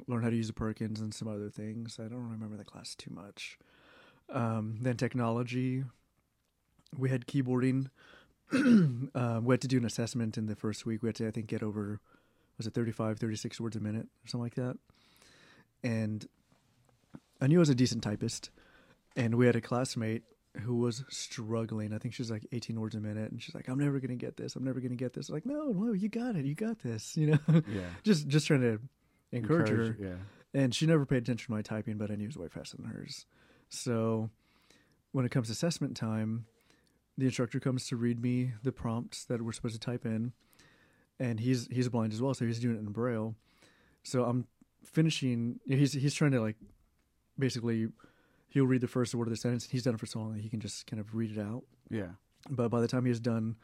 learn how to use the Perkins and some other things. I don't remember the class too much. Um, then technology. We had keyboarding um, we had to do an assessment in the first week. We had to, I think, get over, was it 35, 36 words a minute or something like that. And I knew I was a decent typist. And we had a classmate who was struggling. I think she's like 18 words a minute. And she's like, I'm never to get this. I'm never to get this. I'm like, no, no, you got it. You got this. You know, Yeah. just, just trying to encourage, her. Yeah. And she never paid attention to my typing, but I knew it was way faster than hers. So when it comes to assessment time, the instructor comes to read me the prompts that we're supposed to type in, and he's he's blind as well, so he's doing it in braille. So I'm finishing. He's he's trying to like basically he'll read the first word of the sentence. He's done it for so long that he can just kind of read it out. Yeah. But by the time he was done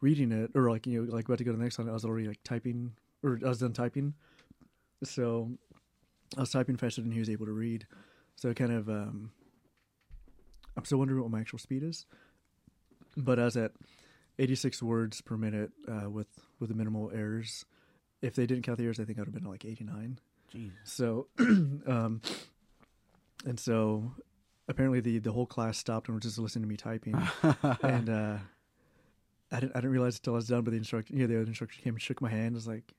reading it, or like you know like about to go to the next one, I was already like typing, or I was done typing. So I was typing faster than he was able to read. So kind of, um, I'm still wondering what my actual speed is. But I was at 86 words per minute uh, with with the minimal errors. If they didn't count the errors, I think I would have been like 89. Jesus. So, um, and so apparently the the whole class stopped and was just listening to me typing, and uh, I didn't I didn't realize until I was done. But the instructor, yeah, the other instructor came and shook my hand. I Was like,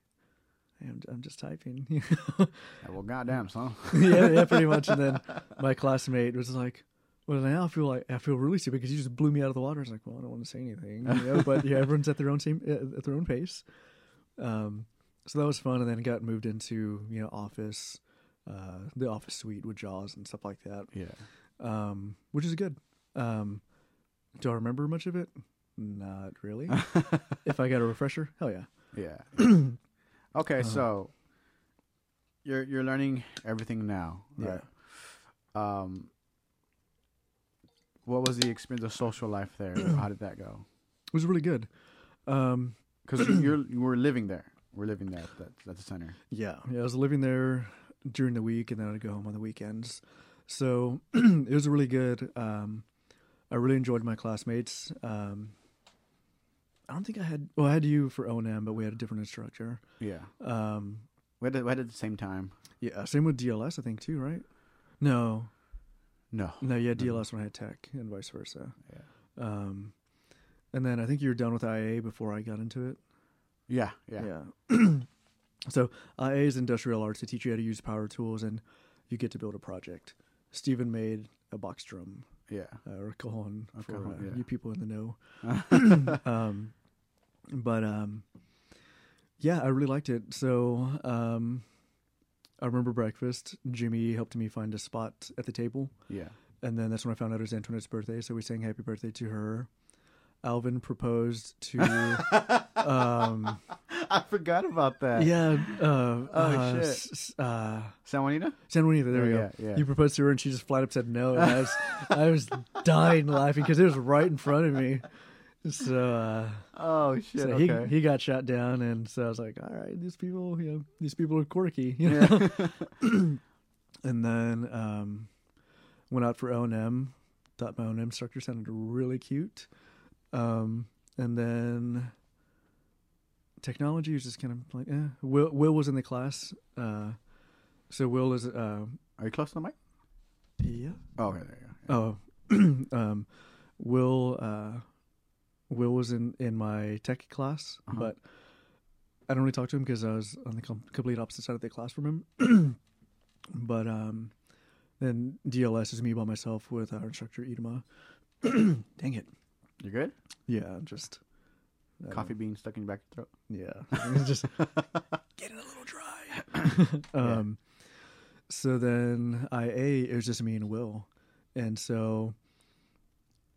I'm I'm just typing. Yeah, well, goddamn, son. yeah, yeah, pretty much. And then my classmate was like, "Well, now I feel like I feel really stupid because you just blew me out of the water." I was like, "Well, I don't want to say anything, you know." But yeah, everyone's at their own same uh, at their own pace. Um, so that was fun, and then got moved into you know office, uh, the office suite with Jaws and stuff like that, Yeah. Um, which is good. Um, do I remember much of it? Not really. if I got a refresher, hell yeah. Yeah. okay, Uh-huh. so you're you're learning everything now, right? Yeah. Um, what was the experience of social life there? How did that go? It was really good. Um, Because you're you were living there. We're living there at, the- at the center. Yeah, yeah. I was living there during the week, and then I'd go home on the weekends. So it was really good. Um, I really enjoyed my classmates. Um, I don't think I had. Well, I had you for O and M, but we had a different instructor. Yeah. Um, We had, it- we had it at the same time. yeah, same with DLS, I think too, right? No, No. no, you had. DLS when I had tech, and vice versa. Yeah. Um, and then I think you were done with IA before I got into it. Yeah. Yeah. Yeah. so IA is industrial arts. They teach you how to use power tools, and you get to build a project. Stephen made a box drum Yeah. uh, or a cajon for cajon, uh, yeah. you people in the know. um, but um, yeah, I really liked it. So um, I remember breakfast. Jimmy helped me find a spot at the table, Yeah. and then that's when I found out it was Antoinette's birthday. So we sang happy birthday to her. Alvin proposed to. um, I forgot about that. yeah. Uh, Oh, uh, shit. s- Uh, San Juanita? San Juanita. There we Oh, go. yeah, yeah. He proposed to her, and she just flat up said no. And I was, I was dying laughing because it was right in front of me. So, uh, Oh shit. so okay. he he got shot down, and so I was like, all right, these people, you know, these people are quirky, you know. and then um, went out for O and M. Thought my O and M instructor sounded really cute. Um, and then technology was just kind of like, eh. Will Will was in the class. Uh, so Will is uh, Are you close to the mic? yeah. Oh, okay. There you go. Oh, um, Will uh, Will was in in my tech class, Uh-huh. but I don't really talk to him because I was on the com- complete opposite side of the class from him. but um, then DLS is me by myself with our instructor Idema. Dang it! You're good? Yeah, just Coffee bean stuck in your back of your throat. Yeah, it's just getting a little dry. um, so then IA it was just me and Will, and so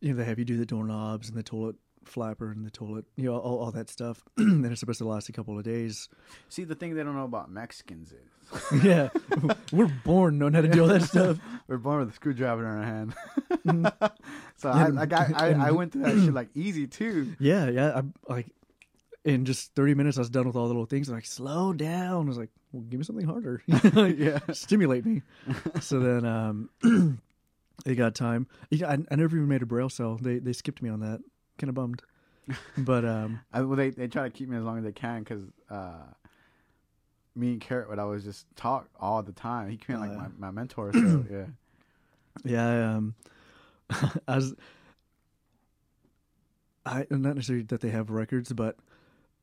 you know they have you do the doorknobs and the toilet flapper and the toilet, you know, all, all that stuff. and it's supposed to last a couple of days. See, the thing they don't know about Mexicans is yeah, we're born knowing how to do all that stuff. we're born with a screwdriver in our hand. so Yeah, I, like, I, I, I went through that shit like easy too. Yeah, yeah. I like in just thirty minutes, I was done with all the little things. like, slow down. I was like, well, give me something harder. yeah. Stimulate me. so then, um, they got time. Yeah, I, I never even made a braille cell. They they skipped me on that. Kind of bummed. But um, I, well, they they try to keep me as long as they can because uh, me and Carrot would always just talk all the time. He became like yeah. my, my mentor. So yeah. yeah, I, um, I was. I not necessarily that they have records, but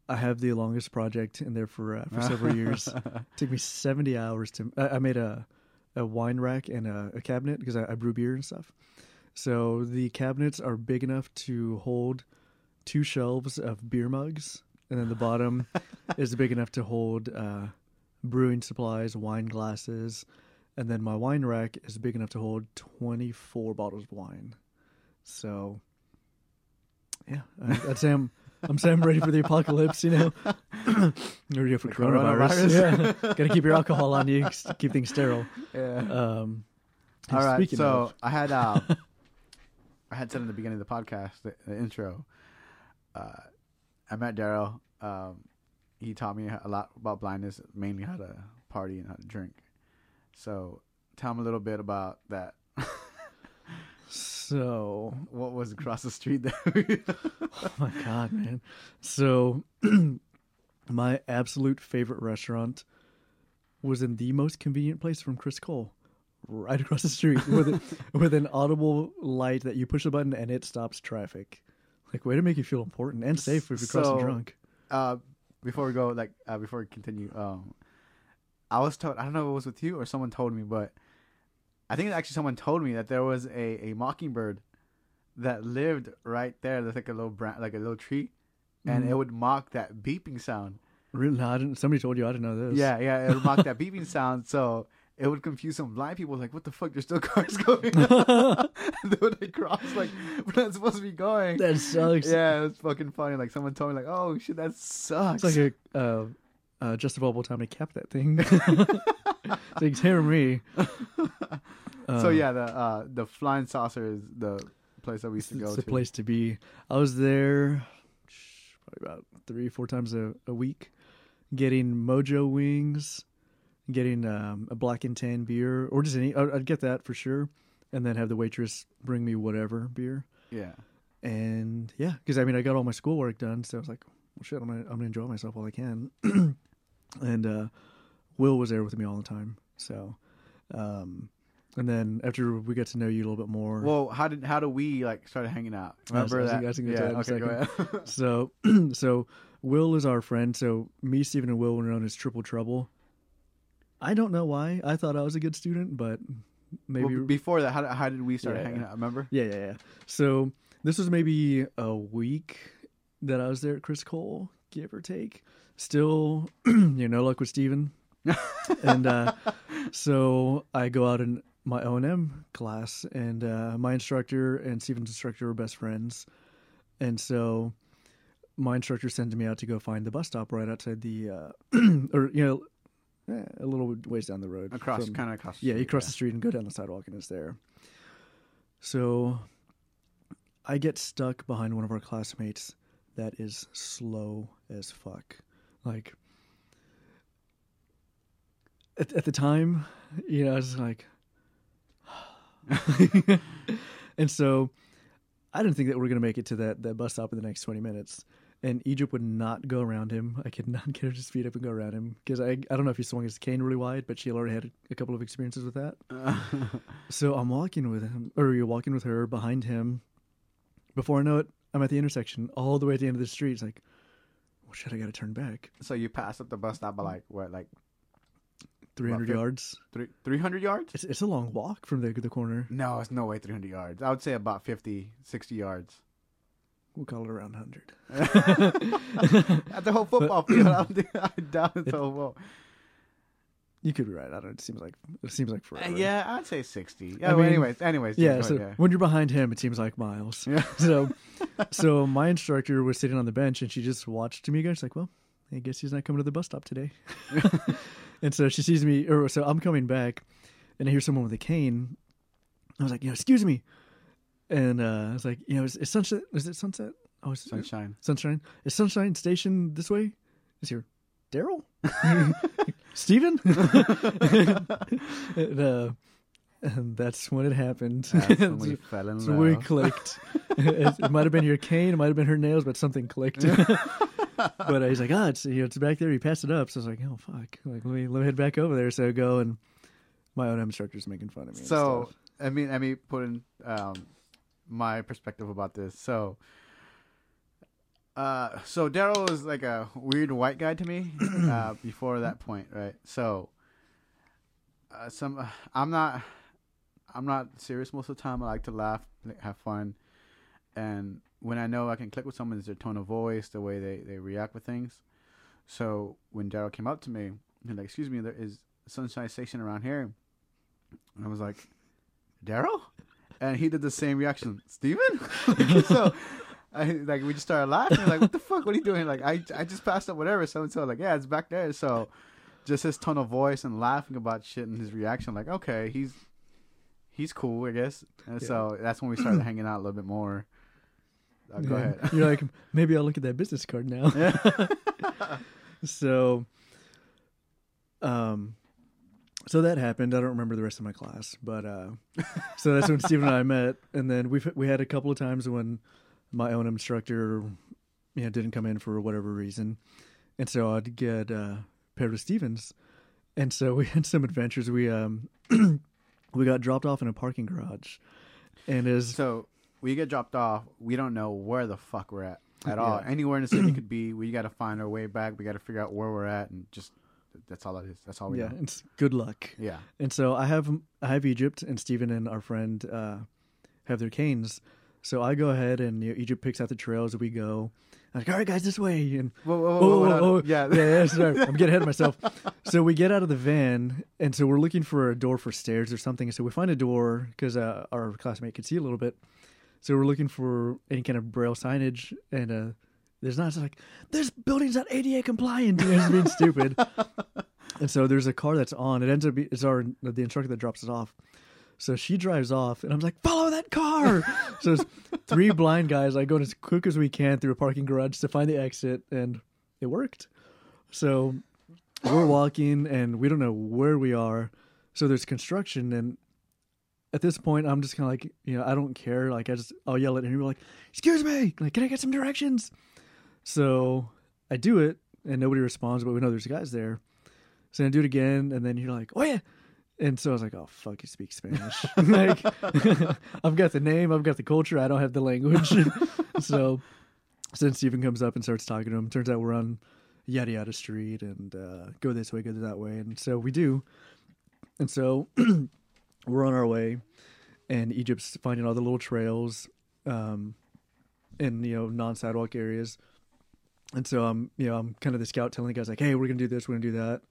I have the longest project in there for uh, for several years. It took me 70 hours to i, I made a a wine rack and a, a cabinet because I, I brew beer and stuff so the cabinets are big enough to hold two shelves of beer mugs and then the bottom is big enough to hold uh, brewing supplies wine glasses and then my wine rack is big enough to hold 24 bottles of wine so yeah I, i'd say i'm i'm saying i'm ready for the apocalypse you know you're ready for The coronavirus, coronavirus. yeah gotta keep your alcohol on you keep things sterile yeah. um All right. So of- I had uh, I had said in the beginning of the podcast, the, the intro. Uh, I met Daryl. Um, he taught me a lot about blindness, mainly how to party and how to drink. So tell him a little bit about that. so What was across the street there? Oh my god, man. So my absolute favorite restaurant was in the most convenient place from Criss Cole. Right across the street with a, with an audible light that you push a button and it stops traffic. Like way to make you feel important and safe if you're crossing So- drunk. uh, before we go, like uh, before we continue, um, I was told I don't know if it was with you or someone told me, but I think actually someone told me that there was a, a mockingbird that lived right there. There's like a little bran- like a little tree, and Mhm. it would mock that beeping sound. Really, I didn't, somebody told you I didn't know this. Yeah, yeah, it would mock that beeping sound. So it would confuse some blind people. Like, what the fuck? There's still cars going. they would like cross like we're not supposed to be going. that sucks. yeah, it's fucking funny. Like someone told me, like, oh shit, that sucks. It's like a uh, uh, justifiable time to cap that thing. it's like, hear me. so Uh, yeah, the uh, the flying saucer is the place that we used to go. it's the to. place to be. I was there probably about three, four times a, a week, getting Mojo wings, getting um, a black and tan beer, or just any. I'd I'd get that for sure, and then have the waitress bring me whatever beer. Yeah, And yeah, because I mean, I got all my schoolwork done, so I was like, well, shit, I'm gonna I'm gonna enjoy myself while I can. and uh, Will was there with me all the time, so. Um, and then after we got to know you a little bit more, Well, how did how do we like started hanging out? Remember was- that? I yeah. that Okay, go ahead. So, so Will is our friend. So me, Stephen, and Will were known as Triple Trouble. I don't know why. I thought I was a good student, but maybe Well, before that, how, how did we start Yeah, hanging out? Remember? yeah, yeah, yeah. So this was maybe a week that I was there at Criss Cole, give or take. Still, you know, no luck with Stephen. and uh, so I go out in my O and M class, and uh, my instructor and Stephen's instructor were best friends, and so my instructor sends me out to go find the bus stop right outside the, uh, or you know, eh, a little ways down the road. Across, from- kind of across. the yeah, you cross the street and go down the sidewalk, and it's there. So I get stuck behind one of our classmates that is slow as fuck. Like at, at the time, you know, I was like, and so I didn't think that we are gonna make it to that that bus stop in the next twenty minutes. And Egypt would not go around him. I could not get her to speed up and go around him because I I don't know if he swung his cane really wide, but she already had a, couple of experiences with that. So I'm walking with him, or you're walking with her behind him. Before I know it, I'm at the intersection, all the way at the end of the street. It's like, well, shit, I got to turn back. so you pass up the bus stop by like what, like 300 fif- yards. three three hundred yards? It's it's a long walk from the the corner. No, it's no way 300 yards. I would say about 50, 60 yards. We'll call it around 100. At the whole football field, I don't think I doubt it's the whole. you could be right. I don't. know. It seems like it seems like Uh, forever. yeah, I'd say sixty. Yeah. I well, mean, anyways, anyways. Yeah. So when you're behind him, it seems like miles. yeah. So, so my instructor was sitting on the bench and she just watched me go. She's like, "Well, I guess he's not coming to the bus stop today." and so she sees me, or so I'm coming back, and I hear someone with a cane. I was like, "You know, excuse me," and uh, I was like, "You know, is, is sunset? Is it sunset? Oh, is it Sunshine. sunshine? Is sunshine station this way? Is here Daryl? Steven? and, uh, and that's when it happened. That's when we fell in So we clicked. it, it might have been your cane, it might have been her nails, but something clicked. but uh, he's like, "Ah, it's you know, it's back there." He passed it up, so I was like, "Oh fuck!" Like, let me let me head back over there. So I go, and my own instructor's making fun of me. So. I mean, I mean, putting um, my perspective about this. So, uh, so Daryl was like a weird white guy to me uh, before that point, right? So, uh, some I'm not, I'm not serious most of the time. I like to laugh, have fun, and when I know I can click with someone, is their tone of voice, the way they they react with things. So when Daryl came up to me, he's like, "Excuse me, there is Sunshine Station around here," and I was like. Daryl? And he did the same reaction. Steven? so I like we just started laughing, like, what the fuck? What are you doing? Like I I just passed up whatever, so and so like, yeah, it's back there. So just his tone of voice and laughing about shit and his reaction, like, okay, he's he's cool, I guess. And Yeah. so that's when we started hanging out a little bit more. Uh, go Yeah. ahead. You're like, maybe I'll look at that business card now. Yeah. so, um, so that happened. I don't remember the rest of my class, but uh, so that's when Steve and I met, and then we've we had a couple of times when my own instructor, you know, didn't come in for whatever reason, and so I'd get uh, paired with Stevens, and so we had some adventures. We um we got dropped off in a parking garage, and as So we get dropped off. We don't know where the fuck we're at at all. Anywhere in the city could be. We got to find our way back. We got to figure out where we're at, and just that's all it is. That's all we yeah, know. it's good luck. Yeah. And so I have I have Egypt and Stephen and our friend uh, have their canes. So I go ahead and you know, Egypt picks out the trails. We go. I'm like, all right, guys, this way. And Whoa, whoa, whoa, whoa, no, oh, yeah. yeah, yeah, sorry, I'm getting ahead of myself. So we get out of the van, and so we're looking for a door for stairs or something. So we find a door because uh, our classmate could see a little bit. So we're looking for any kind of braille signage, and uh, there's not. It's like this building's not ADA compliant. You it's being stupid. And so there's a car that's on. It ends up be, it's our the instructor that drops us off. So she drives off, and I'm like, follow that car. so it's three blind guys. I go as quick as we can through a parking garage to find the exit, and it worked. So we're walking, and we don't know where we are. So there's construction, and at this point, I'm just kind of like, you know, I don't care. Like I just, I'll yell at him. We're like, excuse me, like, can I get some directions? So I do it, and nobody responds, but we know there's guys there. So I do it again, and then you're like, oh yeah. And so I was like, oh fuck, you speak Spanish. like, I've got the name, I've got the culture, I don't have the language. so, so then Stephen comes up and starts talking to him. Turns out we're on yada yada street and uh, go this way, go that way, and so we do. And so we're on our way, and Egypt's finding all the little trails, um, in you know non sidewalk areas. And so I'm, you know, I'm kind of the scout telling the guys like, "Hey, we're gonna do this, we're gonna do that."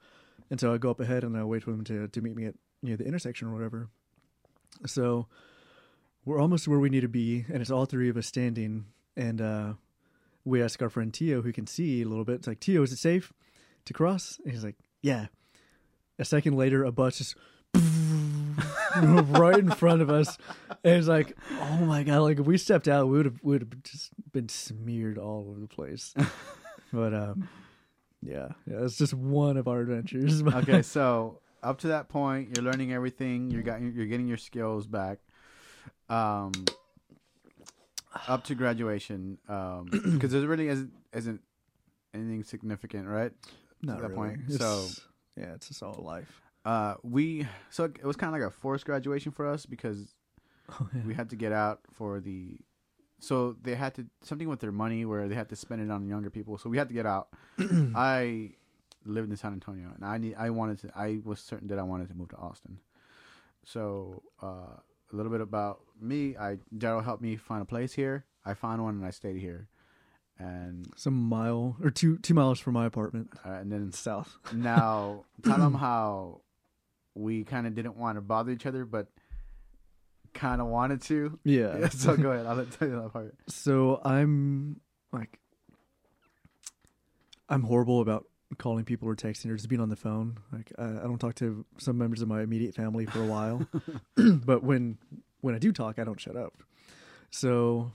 And so I go up ahead and I wait for them to to meet me at you know the intersection or whatever. So we're almost where we need to be, and it's all three of us standing. And uh, we ask our friend Tio, who can see a little bit. It's like, Tio, is it safe to cross? And he's like, Yeah. A second later, a bus just right in front of us, and it's like, oh my god! Like if we stepped out, we would have would have just been smeared all over the place. but um, yeah, yeah, it's just one of our adventures. okay, so up to that point, you're learning everything. You got you're getting your skills back. Um, up to graduation, um, because there really isn't isn't anything significant, right? not to that really. point, It's- so- yeah, it's just all life. Uh, we so it was kind of like a forced graduation for us because Oh, yeah. we had to get out for the. So they had to something with their money where they had to spend it on younger people. So we had to get out. I lived in San Antonio, and I need. I wanted to. I was certain that I wanted to move to Austin. So uh, a little bit about me. I Daryl helped me find a place here. I found one, and I stayed here. and Some mile or two two miles from my apartment. uh, and then South. now tell them how we kind of didn't want to bother each other, but kind of wanted to. Yeah. so go ahead. I'll tell you that part. So I'm like, I'm horrible about calling people or texting or just being on the phone. Like I, I don't talk to some members of my immediate family for a while, but when when I do talk, I don't shut up. So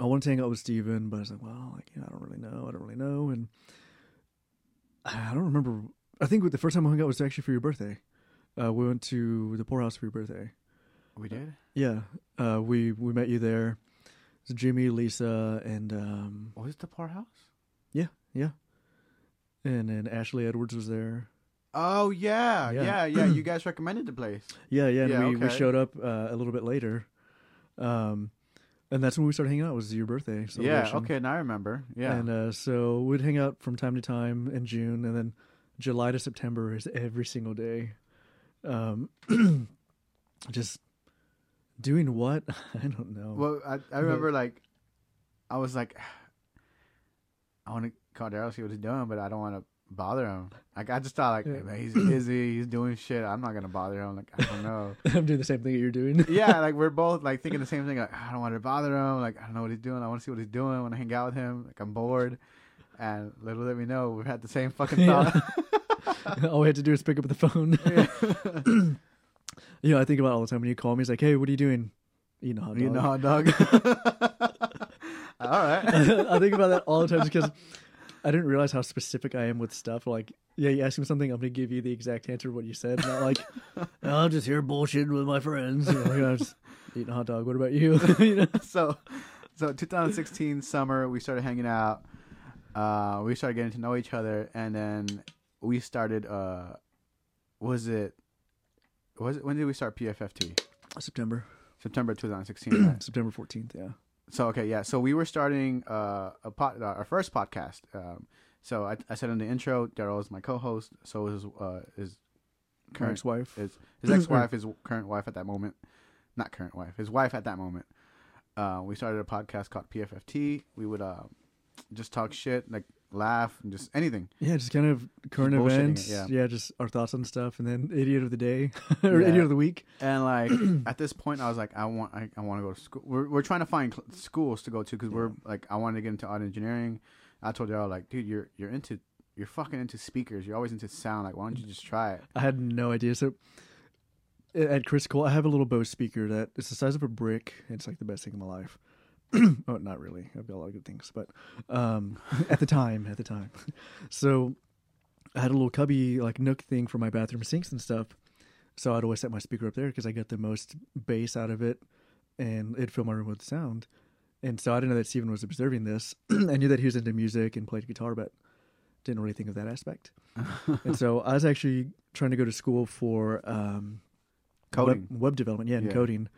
I wanted to hang out with Steven, but I was like, well, like you know, I don't really know. I don't really know, and I don't remember. I think the first time I hung out was actually for your birthday. Uh, we went to the poorhouse for your birthday. We did. Yeah, uh, we we met you there. It was Jimmy, Lisa, and um, What was the poorhouse? yeah, yeah, and then Ashley Edwards was there. Oh yeah, Yeah. yeah, yeah. you guys recommended the place. Yeah, yeah, and Yeah, we, we showed up uh, a little bit later, um, and that's when we started hanging out. Was your birthday? Yeah. Okay. Now I remember. Yeah. And uh, so we'd hang out from time to time in June, and then July to September is every single day. Um, just doing what? I don't know. well, I, I remember like, I was like, I want to call Daryl see what he's doing, but I don't want to bother him. Like I just thought like, Yeah. "Hey, man, he's busy, he's doing shit. I'm not gonna bother him. Like I don't know. I'm doing the same thing that you're doing. yeah, like we're both like thinking the same thing. Like I don't want to bother him. Like I don't know what he's doing. I want to see what he's doing. I want to hang out with him. Like I'm bored. And little did we know we had the same fucking thought. All we had to do is pick up the phone. Yeah. you know, I think about it all the time when you call me. It's like, hey, what are you doing? Eating a hot dog. you know, hot dog. All right. I think about that all the time because I didn't realize how specific I am with stuff. Like, yeah, you ask me something, I'm going to give you the exact answer of what you said. Not like, "Oh, I'm just here bullshitting with my friends. You know, you know, I'm just eating a hot dog. What about you? you know? so so 2016 summer we started hanging out uh we started getting to know each other and then we started uh was it was it when did we start pfft September. september 2016 right? September 14th, yeah. so okay yeah so we were starting uh a pod, uh, our first podcast um so I, I said in the intro daryl is my co-host so is uh is current wife. his his ex-wife, his current wife at that moment, not current wife, his wife at that moment. Uh, we started a podcast called PFFT. We would uh, just talk shit, like laugh, and just anything. Yeah, just kind of current it, events. yeah. just our thoughts on stuff, and then idiot of the day or Yeah. idiot of the week. And like at this point, I was like, I want, I, I want to go to school. We're we're trying to find cl- schools to go to because we're like, I wanted to get into audio engineering. I told y'all like, dude, you're you're into, you're fucking into speakers. You're always into sound. Like, why don't you just try it? I had no idea. So at Criss Cole, I have a little Bose speaker that is the size of a brick. It's like the best thing in my life. oh, not really. I've got a lot of good things, but um, at the time, at the time, so I had a little cubby like nook thing for my bathroom sinks and stuff. So I'd always set my speaker up there because I got the most bass out of it, and it'd fill my room with sound. And so I didn't know that Steven was observing this. I knew that he was into music and played guitar, but didn't really think of that aspect. and so I was actually trying to go to school for um, Coding. web, web development, yeah, and Yeah. coding.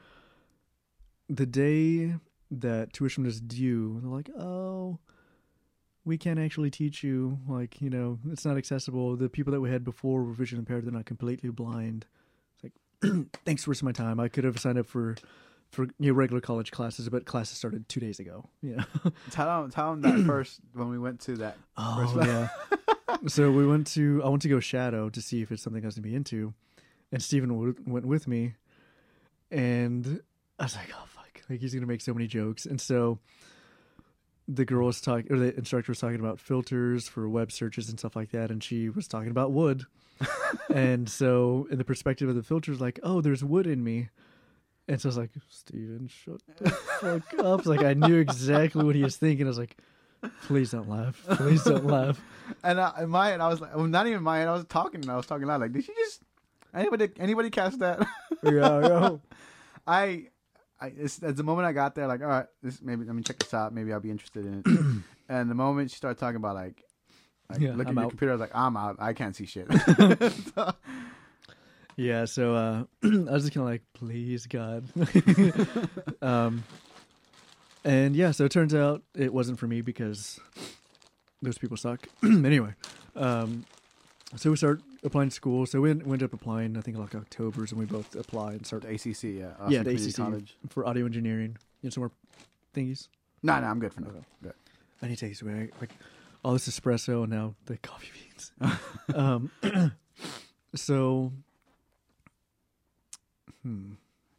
The day that tuition was due, they're like, "Oh, we can't actually teach you. Like, you know, it's not accessible. The people that we had before were vision impaired; they're not completely blind." It's like, thanks for wasting my time. I could have signed up for for you know, regular college classes, but classes started two days ago. Yeah. tell them, tell him that first when we went to that. Oh First- yeah. so we went to I went to go shadow to see if it's something I was gonna be into, and Steven w- went with me, and I was like, oh like he's gonna make so many jokes, and so the girl was talking, or the instructor was talking about filters for web searches and stuff like that, and she was talking about wood, and so in the perspective of the filters, like, oh, there's wood in me. And so I was like, Steven, shut the fuck up. Like, I knew exactly what he was thinking. I was like, please don't laugh. Please don't laugh. And I, in my head, I was like, well, not even my head. I was talking. and I was talking loud. Like, did she just anybody anybody catch that? Yeah, yeah. I, I it's, at the moment I got there, like, all right, this maybe let me check this out. Maybe I'll be interested in it. and the moment she started talking about like, like Yeah, look at I'm your out. computer, I was like, I'm out. I can't see shit. So- Yeah, so uh, I was just kind of like, please, God. um, and yeah, so it turns out it wasn't for me because those people suck. anyway, um, so we start applying to school. So we, we ended up applying, I think, like October's, and we both applied and start the ACC, yeah, yeah, Austin the Community ACC College. for audio engineering. You know, some more thingies. No, no, I'm good for now. Okay. Good. I need to take this away. Like all this espresso and now the coffee beans. um, so, hmm.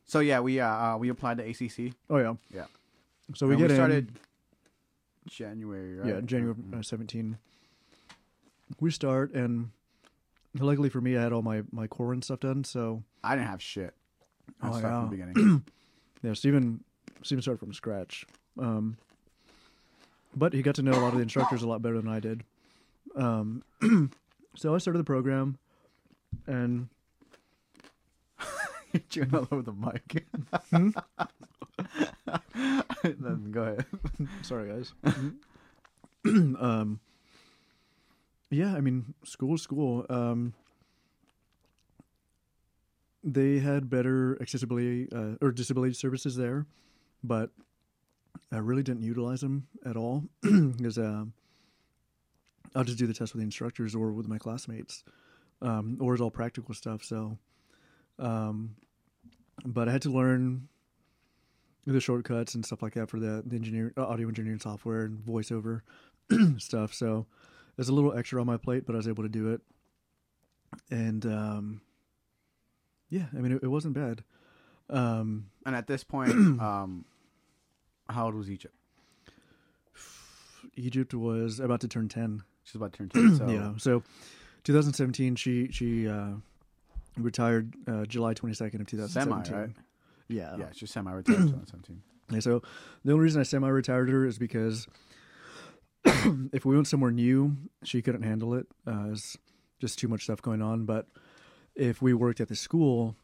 So yeah, we uh, uh we applied to ACC. Oh yeah, Yeah. So we And get in- started January, right? Yeah, January Mhm. uh, 17. We start, and luckily for me, I had all my, my core and stuff done. So, I didn't have shit. I Oh, started from the yeah. beginning. yeah, Steven, Steven started from scratch. Um, but he got to know a lot of the instructors a lot better than I did. Um, so I started the program, and Chewing all over the mic. Hmm? Then Go ahead. sorry guys. um, yeah, I mean, school, school. Um, they had better accessibility uh, or disability services there, but I really didn't utilize them at all because um, I'll just do the test with the instructors or with my classmates, um, or it's all practical stuff. So, um, but I had to learn the shortcuts and stuff like that for the, the engineer uh, audio engineering software and voiceover stuff. So there's a little extra on my plate, but I was able to do it. And um, yeah, I mean it, it wasn't bad. Um, And at this point, um, how old was Egypt? Egypt was about to turn ten. She's about to turn ten. So yeah, so 2017, she she uh, retired uh, July 22nd of 2017. semi, right? Yeah, Yeah, she's semi-retired. 2017. Yeah, so the only reason I semi-retired her is because if we went somewhere new, she couldn't handle it. Uh, it's just too much stuff going on. But if we worked at the school,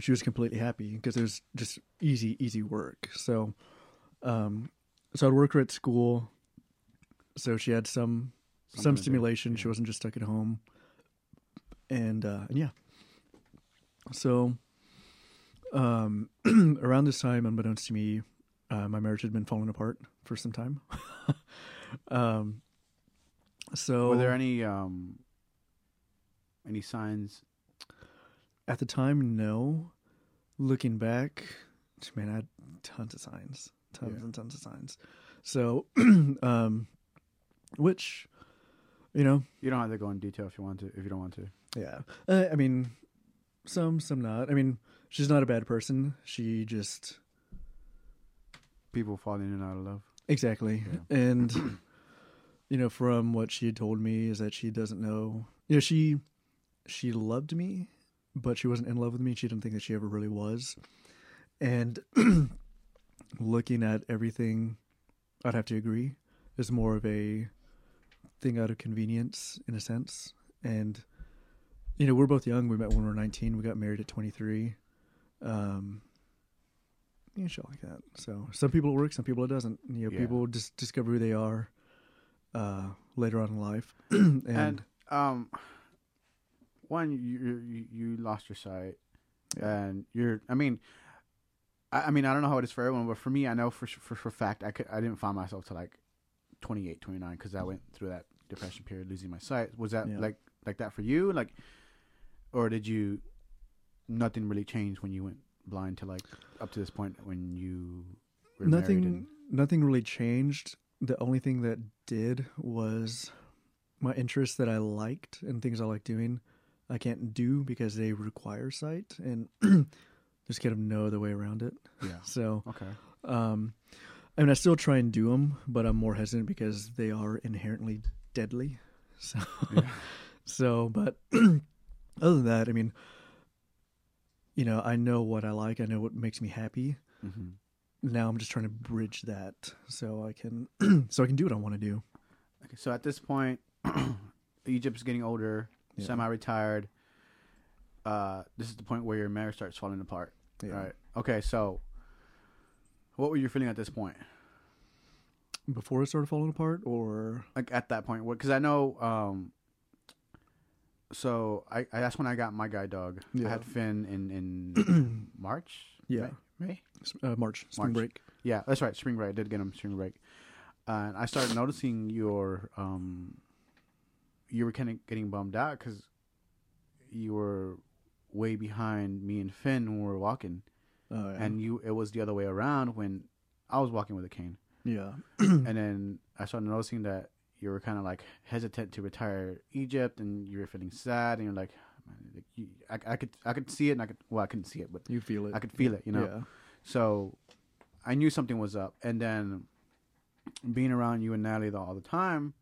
she was completely happy because it was just easy, easy work. So, um, so I'd work her at school, so she had some Something some stimulation. She wasn't just stuck at home, and uh, and yeah. So, um, around this time, unbeknownst to me, uh, my marriage had been falling apart for some time. um, so Were there any um, any signs? at the time, no. Looking back, man, I had tons of signs, tons Yeah. and tons of signs. So, um, which, you know, You don't have to go in detail if you want to. If you don't want to. Yeah. Uh, I mean, some, some not. I mean, she's not a bad person. She just. People falling in and out of love. Exactly. Yeah. And, you know, from what she had told me is that she doesn't know. You know, she. She loved me, but she wasn't in love with me. She didn't think that she ever really was. And looking at everything, I'd have to agree, is more of a thing out of convenience in a sense. And you know, we're both young. We met when we were 19. We got married at 23. Um, you know, shit like that. So some people it works, some people it doesn't. You know, Yeah. people just discover who they are uh, later on in life. and, And um, one, you you, you lost your sight, Yeah. and you're. I mean, I, I mean, I don't know how it is for everyone, but for me, I know for for for fact, I could I didn't find myself to like 28, 29 because I went through that depression period, losing my sight. Was that Yeah. like like that for you, like, or did you? Nothing really changed when you went blind to like up to this point when you were nothing, and- nothing really changed. The only thing that did was my interests that I liked and things I like doing. I can't do because they require sight, and just kind of know the way around it. yeah. So, Okay. um, I mean, I still try and do them, but I'm more hesitant because they are inherently deadly. So, Yeah. so, but other than that, I mean, you know, I know what I like. I know what makes me happy. hmm Now I'm just trying to bridge that so I can, so I can do what I want to do. Okay, so at this point, Egypt's getting older, Yeah. semi-retired. Uh, this is the point where your marriage starts falling apart. Yeah. Right. Okay. So, what were you feeling at this point? Before it started falling apart, or Like at that point, because I know. Um, so I, I that's when I got my guide dog. Yeah. I had Finn in in March. Yeah. May? May? uh, March spring March. break. Yeah, that's right. Spring break. I did get him spring break, and I started noticing your um, you were kind of getting bummed out because you were way behind me and Finn when we were walking, Oh, yeah. and you it was the other way around when I was walking with a cane. Yeah. and then I started noticing that you were kind of like hesitant to retire Egypt, and you were feeling sad, and you're like, "Man, like, you, I, I could I could see it, and I could well I couldn't see it, but You feel it. I could feel it, you know. Yeah. So I knew something was up, and then being around you and Natalie the- all the time,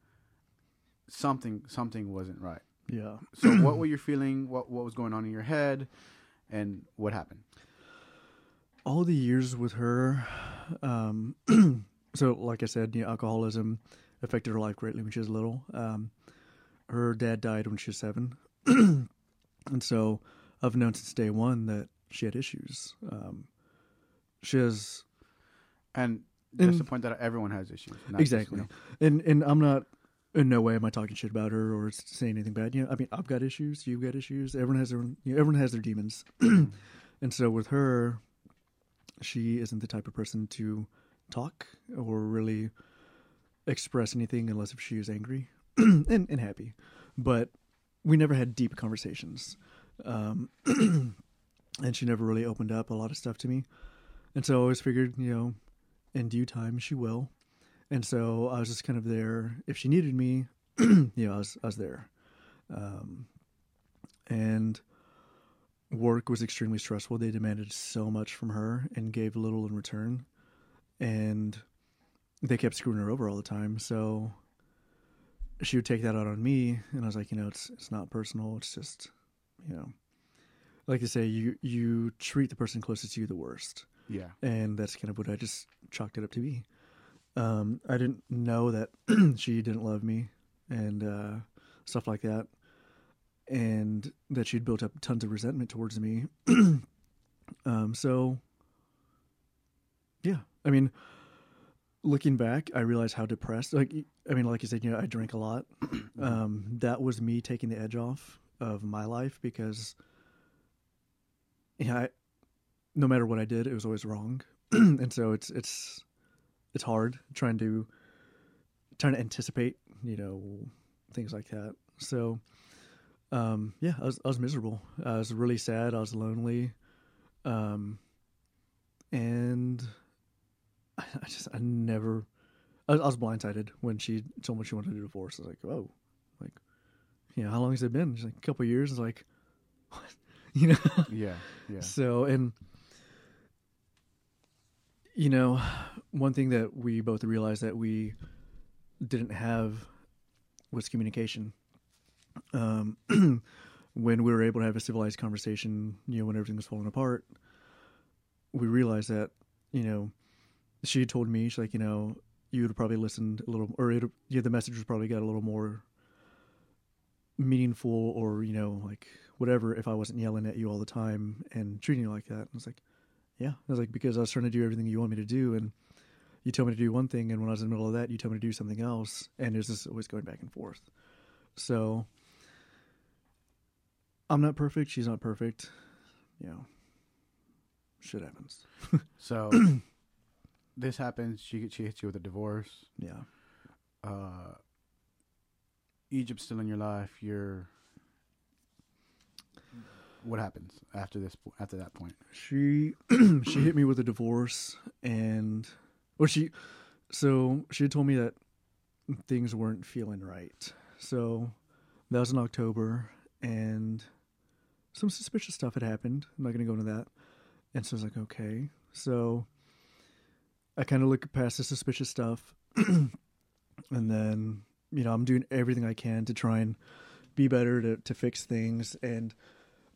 something something wasn't right. Yeah. So what were you feeling? What what was going on in your head, and what happened? all the years with her um so like i said you know, alcoholism affected her life greatly when she was little um her dad died when she was seven and so i've known since day one that she had issues. Um she has And that's And- the point that everyone has issues. not just, exactly. you know, and and i'm not in no way am i talking shit about her or saying anything bad. You know i mean i've got issues you've got issues everyone has their own, you know, everyone has their demons. And so with her she isn't the type of person to talk or really express anything unless if she is angry and, and happy. But we never had deep conversations um, and she never really opened up a lot of stuff to me and so i always figured you know in due time she will and so I was just kind of there. If she needed me, you know, I was I was there. Um, and work was extremely stressful. They demanded so much from her and gave little in return, and they kept screwing her over all the time. So she would take that out on me, and I was like, you know, it's it's not personal. It's just, you know, like I say, you you treat the person closest to you the worst yeah, and that's kind of what I just chalked it up to be. Um, I didn't know that she didn't love me and uh, stuff like that, and that she'd built up tons of resentment towards me. um, so, yeah, I mean, looking back, I realized how depressed. Like, I mean, like you said, you know, I drank a lot. um, that was me taking the edge off of my life because, yeah, I, no matter what I did, it was always wrong, and so it's it's it's hard trying to trying to anticipate, you know, things like that. So, um, yeah, I was I was miserable. I was really sad. I was lonely, um, and I, just I never. I, I was blindsided when she told me she wanted a divorce. I was like, oh, like, you know, how long has it been? She's like a couple of years. It's like, what, you know. yeah, yeah, So, and you know, one thing that we both realized that we didn't have was communication. Um, when we were able to have a civilized conversation, you know, when everything was falling apart, we realized that, you know, she told me, she's like, you know, you would probably listened a little, or it, yeah, the message was probably got a little more meaningful or, you know, like whatever if I wasn't yelling at you all the time and treating you like that. And I was like, yeah. I was like, because I was trying to do everything you want me to do. And you tell me to do one thing. And when I was in the middle of that, you tell me to do something else. And it's just always going back and forth. So I'm not perfect. She's not perfect. You know, shit happens. So this happens. She she hits you with a divorce. Yeah. Uh, Egypt's still in your life. You're. What happens after this? After that point? She she hit me with a divorce and well, she so she told me that things weren't feeling right. So that was in October and some suspicious stuff had happened. I'm not gonna go into that. And so I was like, okay. So I kinda look past the suspicious stuff and then, you know, I'm doing everything I can to try and be better to, to fix things and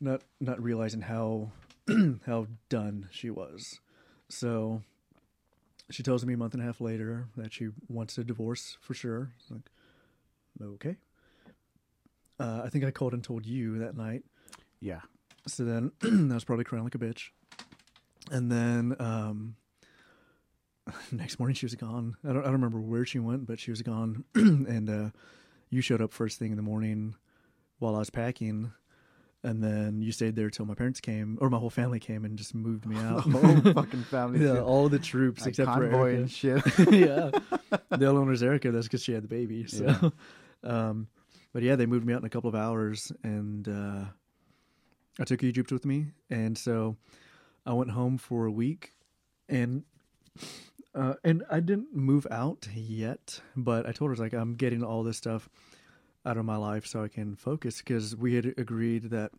not not realizing how how done she was. So she tells me a month and a half later that she wants a divorce for sure. It's like, okay. Uh, I think I called and told you that night. Yeah. So then I was probably crying like a bitch. And then um, next morning she was gone. I don't, I don't remember where she went, but she was gone. and uh, you showed up first thing in the morning while I was packing. And then you stayed there till my parents came, or my whole family came and just moved me out. The whole fucking family. yeah, shit. all the troops Like except for convoy Erica. and shit. yeah. The only one was Erica. That's because she had the baby. So, Yeah. um, but yeah, they moved me out in a couple of hours, and uh, I took Egypt with me, and so I went home for a week, and Uh, and I didn't move out yet, but I told her like I'm getting all this stuff out of my life so I can focus because we had agreed that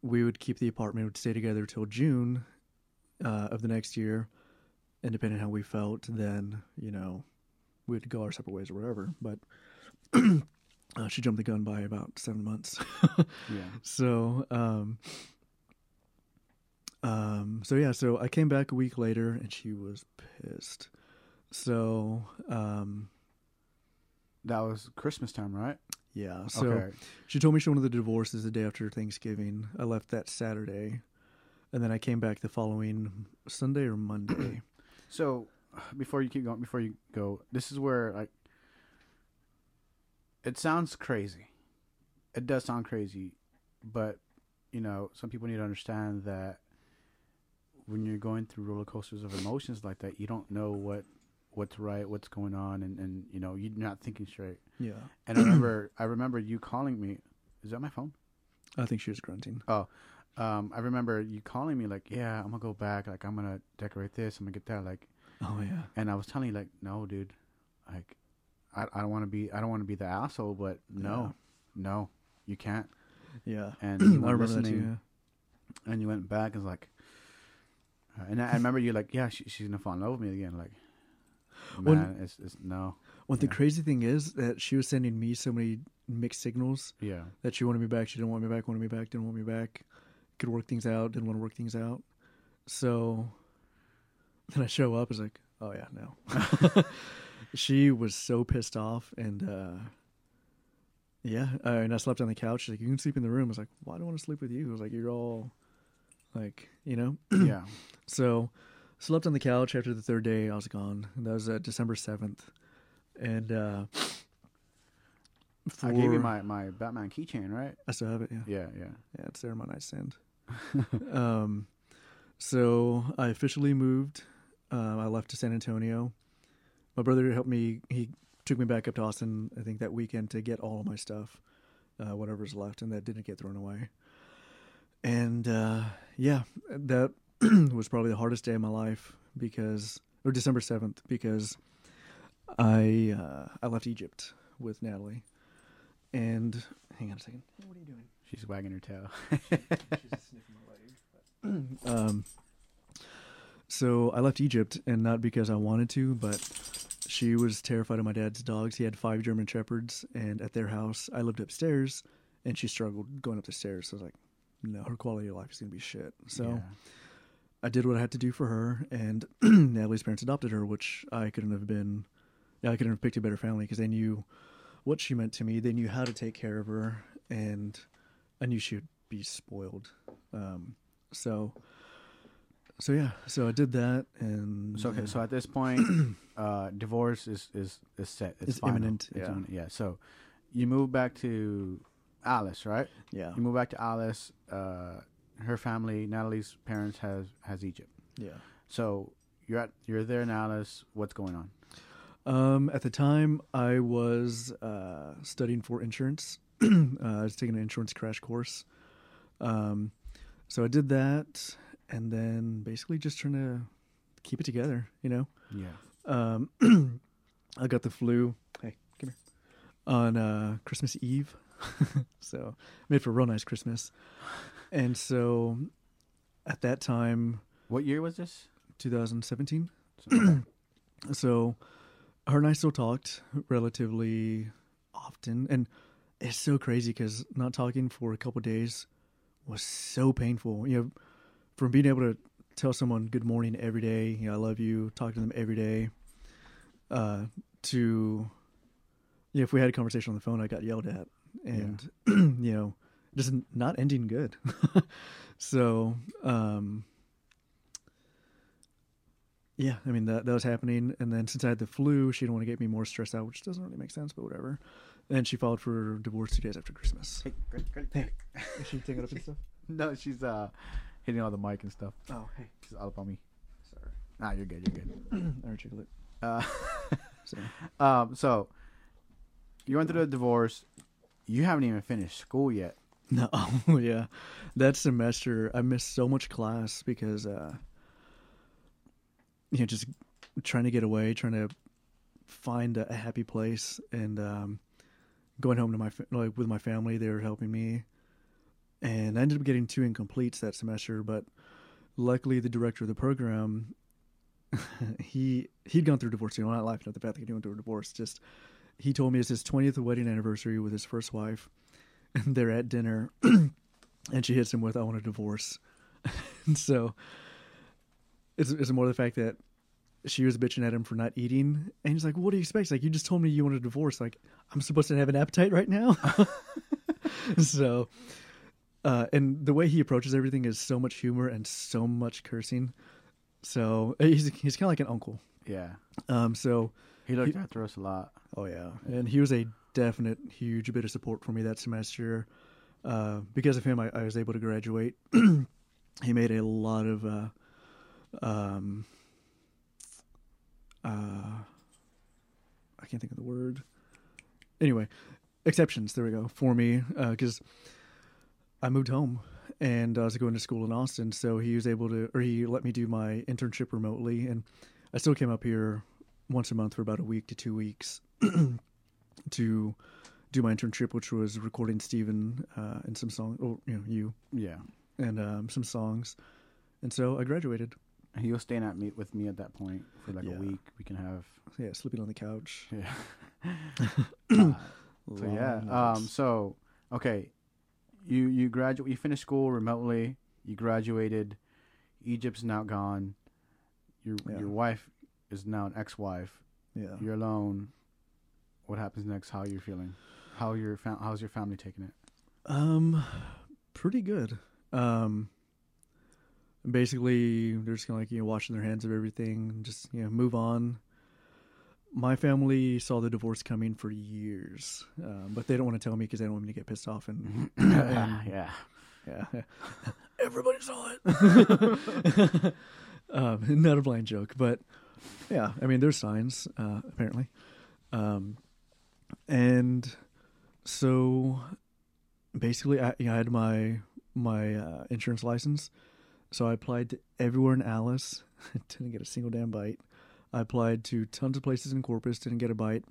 we would keep the apartment, would stay together till June uh, of the next year, and depending on how we felt, then you know we'd go our separate ways or whatever. But uh, she jumped the gun by about seven months. Yeah. So, um, um, so yeah, so I came back a week later and she was pissed. So, um, That was Christmas time, right? yeah, so okay. she told me she wanted the divorces the day after Thanksgiving. I left that Saturday, and then I came back the following Sunday or Monday. So before you keep going, before you go, this is where like it sounds crazy. It does sound crazy, but you know, some people need to understand that when you're going through roller coasters of emotions like that, you don't know what what's right, what's going on, and and you know, you're not thinking straight. yeah, And I remember, I remember you calling me. Is that my phone? I think she was grunting. Oh, um, I remember you calling me like, yeah, I'm gonna go back. Like, I'm gonna decorate this. I'm gonna get that. Like, Oh yeah, and I was telling you like, no, dude, like, I I don't want to be I don't want to be the asshole, but no, no, you can't. yeah. And you that listening, too. and you went back and was like, and I, I remember you like, yeah, she, she's gonna fall in love with me again. Like, Well, man, it's it's no, Well, the Yeah. crazy thing is that she was sending me so many mixed signals yeah, that she wanted me back, she didn't want me back, wanted me back, didn't want me back, could work things out, didn't want to work things out. So then I show up, it's like, oh yeah, no. she was so pissed off, and uh, yeah, uh, and I slept on the couch. She's like, you can sleep in the room. I was like, why do I want to sleep with you? I was like, you're all like, you know. yeah. So slept on the couch after the third day. I was gone. And that was uh, December seventh, and uh, I gave you my my Batman keychain, right? I still have it. Yeah, Yeah, yeah. yeah, it's there on my nightstand. um, so I officially moved. Um, I left to San Antonio. My brother helped me. He took me back up to Austin. I think that weekend to get all of my stuff, uh, whatever's left, and that didn't get thrown away. And uh, yeah, that was probably the hardest day of my life because, or December seventh, because I uh, I left Egypt with Natalie. And hang on a second. What are you doing? She's wagging her tail. She's sniffing my leg. um, so I left Egypt, and not because I wanted to, but she was terrified of my dad's dogs. He had five German shepherds, and at their house, I lived upstairs, and she struggled going up the stairs. So I was like, no, her quality of life is gonna be shit. So Yeah. I did what I had to do for her, and Natalie's parents adopted her, which I couldn't have been. Yeah, I couldn't have picked a better family because they knew what she meant to me. They knew how to take care of her, and I knew she would be spoiled. Um, so, so yeah, so I did that, and So okay, uh, so at this point, uh, divorce is is is set. It's, It's imminent, It's yeah. imminent, yeah. So you move back to Alice, right? yeah, You move back to Alice. Uh, her family, Natalie's parents, has has Egypt. yeah. So you're at you're there in Alice. What's going on? Um, at the time, I was uh, studying for insurance. uh, I was taking an insurance crash course. Um, so I did that, and then basically just trying to keep it together. You know, Yeah. um, I got the flu. Hey, come here. On uh, Christmas Eve, so made for a real nice Christmas. And so, at that time, What year was this? 2017. So- So her and I still talked relatively often, and it's so crazy because not talking for a couple days was so painful. You know, from being able to tell someone good morning every day, you know, I love you, talk to them every day, uh, to you know, if we had a conversation on the phone, I got yelled at, and you know, just not ending good. so, um, yeah, I mean that that was happening, and then since I had the flu, she didn't want to get me more stressed out, which doesn't really make sense, but whatever. And she filed for divorce two days after Christmas. Hey, great, great. Hey. Is she taking up and stuff? No, she's uh hitting all the mic and stuff. Oh, hey, She's all up on me. sorry. Nah, you're good. You're good. I rejiggle it. Uh, So um, so you went through the divorce. You haven't even finished school yet. no, yeah, that semester I missed so much class because uh, you know just trying to get away, trying to find a, happy place, and um, going home to my like with my family. They were helping me, and I ended up getting two incompletes that semester. But luckily, the director of the program, he he'd gone through divorce. You know, not laughing at the fact that he went through a divorce. Just he told me it's his 20th wedding anniversary with his first wife, and they're at dinner, and she hits him with, "I want a divorce." and so it's, it's more the fact that she was bitching at him for not eating, and he's like, "What do you expect? Like, you just told me you want a divorce. Like, I'm supposed to have an appetite right now." so, uh, and the way he approaches everything is so much humor and so much cursing. So he's he's kind of like an uncle. Yeah. Um, so He looked He- after us a lot. Oh yeah, and he was a definite huge bit of support for me that semester. Uh, because of him, I, I was able to graduate. he made a lot of, uh, um, uh, I can't think of the word. Anyway, exceptions. There we go for me because I moved home and I was going to school in Austin, so he was able to, or he let me do my internship remotely, and I still came up here once a month for about a week to two weeks to do my internship, which was recording Steven uh, and some song, or you know, you Yeah. and um, some songs, and so I graduated. He was staying at me with me at that point for like Yeah. a week. We can have Yeah, sleeping on the couch. yeah. Uh, so yeah. Um. So okay, you you graduate. You finished school remotely. You graduated. Egypt's now gone. Your Yeah. your wife is now an ex-wife. yeah. You're alone. What happens next? How you're you feeling? How your fam- how's your family taking it? Um, pretty good. Um, basically, they're just kind of like you know washing their hands of everything, and just you know move on. My family saw the divorce coming for years, um, but they don't want to tell me because they don't want me to get pissed off and yeah. Yeah. Everybody saw it. um, not a blind joke, but yeah, I mean, there's signs, uh, apparently. Um, and so basically, I, you know, I had my, my, uh, insurance license. So I applied to everywhere in Alice. didn't get a single damn bite. I applied to tons of places in Corpus. Didn't get a bite.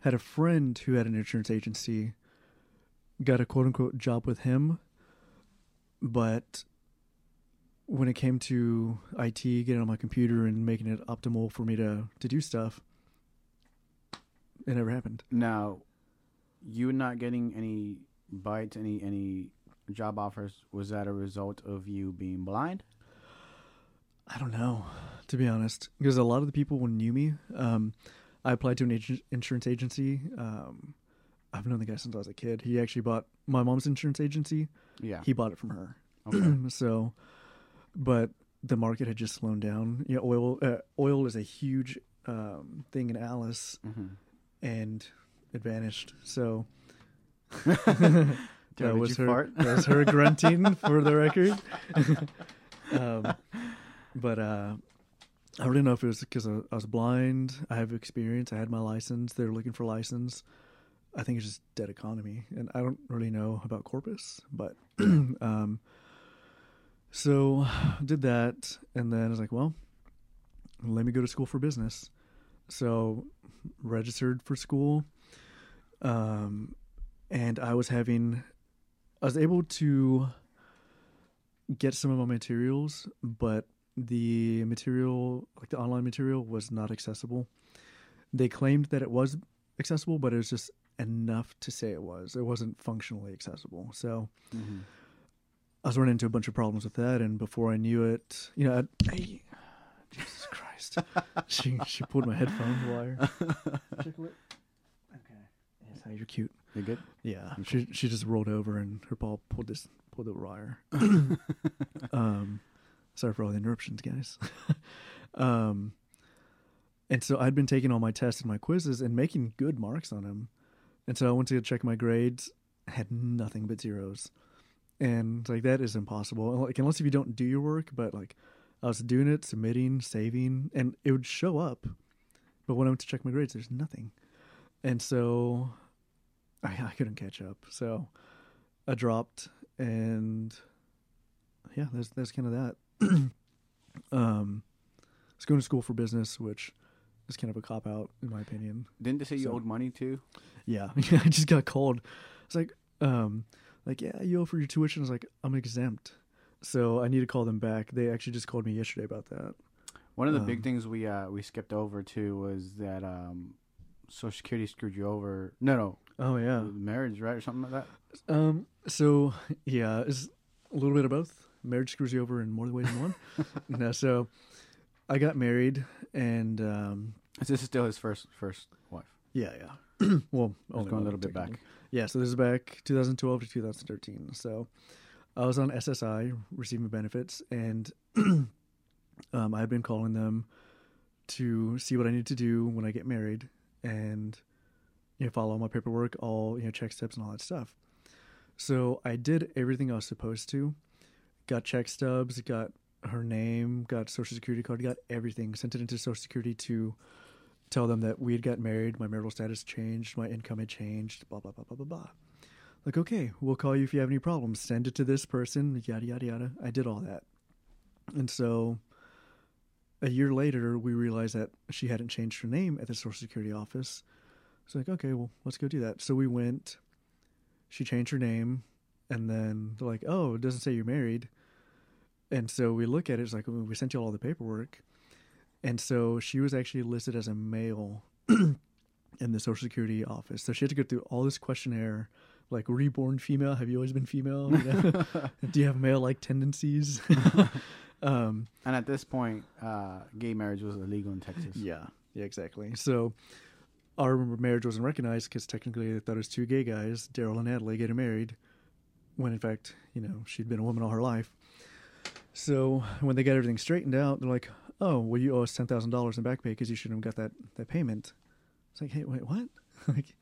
Had a friend who had an insurance agency. Got a quote unquote job with him but when it came to IT, getting on my computer and making it optimal for me to to do stuff, it never happened. Now, you not getting any bites, any any job offers, was that a result of you being blind? I don't know, to be honest, because a lot of the people who knew me. Um, I applied to an ag- insurance agency. Um, I've known the guy since I was a kid. He actually bought my mom's insurance agency. Yeah. He bought it from her. Okay. so, but the market had just slowed down. You know, oil uh, oil is a huge um, thing in Alice, hmm and it vanished. So that was her. fart? That was her grunting for the record. um, but uh, I don't know if it was because I, I was blind. I have experience. I had my license. They're looking for license. I think it's just dead economy, and I don't really know about Corpus, but um, so did that, and then I was like, well, let me go to school for business. So registered for school, um, and I was having, I was able to get some of my materials, but the material, like the online material, was not accessible. They claimed that it was accessible, but it was just enough to say it was. It wasn't functionally accessible. So hmm I was running into a bunch of problems with that, and before I knew it, you know, I, hey, Jesus Christ, she she pulled my headphone wire. Chocolate. Okay. Yes, how you're cute. You good? Yeah, Okay. she she just rolled over and her paw pulled this pulled the wire. um, sorry for all the interruptions, guys. um, and so I'd been taking all my tests and my quizzes and making good marks on them, and so I went to check my grades, had nothing but zeros, and like that is impossible. Like unless if you don't do your work, but like I was doing it, submitting, saving, and it would show up, but when I went to check my grades, there's nothing, and so I, I couldn't catch up. So I dropped, and yeah, that's that's kind of that. um, I was going to school for business, which is kind of a cop out in my opinion. Didn't they say you owed money too? Yeah, I just got called. It's like, um, like yeah, you owe for your tuition. I was like, I'm exempt, so I need to call them back. They actually just called me yesterday about that. One of the big Um, things we uh we skipped over too was that um Social Security screwed you over. No, no, Oh yeah. marriage, right, or something like that. Um. So yeah, it's a little bit of both. Marriage screws you over in more ways than one. no, so I got married, and um, This is still his first first wife. yeah, yeah. well, only go a little bit back. Yeah, so this is back 2012 to 2013. So I was on SSI receiving benefits, and um, I had been calling them to see what I need to do when I get married, and you know, follow my paperwork, all you know, check steps and all that stuff. So I did everything I was supposed to. Got check stubs, got her name, got social security card, got everything. Sent it into social security to tell them that we had got married, my marital status changed, my income had changed, blah blah blah blah blah blah. Like, okay, we'll call you if you have any problems. Send it to this person, yada yada yada. I did all that. And so a year later we realized that she hadn't changed her name at the social security office. It's like, okay, well, let's go do that. So we went, she changed her name, and then they're like, oh, it doesn't say you're married. And so we look at it, it's like, we sent you all the paperwork. And so she was actually listed as a male in the Social Security office. So she had to go through all this questionnaire, like reborn female. Have you always been female? You know? Do you have male like tendencies? um, And at this point, uh, gay marriage was illegal in Texas. yeah, yeah, exactly. So our marriage wasn't recognized because technically they thought it was two gay guys, Daryl and Natalie, getting married, when in fact, you know, she'd been a woman all her life. So when they got everything straightened out, they're like, "Oh, well, you owe us ten thousand dollars in back pay because you shouldn't have got that that payment." It's like, "Hey, wait, what? like,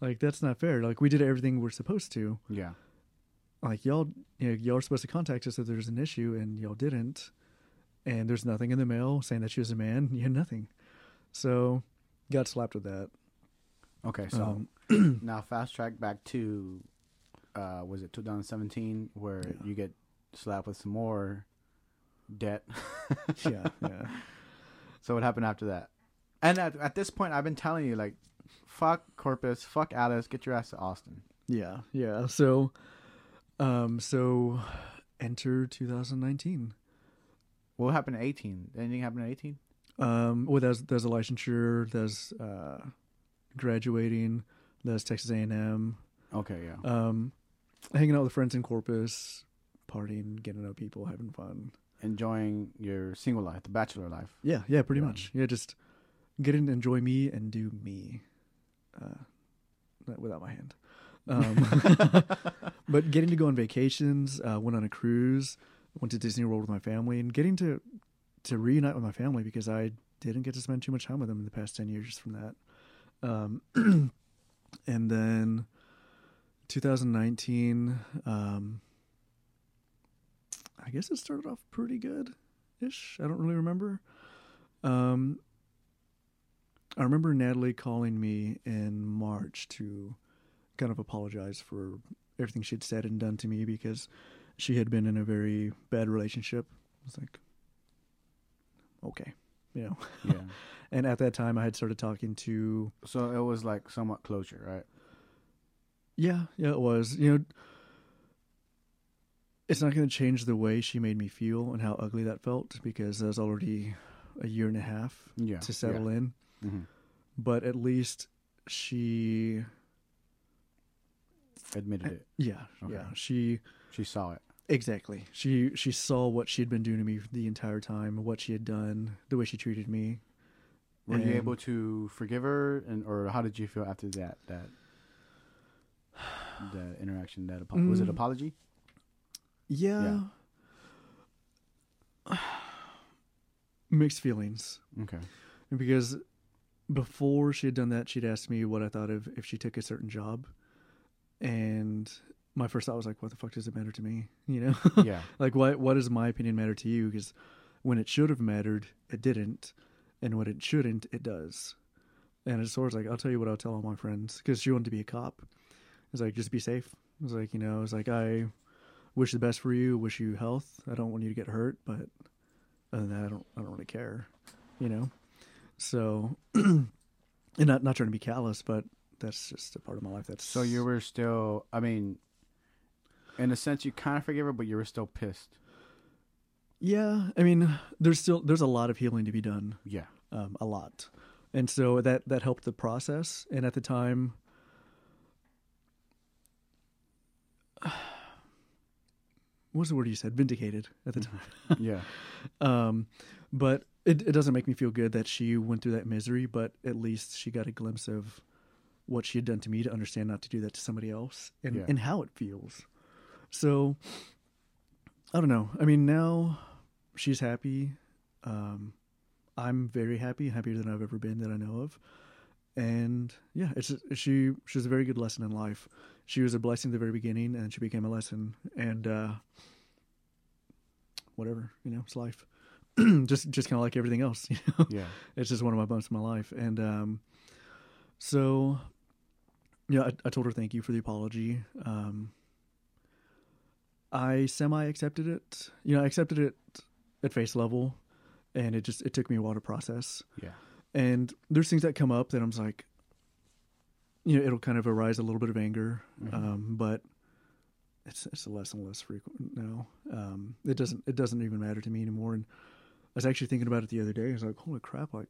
like that's not fair. Like we did everything we're supposed to. Yeah. Like y'all, you know, y'all are supposed to contact us if there's an issue, and y'all didn't. And there's nothing in the mail saying that she was a man. You had nothing. So got slapped with that. Okay, so Um, now fast track back to uh was it 2017 where Yeah. you get slapped with some more debt. yeah, yeah. So what happened after that? And at, at this point, I've been telling you like, fuck Corpus, fuck Alice, get your ass to Austin. Yeah, yeah. So, um, so enter 2019. What happened at 18? Anything happen at 18? Um, well, there's there's a licensure, there's uh, graduating, there's Texas A&M, Okay, yeah. um, hanging out with friends in Corpus, partying, getting to know people, having fun. Enjoying your single life, the bachelor life. Yeah, yeah, pretty much. Yeah, just getting to enjoy me and do me, uh, without my hand. Um, but getting to go on vacations, uh, went on a cruise, went to Disney World with my family, and getting to to reunite with my family because I didn't get to spend too much time with them in the past ten years just from that. Um, and then 2019, um, I guess it started off pretty good ish. I don't really remember. Um, I remember Natalie calling me in March to kind of apologize for everything she'd said and done to me because she had been in a very bad relationship. I was like, okay, you know. Yeah. And at that time, I had started talking to so it was like somewhat closure, right? Yeah, yeah, it was. You know, it's not going to change the way she made me feel and how ugly that felt because that was already a year and a half Yeah. to settle in. hmm But at least she, Admitted it. yeah, Okay. yeah, she She saw it. exactly. She she saw what she'd been doing to me the entire time, what she had done, the way she treated me. Were you able to forgive her, and or how did you feel after that? That the interaction. That apo- was it Mm. apology? Yeah. Mixed feelings. Okay. because before she had done that, she'd asked me what I thought of if she took a certain job, and my first thought was like, "What the fuck does it matter to me?" You know, Yeah. like what what does my opinion matter to you? Because when it should have mattered, it didn't, and when it shouldn't, it does. And it's sort of like I'll tell you what I'll tell all my friends because she wanted to be a cop. It's like just be safe. It's like you know, it's like I wish the best for you, wish you health. I don't want you to get hurt, but other than that, I don't I don't really care, you know. So, and not not trying to be callous, but that's just a part of my life. That's So you were still, I mean, in a sense, you kind of forgive her, but you were still pissed. yeah. I mean, there's still there's a lot of healing to be done, Yeah. um, a lot, and so that that helped the process. And at the time, what was the word you said? Vindicated at the time. Yeah. Um, but it, it doesn't make me feel good that she went through that misery, but at least she got a glimpse of what she had done to me to understand not to do that to somebody else and, Yeah. and how it feels. So I don't know. I mean, now she's happy. Um, I'm very happy, happier than I've ever been that I know of. And yeah, it's she. She was a very good lesson in life. She was a blessing at the very beginning, and she became a lesson. And uh, whatever, you know, it's life. just just kind of like everything else, you know. Yeah. It's just one of my bumps in my life. And um, so, yeah, I, I told her thank you for the apology. Um, I semi accepted it. You know, I accepted it at face level, and it just it took me a while to process. Yeah. And there's things that come up that I'm like, you know, it'll kind of arise a little bit of anger, Mhm. um, but it's it's less and less frequent now. Um, it doesn't it doesn't even matter to me anymore. And I was actually thinking about it the other day. I was like, holy crap! Like,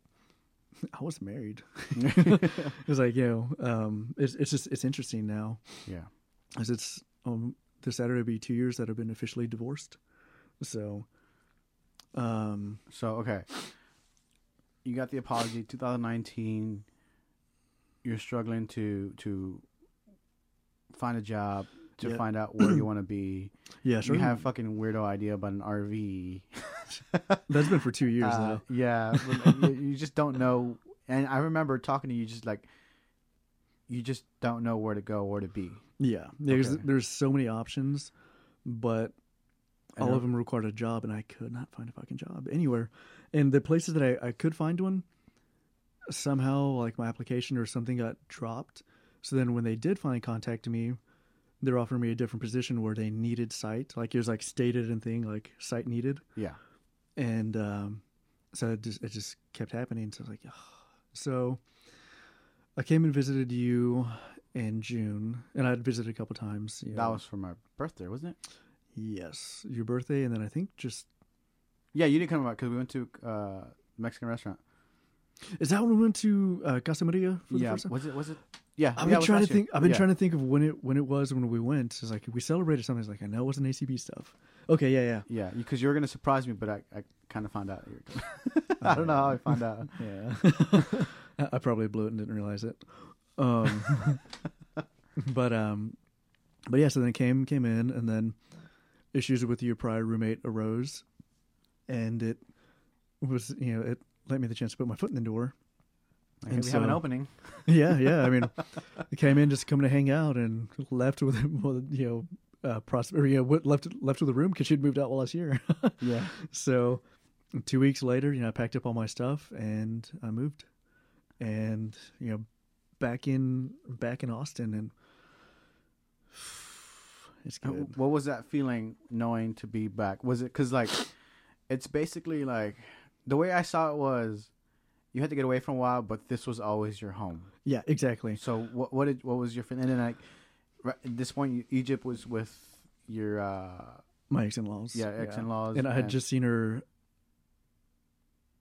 I was married. it was like, you know, um, it's it's just it's interesting now yeah. as it's um this Saturday will be two years that I've been officially divorced. So, um, So okay, you got the apology. 2019. You're struggling to to find a job to Yeah. find out where you want to be. yeah, sure. You have a fucking weirdo idea about an RV. That's been for two years Uh, now. Yeah, you, you just don't know. And I remember talking to you, just like you just don't know where to go, where to be. Yeah, there's Okay. there's so many options, but all of them required a job, and I could not find a fucking job anywhere. And the places that I, I could find one, somehow like my application or something got dropped. So then when they did finally contact me, they're offering me a different position where they needed site, like it was like stated and thing like site needed, Yeah, and um, so it just it just kept happening. So I was like, so I came and visited you in June, and I'd visited a couple times. You that was for my birthday, wasn't it? Yes, your birthday, and then I think just Yeah, you didn't come about because we went to uh Mexican restaurant. Is that when we went to uh, Casa Maria for the yeah, first time? was it? Was it? Yeah, I've been was trying to last year. think. I've been Yeah. trying to think of when it when it was when we went. It's like we celebrated something. It's like I know it was an ACB stuff. Okay, yeah, yeah, Yeah, because you were gonna surprise me, but I, I kind of found out. You were gonna... I don't know how I found out. yeah. I- I probably blew it and didn't realize it. Um, but um, but yeah. So then it came came in, and then issues with your prior roommate arose, and it was you know it let me the chance to put my foot in the door. And we have an opening. yeah, yeah. I mean, I came in just coming to hang out and left with with, you know, uh, pros- or, you know, left left with the room because she'd moved out while I was here. Yeah, so, two weeks later, you know, I packed up all my stuff and I moved, and you know, back in back in Austin, and it's Uh, good. What was that feeling knowing to be back? Was it because like it's basically like the way I saw it was you had to get away for a while, but this was always your home. Yeah, exactly. So what what did what was your? And then like right, at this point, Egypt was with your uh My ex in laws. yeah ex in laws, and I had just seen her.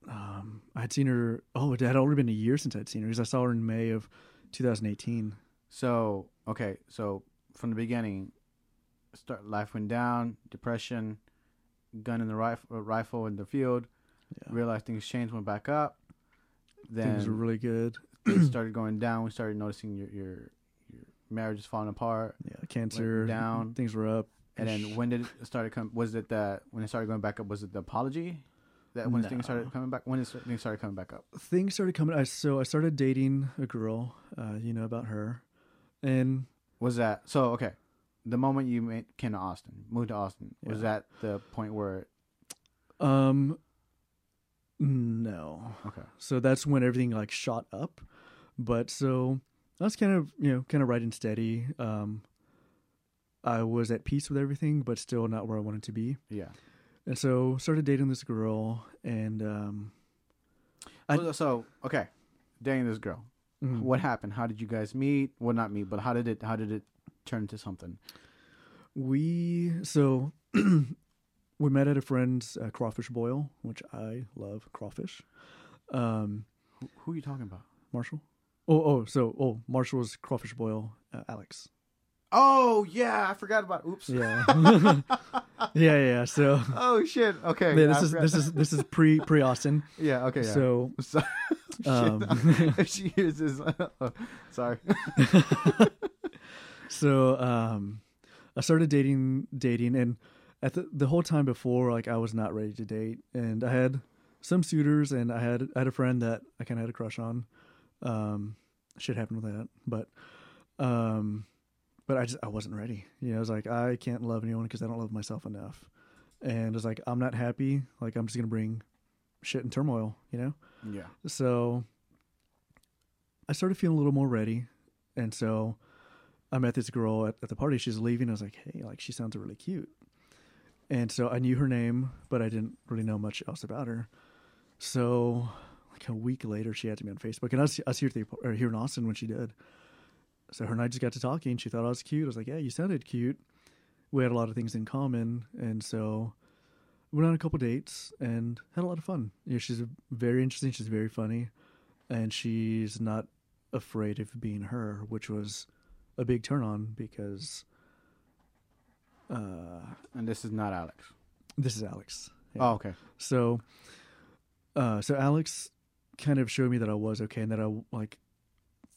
Um, I had seen her. Oh, it had already been a year since I'd seen her because I saw her in May of 2018. so okay. So from the beginning, start life went down, depression, gun in the rifle, rifle in the field. Yeah. Realized things changed, went back up. Then Things were really good. things started going down. We started noticing your your your marriage is falling apart. Yeah, cancer down. Things were up. And then when did it started come? Was it that when it started going back up? Was it the apology? That when things started coming back? When things started coming back up? things started coming. I so I started dating a girl. Uh, you know about her, and Was that so? Okay, the moment you made, came to Austin, moved to Austin, was that the point where? um, no. Okay, So that's when everything like shot up. But so I was kind of you know kind of right and steady. Um, I was at peace with everything, but still not where I wanted to be. yeah, and so started dating this girl, and um, I- so, okay, dating this girl. mhm. What happened? How did you guys meet? Well, not meet, but how did it? How did it turn into something? we so we met at a friend's uh, crawfish boil, which I love crawfish. Um, Who, who are you talking about? Marshall. Oh, oh, so oh, Marshall's crawfish boil, uh, Alex. Oh yeah, I forgot about. Oops. Yeah, yeah, yeah. So oh shit. Okay. yeah, I this is forgot. this is this is pre pre Austin. Yeah. Okay. Yeah. So So, Um, if she hears this, sorry. so um, I started dating dating, and at the the whole time before, like I was not ready to date, and I had some suitors, and I had I had a friend that I kind of had a crush on. Um, shit happened with that, but um, but I just I wasn't ready. You know, I was like I can't love anyone because I don't love myself enough, and it's like I'm not happy. Like I'm just gonna bring shit and turmoil. You know. Yeah. So I started feeling a little more ready. And so I met this girl at, at the party. She's leaving. I was like, hey, like she sounds really cute. And so I knew her name, but I didn't really know much else about her. So like a week later, she had to me on Facebook. And I was, I was here, the, here in Austin when she did. So her and I just got to talking. She thought I was cute. I was like, yeah, you sounded cute. We had a lot of things in common. And so we went on a couple dates and had a lot of fun. You know, she's very interesting. She's very funny, and she's not afraid of being her, which was a big turn on because uh, And this is not Alex. this is Alex. Yeah. Oh, okay. So, uh, so Alex kind of showed me that I was okay and that I like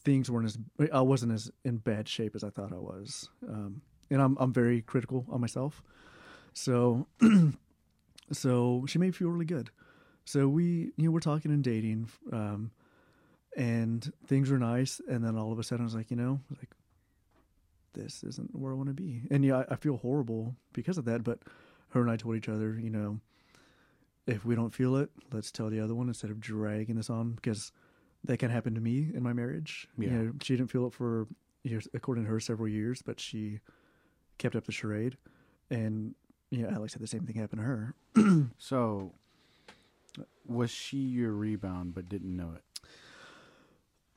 things weren't as I wasn't as in bad shape as I thought I was. Um, and I'm I'm very critical on myself. So, so she made me feel really good. So we, you know, we're talking and dating, um, and things were nice. And then all of a sudden, I was like, you know, like this isn't where I want to be. And yeah, I, I feel horrible because of that. But her and I told each other, you know, if we don't feel it, let's tell the other one instead of dragging this on because that can happen to me in my marriage. Yeah. You know, she didn't feel it for years, according to her, several years, but she kept up the charade, and you know, Alex had the same thing happen to her. So, was she your rebound but didn't know it?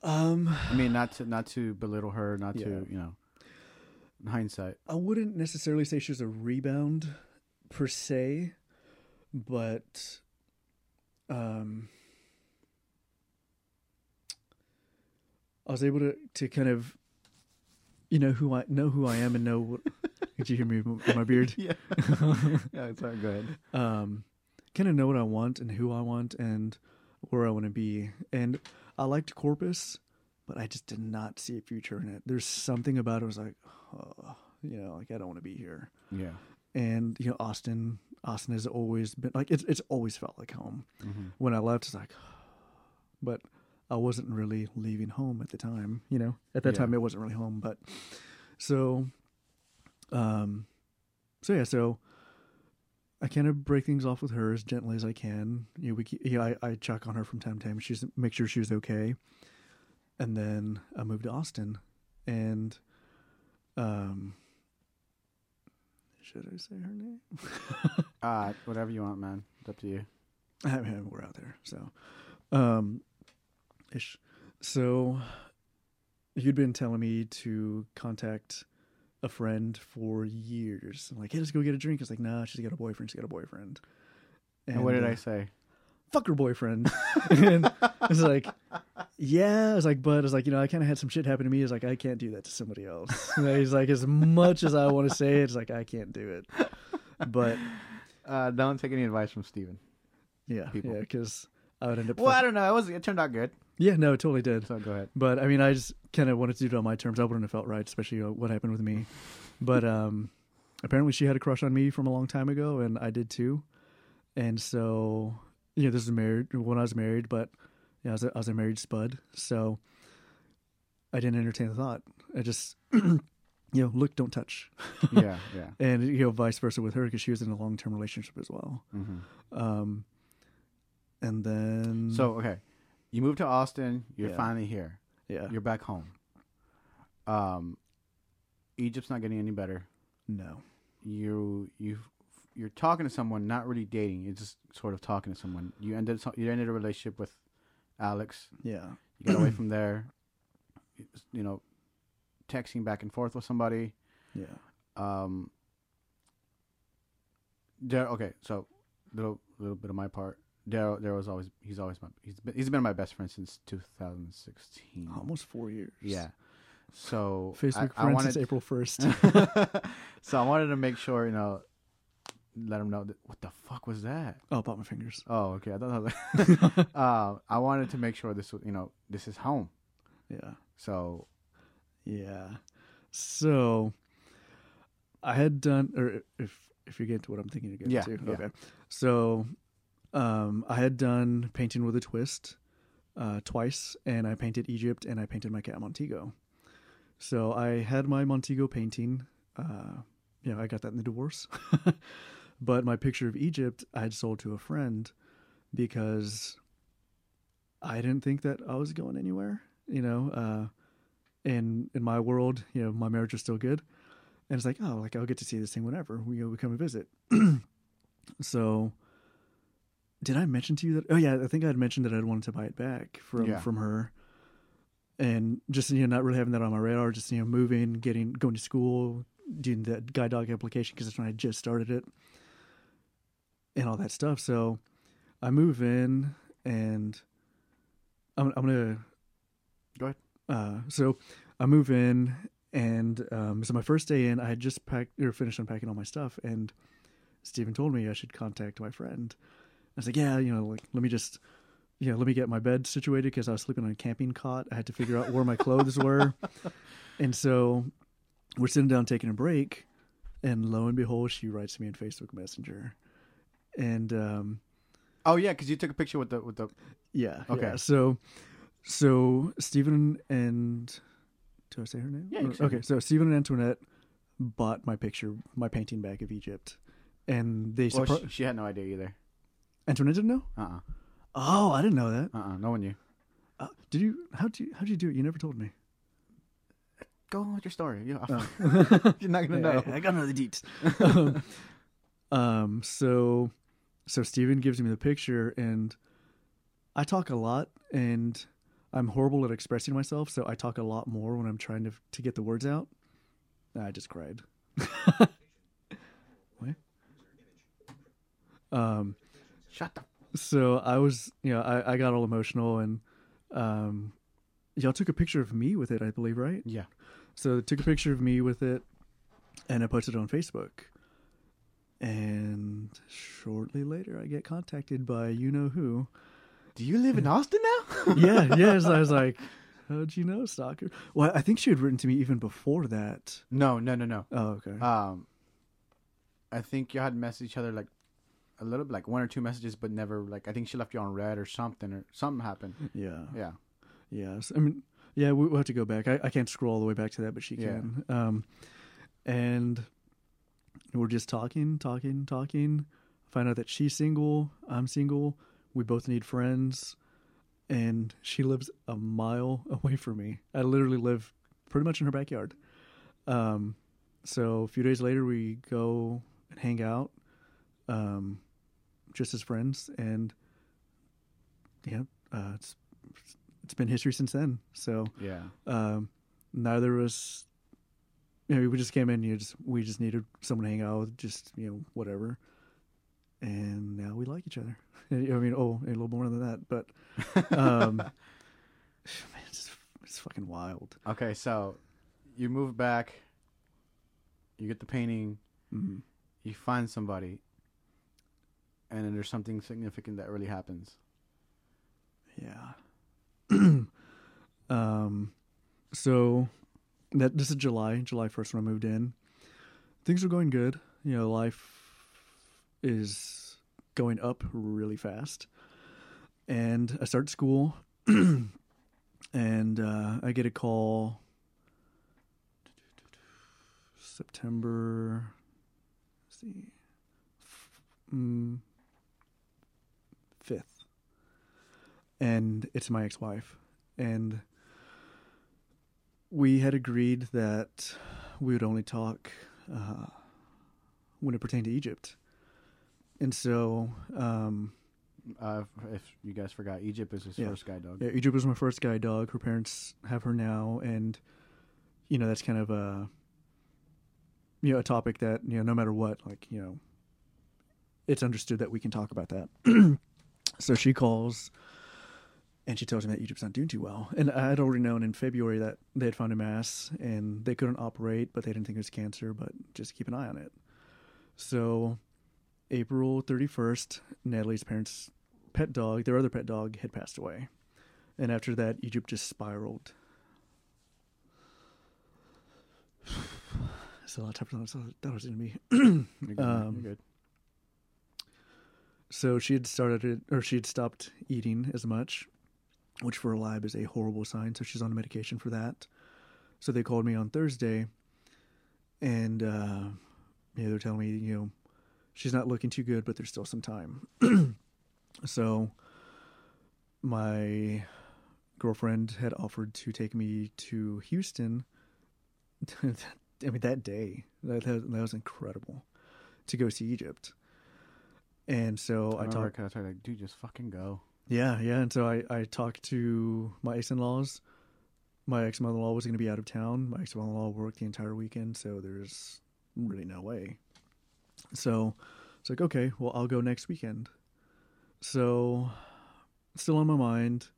Um, I mean, not to not to belittle her, not Yeah. to you know, in hindsight. I wouldn't necessarily say she was a rebound per se, but um, I was able to to kind of you know who I know who I am and know. What, did you hear me my beard? Yeah. yeah. Sorry. Go ahead. um, kind of know what I want and who I want and where I want to be. And I liked Corpus, but I just did not see a future in it. There's something about it I was like, oh, you know, like I don't want to be here. Yeah. And you know, Austin, Austin has always been like it's it's always felt like home. hmm When I left, it's like, but I wasn't really leaving home at the time. You know, at that Yeah. time it wasn't really home. But so, um, so yeah, so I kind of break things off with her as gently as I can. You know, we keep, you know, I, I check on her from time to time. She's make sure she was okay, and then I moved to Austin, and um, should I say her name? Uh, whatever you want, man. It's up to you. I mean, we're out there, so um, ish. So you'd been telling me to contact a friend for years. I'm like, hey, let's go get a drink. It's like, nah, she's got a boyfriend. She's got a boyfriend. And, what did uh, I say? Fuck her boyfriend. and it's like, yeah. I was like, but it's like, you know, I kind of had some shit happen to me. It's like, I can't do that to somebody else. He's like, as much as I want to say it, it's like, I can't do it. But Uh, don't take any advice from Steven. yeah, People. yeah, because I would end up. Well, I don't know. It was. It turned out good. yeah, no, it totally did. So go ahead. But I mean, I just kind of wanted to do it on my terms. I wouldn't have felt right, especially what happened with me. But um, apparently, she had a crush on me from a long time ago, and I did too. And so, you know, this is married when I was married, but yeah, I was a, I was a married spud, so I didn't entertain the thought. I just, you know, look, don't touch, Yeah. Yeah. and you know, vice versa with her because she was in a long term relationship as well. hmm Um, and then So okay, you moved to Austin. You're Yeah. finally here. yeah, You're back home. Um, Egypt's not getting any better. no, You you you're talking to someone, not really dating. You're just sort of talking to someone. You ended you ended a relationship with Alex. Yeah. You got away from there. You know, texting back and forth with somebody. Yeah. Um, Daryl. Okay, so little little bit of my part. Daryl. Daryl was always he's always my he's been he's been my best friend since 2016. Almost four years. Yeah. So Facebook I, I friends wanted, since April first. so I wanted to make sure you know, let him know that what the fuck was that. oh, about my fingers. Oh, okay. I thought that uh, I wanted to make sure this was you know this is home. Yeah. So Yeah. So I had done or if if you get to what I'm thinking you're getting Yeah, to. yeah. Okay. So um I had done painting with a twist uh twice and I painted Egypt and I painted my cat Montego. So I had my Montego painting uh you know, I got that in the divorce. but my picture of Egypt I had sold to a friend because I didn't think that I was going anywhere, you know, uh in in my world, you know, my marriage was still good. And it's like, oh, like I'll get to see this thing whenever we, you know, we come and visit. so, did I mention to you that? Oh yeah, I think I had mentioned that I'd wanted to buy it back from Yeah. from her, and just you know, not really having that on my radar. Just you know, moving, getting going to school, doing that guide dog application because that's when I just started it, and all that stuff. So, I move in, and I'm I'm gonna Go ahead. uh, so I move in, and um, so my first day in, I had just packed or finished unpacking all my stuff, and Stephen told me I should contact my friend. I was like, yeah, you know, like let me just, you know, let me get my bed situated because I was sleeping on a camping cot. I had to figure out where my clothes were, and so we're sitting down taking a break, and lo and behold, she writes me in Facebook Messenger, and um, oh yeah, because you took a picture with the with the yeah. Okay. yeah. So, so Stephen and do I say her name? Yeah, say Okay. So Stephen and Antoinette bought my picture, my painting back of Egypt, and they. well, she, she had no idea either. Antoinette didn't know. Uh uh-uh. Oh, I didn't know that. uh no one knew. Uh, did you? How did you? How did you do it? You never told me. Go on with your story. You Oh. You're not gonna know. I, I gotta know the deets. um, um, so, so Steven gives me the picture, and I talk a lot, and I'm horrible at expressing myself, so I talk a lot more when I'm trying to to get the words out. I just cried. what? Um, Shut the. so I was, you know, I, I got all emotional, and um, y'all took a picture of me with it, I believe, right? Yeah. So I took a picture of me with it and I posted it on Facebook. And shortly later, I get contacted by you know who. Do you live in Austin now? Yeah, yes. I was like, how'd you know, stalker? Well, I think she had written to me even before that. no, no, no, no. Oh, okay. Um, I think you had messaged each other like a little bit, like one or two messages, but never like. I think she left you on red or something, or something happened. yeah. Yeah. Yeah. I mean, yeah, we, we'll have to go back. I, I can't scroll all the way back to that, but she Yeah. can. Um, and we're just talking, talking, talking. Find out that she's single. I'm single. We both need friends. And she lives a mile away from me. I literally live pretty much in her backyard. Um, so a few days later, we go and hang out, um, just as friends. And yeah, uh, it's it's been history since then. So Yeah. um, neither of us, you know, we just came in. You just we just needed someone to hang out with, just you know, whatever. And now we like each other. I mean, oh, a little more than that, but um, man, it's it's fucking wild. Okay, so you move back. You get the painting. Mhm. You find somebody, and then there's something significant that really happens. Yeah. um, so that this is July, July first when I moved in. Things are going good. You know, life is going up really fast, and I start school, and uh, I get a call. September. See. Mm, fifth and it's my ex-wife and we had agreed that we would only talk uh, when it pertained to egypt and so um, Uh, if you guys forgot, Egypt is his Yeah. first guide dog. yeah, Egypt was my first guide dog. Her parents have her now, and you know that's kind of a you know a topic that you know no matter what, like you know, it's understood that we can talk about that. so she calls. And she tells me that Egypt's not doing too well. And I had already known in February that they had found a mass and they couldn't operate, but they didn't think it was cancer, but just keep an eye on it. So, April 31st, Natalie's parents' pet dog, their other pet dog, had passed away. And after that, Egypt just spiraled. It's a lot tougher than I thought it was going to be. Um, good. So she had started it, or she had stopped eating as much, which for a lab is a horrible sign. So she's on medication for that. So they called me on Thursday, and uh, yeah, they're telling me, you know, she's not looking too good, but there's still some time. so my girlfriend had offered to take me to Houston. I mean, that day, that, that was incredible to go see Egypt. And so I I, talked, I was like, dude, just fucking go. Yeah, yeah. And so I, I talked to my ex in laws. My ex mother in law was going to be out of town. My ex mother in law worked the entire weekend, so there's really no way. So it's like, okay, well, I'll go next weekend. So, still on my mind,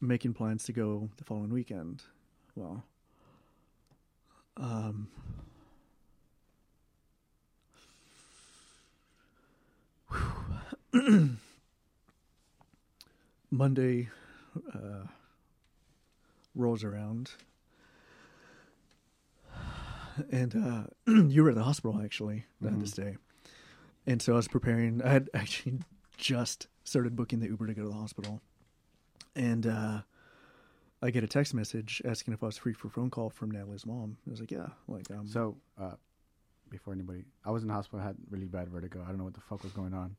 making plans to go the following weekend. Well, um, Monday uh, rolls around, and uh, you were at the hospital actually uh, Mhm. this day, and so I was preparing. I had actually just started booking the Uber to go to the hospital, and uh, I get a text message asking if I was free for a phone call from Natalie's mom. I was like, "Yeah." Like, um, So, uh, before anybody, I was in the hospital. I had really bad vertigo. I don't know what the fuck was going on.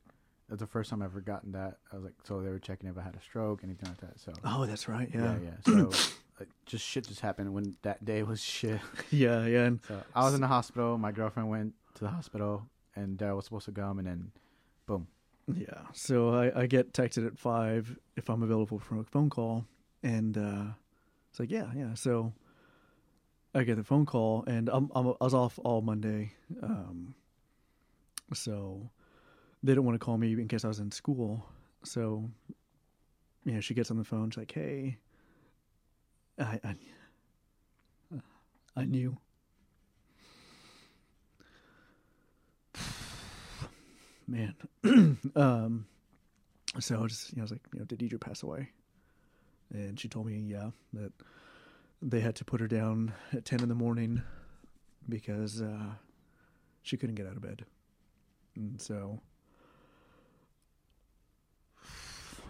That's the first time I've ever gotten that. I was like, so they were checking if I had a stroke, anything like that. So, oh, that's right. yeah, Yeah, yeah. So, like, just shit just happened when that day was shit. yeah, yeah. And So I was in the hospital. My girlfriend went to the hospital, and Daryl was supposed to come, and then, boom. Yeah. So I, I get texted at five if I'm available for a phone call, and uh, it's like, yeah, yeah. So I get the phone call, and I'm, I'm I was off all Monday, um, so they didn't want to call me in case I was in school. So yeah, she gets on the phone. She's like, hey, I I, I knew. Man, um, so I just, you know, I was like, you know, did Deidre pass away? And she told me, yeah, that they had to put her down at 10 in the morning because uh, she couldn't get out of bed. And so,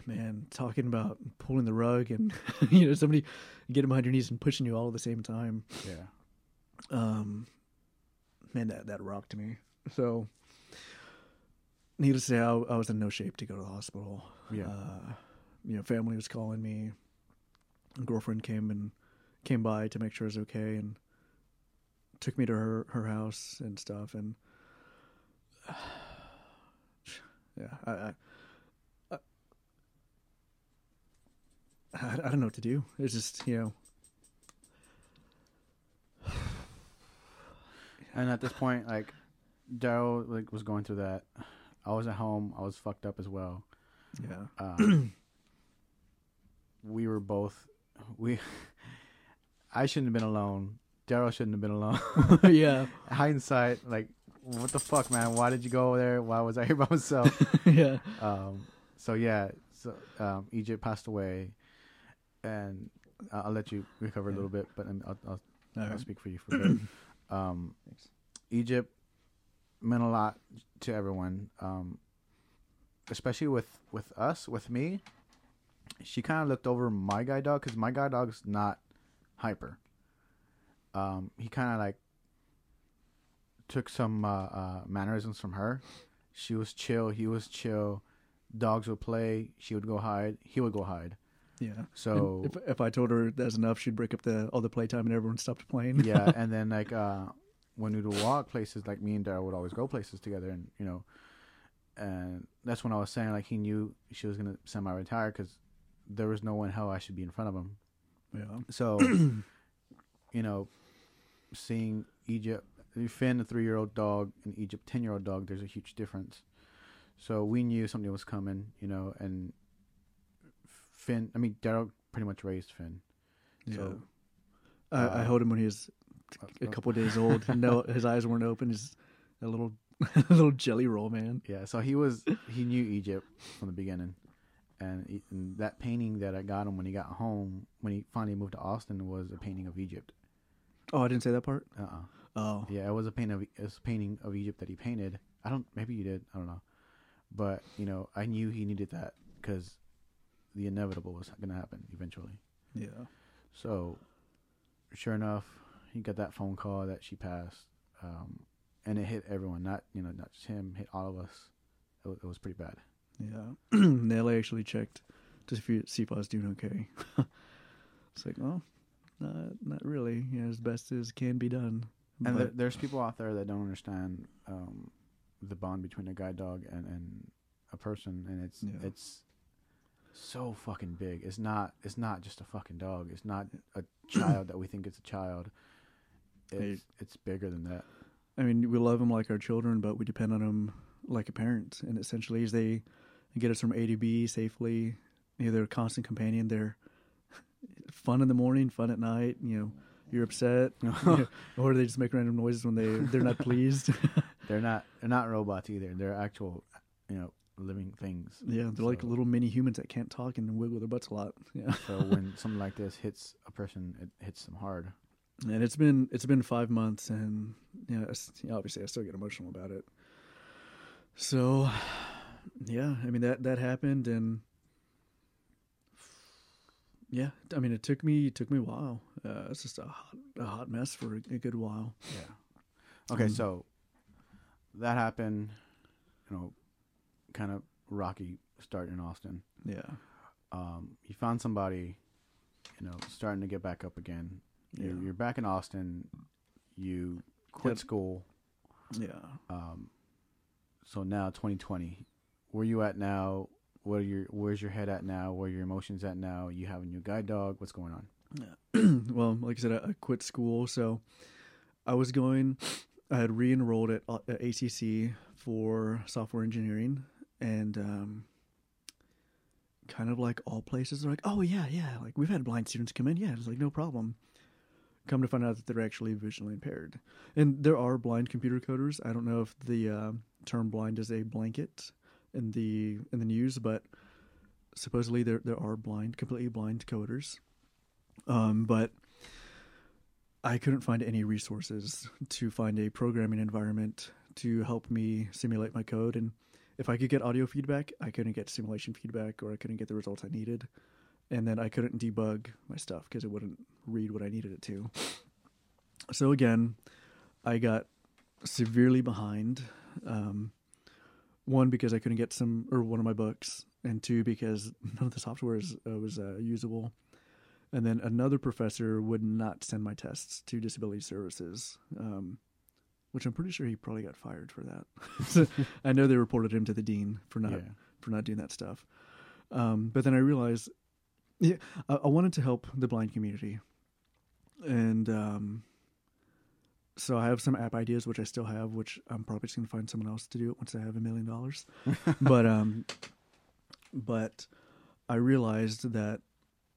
man, talking about pulling the rug and, you know, somebody getting behind your knees and pushing you all at the same time. Yeah. Um, man, that, that rocked me. So, needless to say, I, I was in no shape to go to the hospital. Yeah. Uh, you know, family was calling me. Girlfriend came and came by to make sure I was okay and took me to her, her house and stuff. And yeah, I, I, I, I, I don't know what to do. It's just, you know, And at this point, like Daryl like was going through that. I was at home. I was fucked up as well. yeah. Um, we were both we. I shouldn't have been alone. Daryl shouldn't have been alone. yeah. Hindsight, like, what the fuck, man? Why did you go over there? Why was I here by myself? yeah. um, so yeah, so um, Egypt passed away, and I'll, let you recover a little bit, but I'll, I'll, I'll right. speak for you for a bit. Um, Egypt meant a lot to everyone, um, especially with with us, with me. She kind of looked over my guide dog because my guide dog's not hyper. Um, he kind of like took some uh, uh, mannerisms from her. She was chill. He was chill. Dogs would play. She would go hide. He would go hide. Yeah. So And if if I told her that's enough, she'd break up the all the playtime and everyone stopped playing. yeah, and then like uh when we would walk places, like me and Daryl would always go places together, and you know, and that's when I was saying like he knew she was gonna semi-retire because there was no one hell I should be in front of him. Yeah. So, you know, seeing Egypt, Finn, a three-year-old dog, and Egypt, ten-year-old dog, there's a huge difference. So we knew something was coming, you know, and Finn. I mean, Daryl pretty much raised Finn. Yeah. So, I, I uh, held him when he was a uh, couple of days old. no, his eyes weren't open. He's a little, a little jelly roll, man. Yeah, so he was he knew Egypt from the beginning, and, he, and that painting that I got him when he got home, when he finally moved to Austin, was a painting of Egypt. Oh, I didn't say that part. Uh uh Oh, Yeah, it was a painting of it was a painting of Egypt that he painted. I don't maybe you did. I don't know, but you know I knew he needed that because the inevitable was going to happen eventually. yeah. So, sure enough, he got that phone call that she passed, um, and it hit everyone. Not you know not just him, hit all of us. It was, it was pretty bad. Yeah. Nelly actually checked to see if, I was doing okay. it's like, well, not not really. You know, as best as can be done. And there, there's people out there that don't understand um, the bond between a guide dog and, and a person, and it's Yeah. it's so fucking big. It's not it's not just a fucking dog. It's not a child that we think it's a child. Hey. It's it's bigger than that. I mean, we love them like our children, but we depend on them like a parent. And essentially, as they get us from A to B safely, you know, they're a constant companion. They're fun in the morning, fun at night. You know, you're upset, you know, or they just make random noises when they they're not pleased. They're not they're not robots either. They're actual you know living things. yeah, they're like little mini humans that can't talk and wiggle their butts a lot. Yeah. So when something like this hits a person, it hits them hard. and it's been it's been five months and yeah it's- yeah, obviously i still get emotional about it so yeah i mean that that happened and yeah i mean it took me it took me a while uh, it's just a hot, a hot mess for a, a good while Yeah. Okay, Um, so that happened. You know, kind of rocky start in Austin. yeah um, you found somebody, you know, starting to get back up again. You're, Yeah. you're back in Austin. You quit Yep. school. yeah Um, so now 2020, where are you at now? Where your where's your head at now? Where your emotions at now? You have a new guide dog. What's going on? well, like I said, I, I quit school, so I was going. I had re-enrolled at, uh, at ACC for software engineering, and um, kind of like all places are like, oh yeah, yeah, like we've had blind students come in, yeah, it's like no problem. Come to find out that they're actually visually impaired, and there are blind computer coders. I don't know if the uh, term blind is a blanket in the in the news, but supposedly there there are blind, completely blind coders. Um, but I couldn't find any resources to find a programming environment to help me simulate my code. And if I could get audio feedback, I couldn't get simulation feedback or I couldn't get the results I needed. And then I couldn't debug my stuff because it wouldn't read what I needed it to. So again, I got severely behind. Um, one because I couldn't get some or one of my books, and two because none of the software is, uh, was uh, usable. And then another professor would not send my tests to disability services, um, which I'm pretty sure he probably got fired for that. I know they reported him to the dean for not yeah. for not doing that stuff. Um, but then I realized, yeah, I, I wanted to help the blind community, and um, so I have some app ideas which I still have, which I'm probably just gonna find someone else to do it once I have a million dollars. But um, but I realized that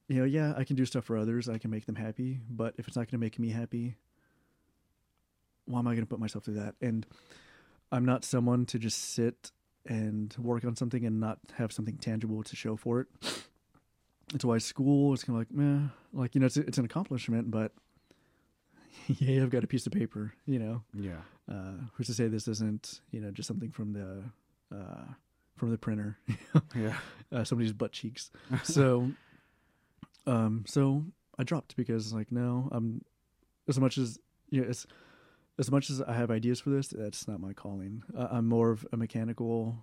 you know, yeah, I can do stuff for others, I can make them happy, but if it's not gonna make me happy, why am I gonna put myself through that? And I'm not someone to just sit and work on something and not have something tangible to show for it. That's why school is kind of like, meh, like you know, it's it's an accomplishment, but yeah, I've got a piece of paper, you know. Yeah. Uh, who's to say this isn't, you know, just something from the uh, from the printer, Yeah. uh, somebody's butt cheeks. So, um, so I dropped because like, no, I'm as much as you know, as as much as I have ideas for this, that's not my calling. Uh, I'm more of a mechanical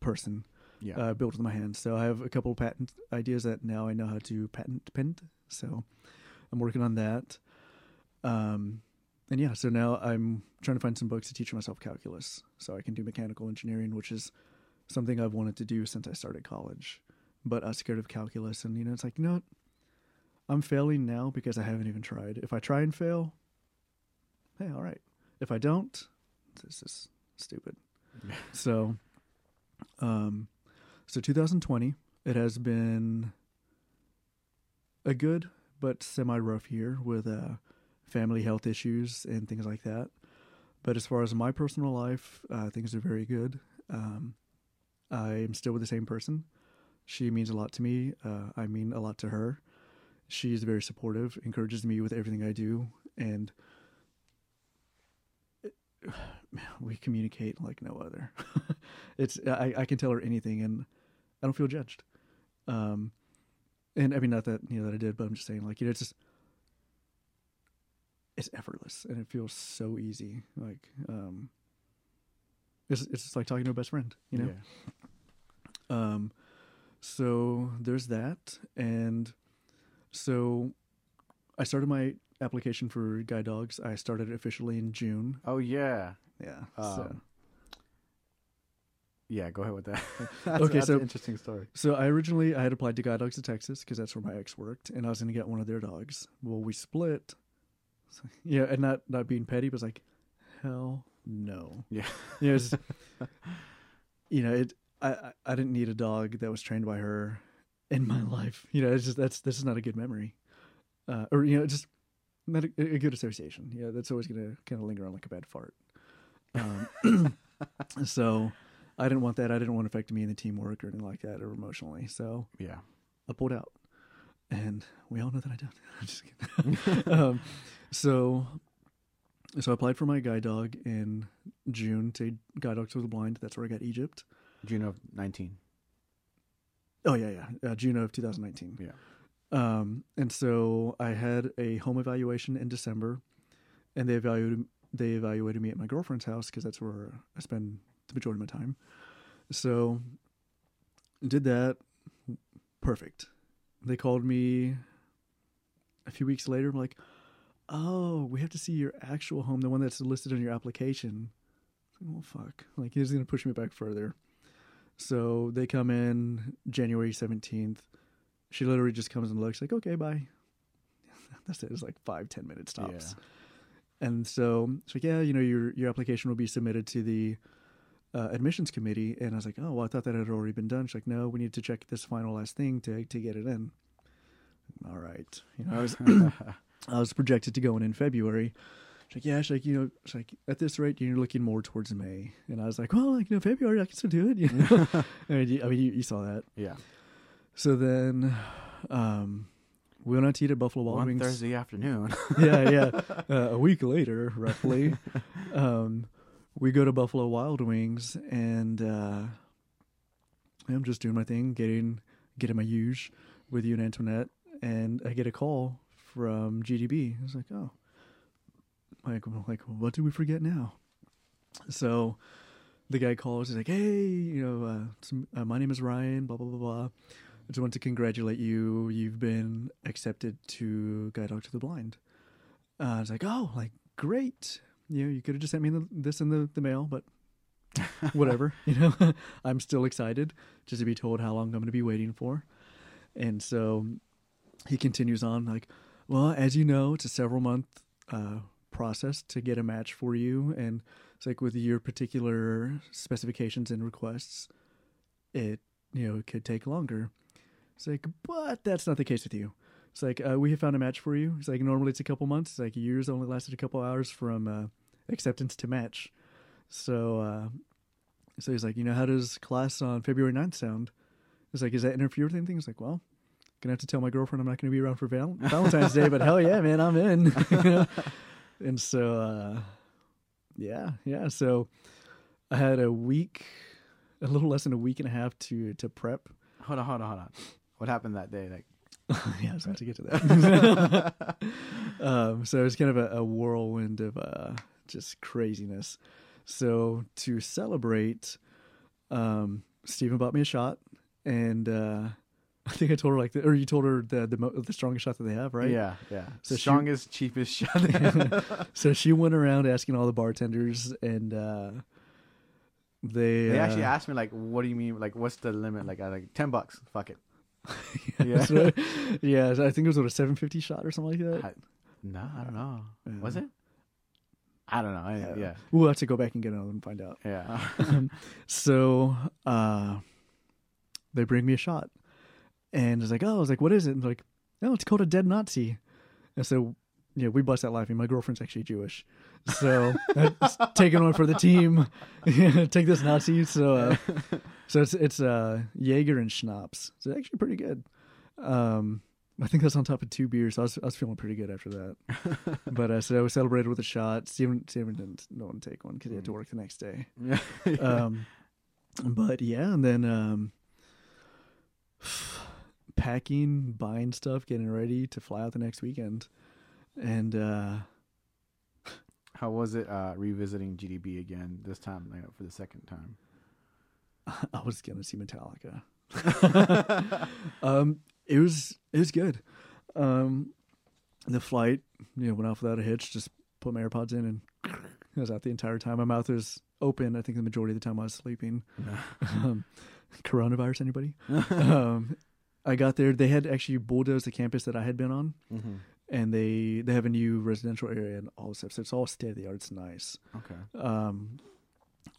person, Yeah. uh, built with my hands. So I have a couple patent ideas that now I know how to patent pen. So I'm working on that. Um, and yeah, so now I'm trying to find some books to teach myself calculus so I can do mechanical engineering, which is something I've wanted to do since I started college. But I was scared of calculus, and you know, it's like, you know what? I'm failing now because I haven't even tried. If I try and fail, hey, all right. If I don't, this is stupid. so, um, so 2020, it has been a good but semi rough year with uh, family health issues and things like that. But as far as my personal life, uh, things are very good. Um, I'm still with the same person. She means a lot to me. Uh, I mean a lot to her. She's very supportive, encourages me with everything I do, and we communicate like no other. it's I, I can tell her anything, and I don't feel judged. Um, and I mean not that you know that I did, but I'm just saying like you know it's just it's effortless and it feels so easy. Like um, it's it's just like talking to a best friend, you know. Yeah. Um, so there's that, and so I started my application for guide dogs. I started officially in June. Oh yeah. Yeah. Um, so. Yeah, go ahead with that. that's, Okay, that's so- interesting story. So I originally I had applied to Guide Dogs of Texas because that's where my ex worked, and I was going to get one of their dogs. Well, we split. So- yeah, and not not being petty, but it's like, hell no. Yeah. Yeah, it's, you know it. I I- I didn't need a dog that was trained by her in my life. You know, it's just that's this is not a good memory, uh, or you know, just a, a good association. Yeah, that's always going to kind of linger on like a bad fart. Um, so. I didn't want that. I didn't want it affecting me in the teamwork or anything like that or emotionally. So Yeah. I pulled out, and we all know that I don't. I'm just kidding. um, so, so I applied for my guide dog in June to Guide Dogs for the Blind. That's where I got Egypt. June of nineteen. Oh yeah, yeah, uh, June of 2019. Yeah. Um, and so I had a home evaluation in December, and they evaluated they evaluated me at my girlfriend's house because that's where I spend the majority of my time. So did that. Perfect. They called me a few weeks later. I'm like, oh, we have to see your actual home, the one that's listed on your application. Well, fuck. Like he's gonna push me back further. So they come in January 17th. She literally just comes and looks like, okay, bye. That's it. It's like five, ten minutes tops. And so it's like, yeah, you know, your your application will be submitted to the uh, admissions committee. And I was like, oh, well, I thought that had already been done. She's like, no, we need to check this final last thing to to get it in. All right, you know, I was I was projected to go in in February. She's like, yeah, she's like, you know, she's like, at this rate, you're looking more towards May. And I was like, well, like, you know, February, I can still do it. You know, I mean, you, I mean, you, you saw that. yeah. So then, um, we went out to eat at Buffalo Wild One Wings. Thursday afternoon. yeah, yeah. Uh, a week later, roughly, um, we go to Buffalo Wild Wings, and uh, I'm just doing my thing, getting getting my huge with you and Antoinette, and I get a call from GDB. I was like, oh, like, like, what did we forget now? So the guy calls. He's like, hey, you know, uh, some, uh, my name is Ryan. Blah blah blah blah. I just want to congratulate you. You've been accepted to Guide Dog to the Blind. Uh, I was like, oh, like great. You know, you could have just sent me the, this in the, the mail, but whatever. you know, I'm still excited just to be told how long I'm going to be waiting for. And so he continues on like, well, as you know, it's a several month uh, process to get a match for you, and it's like with your particular specifications and requests, it you know it could take longer. It's like, but that's not the case with you. It's like uh, we have found a match for you. It's like normally it's a couple months. It's like yours only lasted a couple hours from uh, acceptance to match. So, uh, so he's like, you know, how does class on February 9th sound? It's like, is that interfere with anything? It's like, well, gonna have to tell my girlfriend I'm not gonna be around for val- Valentine's Day, but hell yeah, man, I'm in. And so, uh, yeah, yeah. So I had a week, a little less than a week and a half to to prep. hold on, hold on, hold on. What happened that day? Like, yeah, I was about to get to that. um, so it was kind of a, a whirlwind of uh, just craziness. So to celebrate, um, Stephen bought me a shot, and uh, I think I told her like, the, or you told her the the, mo- the strongest shot that they have, right? Yeah, yeah. So she- Strongest, cheapest shot. So she went around asking all the bartenders, and uh, they they uh, actually asked me like, "What do you mean? Like, what's the limit?" Like, I like ten bucks. Fuck it. yeah, so- yeah. I think it was what a seven fifty shot or something like that. I, no, I don't know. Yeah. Was it? I don't know. I, Yeah. yeah, We'll have to go back and get another and find out. yeah. um, so uh, they bring me a shot, and it's like, oh, I was like, what is it? And they're like, no, it's called a dead Nazi. And so, yeah, we bust out laughing. My girlfriend's actually Jewish, so taking one for the team. Take this Nazi. So, uh, so it's it's uh, Jaeger and schnapps. It's actually pretty good. Um, I think that's on top of two beers. So I was I was feeling pretty good after that. but uh, so I was celebrated with a shot. Steven Steven didn't no one take one because he had to work the next day yeah. um but yeah and then um packing buying stuff getting ready to fly out the next weekend and uh How was it uh, revisiting GDB again this time like, for the second time? i was gonna see metallica. Um it was it was good. Um the flight you know went off without a hitch just put my airpods in and I was out the entire time. My mouth was open i think the majority of the time i was sleeping. Um, coronavirus anybody? Um, I got there. They had actually bulldozed the campus that I had been on, hmm and they they have a new residential area and all stuff. So it's all state of the art. It's nice. Okay. Um,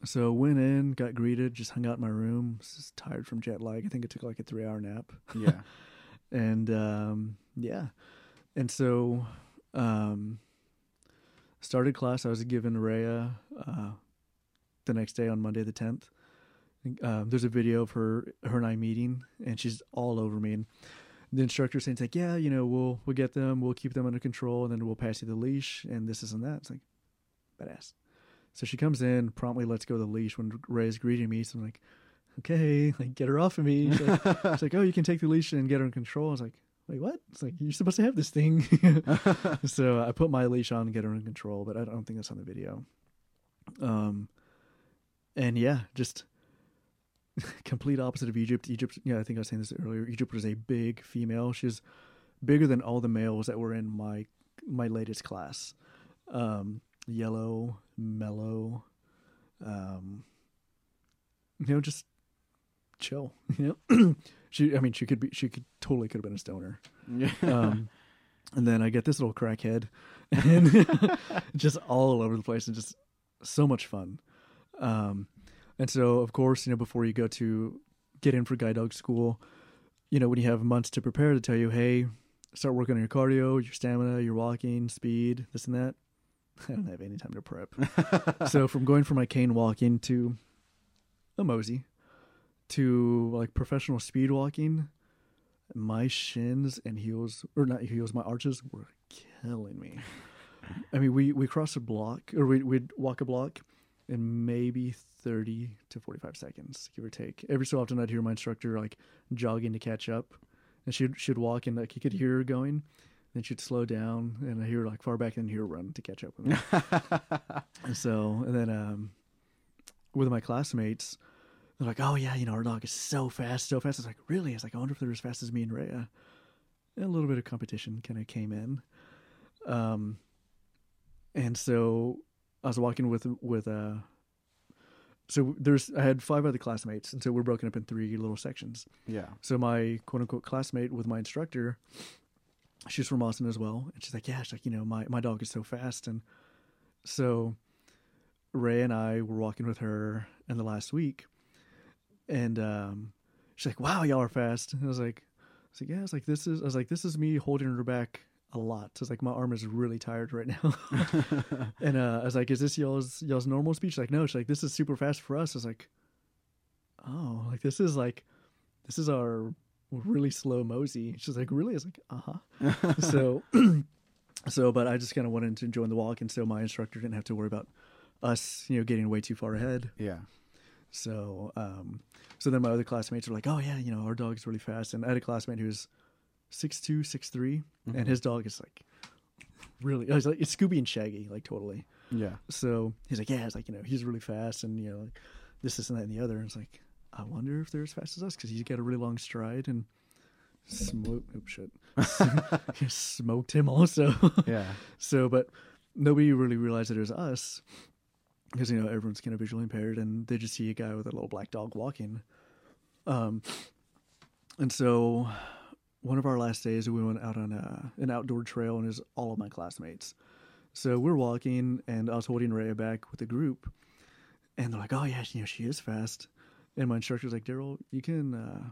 so went in, got greeted, just hung out in my room. Just tired from jet lag. I think it took like a three hour nap, Yeah. and um, yeah, and so um, started class. I was given Rhea uh, the next day on Monday the tenth. Um, there's a video of her her and I meeting, and she's all over me. And the instructor saying it's like, yeah, you know, we'll we'll get them, we'll keep them under control, and then we'll pass you the leash, and this is and that. It's like badass. So she comes in, promptly lets go of the leash when Rhea's greeting me. So I'm like, okay, like get her off of me. She's like, she's like, oh, you can take the leash and get her in control. I was like, wait, what? It's like you're supposed to have this thing. so I put my leash on and get her in control, but I don't think that's on the video. Um, and yeah, just complete opposite of Egypt. Egypt, yeah, I think I was saying this earlier. Egypt was a big female. She's bigger than all the males that were in my my latest class. Um, yellow, mellow, um, you know, just chill. You know, she. I mean, she could be. She could totally could have been a stoner. Yeah. Um, and then I get this little crackhead, and just all over the place, and just so much fun. Um, and so, of course, you know, before you go to get in for guide dog school, you know, when you have months to prepare to tell you, hey, start working on your cardio, your stamina, your walking, speed, this and that. I don't have any time to prep. so from going from my cane walking to a mosey to like professional speed walking, my shins and heels or not heels, my arches were killing me. I mean, we we crossed a block or we we'd walk a block in maybe thirty to forty five seconds, give or take. Every so often, I'd hear my instructor like jogging to catch up, and she'd she'd walk and like you could hear her going. Then she'd slow down, and I hear like far back, and hear her run to catch up with me. And so, and then um, with my classmates, they're like, "Oh yeah, you know, our dog is so fast, so fast." I was like, "Really?" I was like, "I wonder if they're as fast as me and Rhea." And a little bit of competition kind of came in, um, and so I was walking with with uh, so there's I had five other classmates, and so we're broken up in three little sections. yeah. So my quote unquote classmate with my instructor, she's from Austin as well, and she's like, yeah, she's like, you know, my my dog is so fast, and so Rhea and I were walking with her in the last week, and um, she's like, wow, y'all are fast. And I was like, I was like, yeah, I was like, this is, I was like, this is me holding her back a lot. So it's like my arm is really tired right now. and uh, I was like, is this y'all's y'all's normal speech?" She's like, no. She's like, this is super fast for us. I was like, oh, like this is like, this is our really slow mosey. She's like, really? I was like, uh huh. so, so, but I just kind of wanted to join the walk, and so my instructor didn't have to worry about us, you know, getting way too far ahead. Yeah. So, um, so then my other classmates were like, "Oh yeah, you know, our dog's really fast." And I had a classmate who's six two, six three, and his dog is like really, I was like, it's Scooby and Shaggy, like totally. Yeah. So he's like, "Yeah," it's like you know, he's really fast, and you know, like, this, this, and that, and the other. And it's like, I wonder if they're as fast as us because he's got a really long stride, and smoke. Oh shit, smoked him also. Yeah. So, but nobody really realized that it was us because you know everyone's kind of visually impaired, and they just see a guy with a little black dog walking. Um, and so one of our last days, we went out on a, an outdoor trail, and it was all of my classmates. So we're walking, and I was holding Rhea back with the group, and they're like, "Oh yeah, you know she is fast." And my instructor's like, "Daryl, you can uh,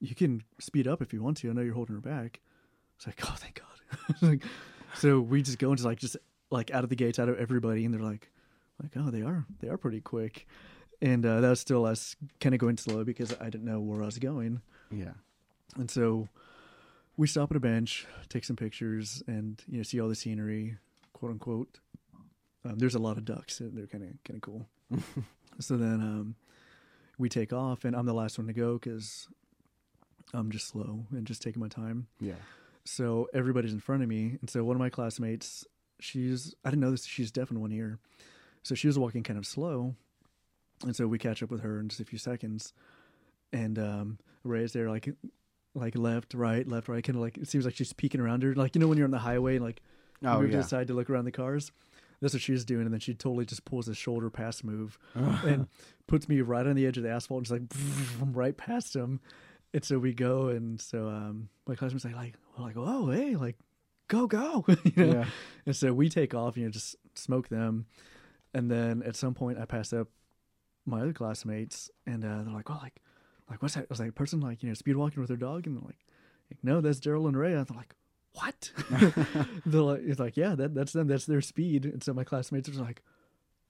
you can speed up if you want to. I know you're holding her back." It's like, "Oh, thank God!" like, so we just go into like just like out of the gates, out of everybody, and they're like, like, "Oh, they are they are pretty quick." And uh, that was still us kind of going slow because I didn't know where I was going. Yeah. And so we stop at a bench, take some pictures, and you know see all the scenery, quote unquote. Um, there's a lot of ducks; they're kind of kind of cool. so then um, we take off, and I'm the last one to go because I'm just slow and just taking my time. Yeah. So everybody's in front of me, and so one of my classmates, she's I didn't know this, she's deaf in one ear, so she was walking kind of slow, and so we catch up with her in just a few seconds, and um, Rhea's there like like left, right, left, right, kind of like it seems like she's peeking around her, like you know when you're on the highway and like you Oh move to the side to look around the cars. That's what she's doing, and then she totally just pulls a shoulder pass move and puts me right on the edge of the asphalt, and just like I'm right past him. And so we go, and so um, my classmates like like we're like, oh hey, like go go, you know. Yeah. And so we take off, you know, just smoke them, and then at some point I pass up my other classmates, and uh, they're like, well, like like what's that? I was like, a person like you know speed walking with their dog, and they're like, no, that's Daryl and Rhea. They're like, what? they're like, it's like, yeah, that that's them. That's their speed. And so my classmates are like,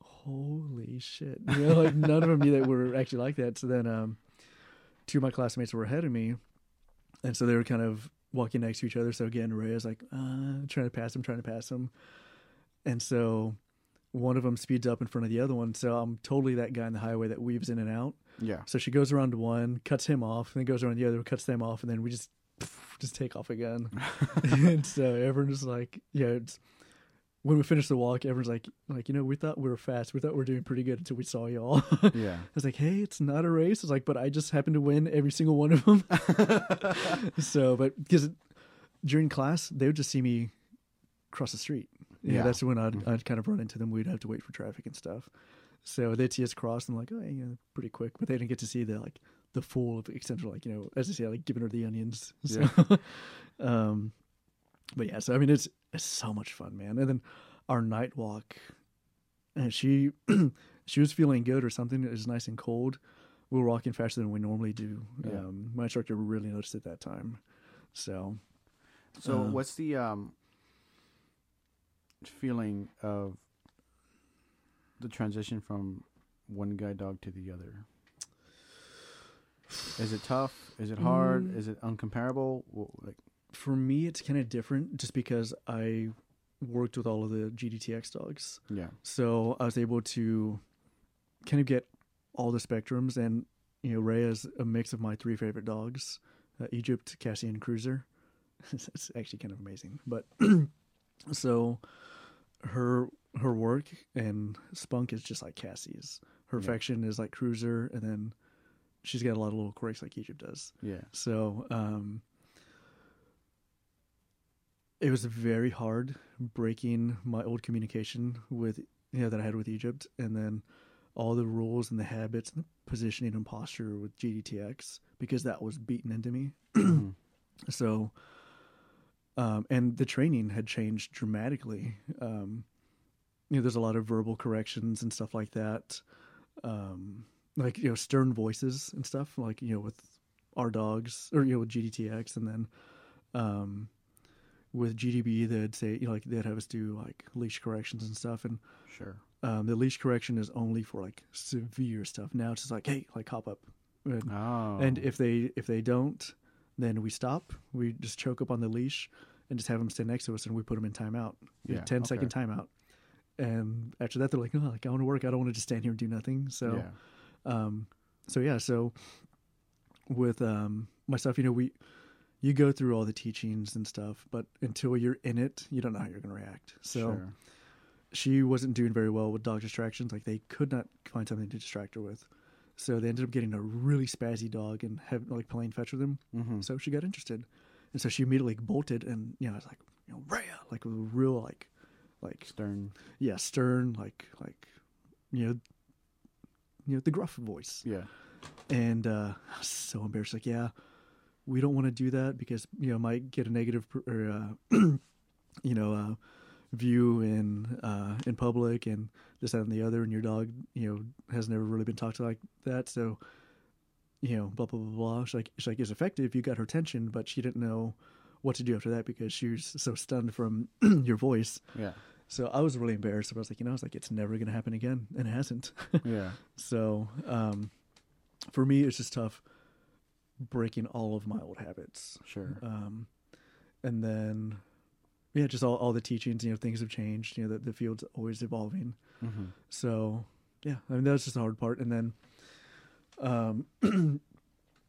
holy shit, you know, like none of them knew that we were actually like that. So then, um, two of my classmates were ahead of me, and so they were kind of walking next to each other. So again, Rhea's like, uh, trying to pass him, trying to pass him, and so one of them speeds up in front of the other one. So I'm totally that guy in the highway that weaves in and out. Yeah. So she goes around one, cuts him off, and then goes around the other, cuts them off, and then we just just take off again. and so everyone's like, yeah. It's, when we finish the walk, everyone's like, like you know, we thought we were fast. We thought we were doing pretty good until we saw y'all. Yeah. I was like, hey, it's not a race. It's like, but I just happened to win every single one of them. so, but because during class, they would just see me cross the street. Yeah, Yeah. that's when I'd, mm-hmm. I'd kind of run into them. We'd have to wait for traffic and stuff. So they'd see us cross and like, oh, yeah, pretty quick. But they didn't get to see the like the full extent of like you know, as I say, like giving her the onions. So, um, but yeah, so I mean, it's it's so much fun, man. And then our night walk, and she she was feeling good or something. It was nice and cold. We were walking faster than we normally do. Yeah. Um, my instructor really noticed at that time. So So Uh, what's the um feeling of the transition from one guide dog to the other? Is it tough? Is it hard? Mm. Is it uncomparable? Wh- Like for me, it's kind of different just because I worked with all of the GDTX dogs. yeah. So I was able to kind of get all the spectrums, and you know, Rhea is a mix of my three favorite dogs: uh, Egypt, Cassie, and Cruiser. it's actually kind of amazing. But so her her work and spunk is just like Cassie's. Her Yeah. affection is like Cruiser, and then she's got a lot of little quirks like Egypt does. Yeah. So um, it was very hard breaking my old communication with you know that I had with Egypt, and then all the rules and the habits and the positioning and posture with GDTX because that was beaten into me. Mhm. So, um, and the training had changed dramatically. Um, you know, there's a lot of verbal corrections and stuff like that. Um, like, you know, stern voices and stuff, like, you know, with our dogs or, you know, with GDTX. And then, um, with GDB, they'd say, you know, like, they'd have us do like leash corrections and stuff. And, Sure. um, the leash correction is only for like severe stuff. Now it's just like, hey, like, hop up. And, Oh. and if they if they don't, then we stop. We just choke up on the leash and just have them stand next to us, and we put them in timeout. Yeah, 10 second okay. timeout. And after that, they're like, "Oh, like I want to work. I don't want to just stand here and do nothing." So, yeah. um, so yeah. So with um myself, you know, we you go through all the teachings and stuff, but until you're in it, you don't know how you're going to react. So sure. she wasn't doing very well with dog distractions. Like they could not find something to distract her with. So they ended up getting a really spazzy dog and have like playing fetch with him. Mm-hmm. So she got interested, and so she immediately bolted, and you know, I was like, you know, Rhea, like with a real like, like Stern. yeah, stern, like like, you know, you know, the gruff voice. Yeah. And uh, I was so embarrassed. Like, yeah, we don't want to do that because you know might get a negative pr- or uh, you know uh, view in uh, in public and this that and the other, and your dog you know has never really been talked to like that. So you know, blah blah blah blah. She's like, she's like, it's effective. You got her attention, but she didn't know what to do after that because she was so stunned from your voice. Yeah. So I was really embarrassed. I was like, you know, I was like, it's never going to happen again, and it hasn't. Yeah. so um, for me, it's just tough breaking all of my old habits. Sure. Um, and then, yeah, just all, all the teachings, you know, things have changed. You know, the, the field's always evolving. Mm-hmm. So, yeah, I mean, that's just the hard part. And then um,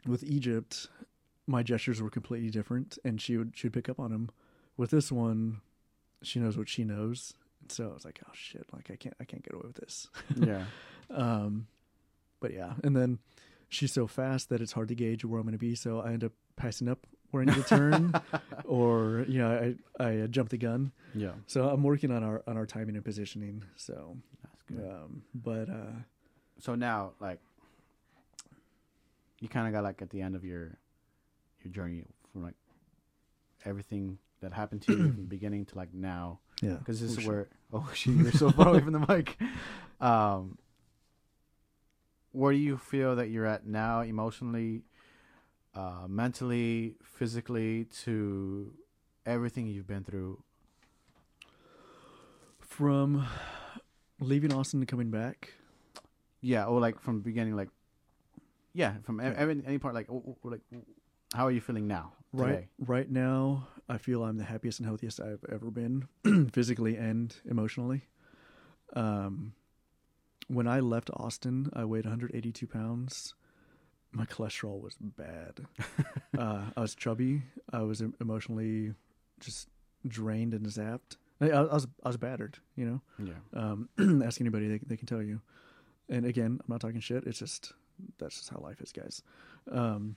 with Egypt, my gestures were completely different, and she would she would pick up on them. With this one, she knows what she knows. So I was like, oh shit, like I can't I can't get away with this. Yeah. Um, but yeah, and then she's so fast that it's hard to gauge where I'm going to be. So I end up passing up where I need to turn, or you know, I I uh, jump the gun. Yeah. So I'm working on our on our timing and positioning. So, That's good. um, but uh, So now, like, you kind of got like at the end of your your journey from like everything that happened to you from the beginning to like now, yeah, because this Oh, is shit. where oh shit, you're so far away from the mic. Um, where do you feel that you're at now, emotionally, uh, mentally, physically, to everything you've been through? from leaving Austin to coming back. Yeah, or like from the beginning, like yeah, from Yeah. every, any part, like like how are you feeling now? Right, Today? right now, I feel I'm the happiest and healthiest I've ever been, physically and emotionally. Um, when I left Austin, I weighed 182 pounds. My cholesterol was bad. uh, I was chubby. I was emotionally just drained and zapped. I, I was I was battered. You know, Yeah. um, ask anybody, they they can tell you. And again, I'm not talking shit. It's just that's just how life is, guys. Um,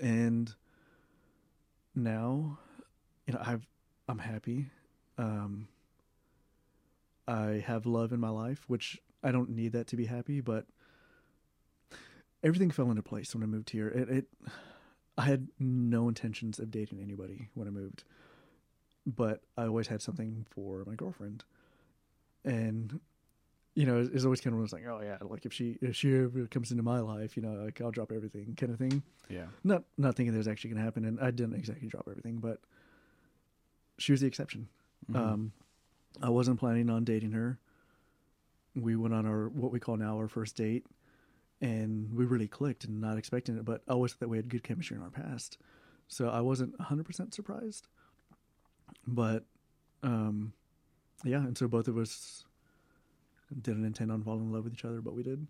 and now, you know, I've I'm happy. Um, I have love in my life, which I don't need that to be happy, but everything fell into place when I moved here. It, it I had no intentions of dating anybody when I moved, but I always had something for my girlfriend, and you know, it's always kind of was like, oh yeah, like if she if she ever comes into my life, you know, like I'll drop everything, kind of thing. Yeah. Not not thinking that was actually gonna happen, and I didn't exactly drop everything, but she was the exception. Mhm. Um, I wasn't planning on dating her. We went on our what we call now our first date, and we really clicked and not expecting it. But I always that we had good chemistry in our past, so I wasn't hundred percent surprised. But, um, yeah, and so both of us didn't intend on falling in love with each other, but we did,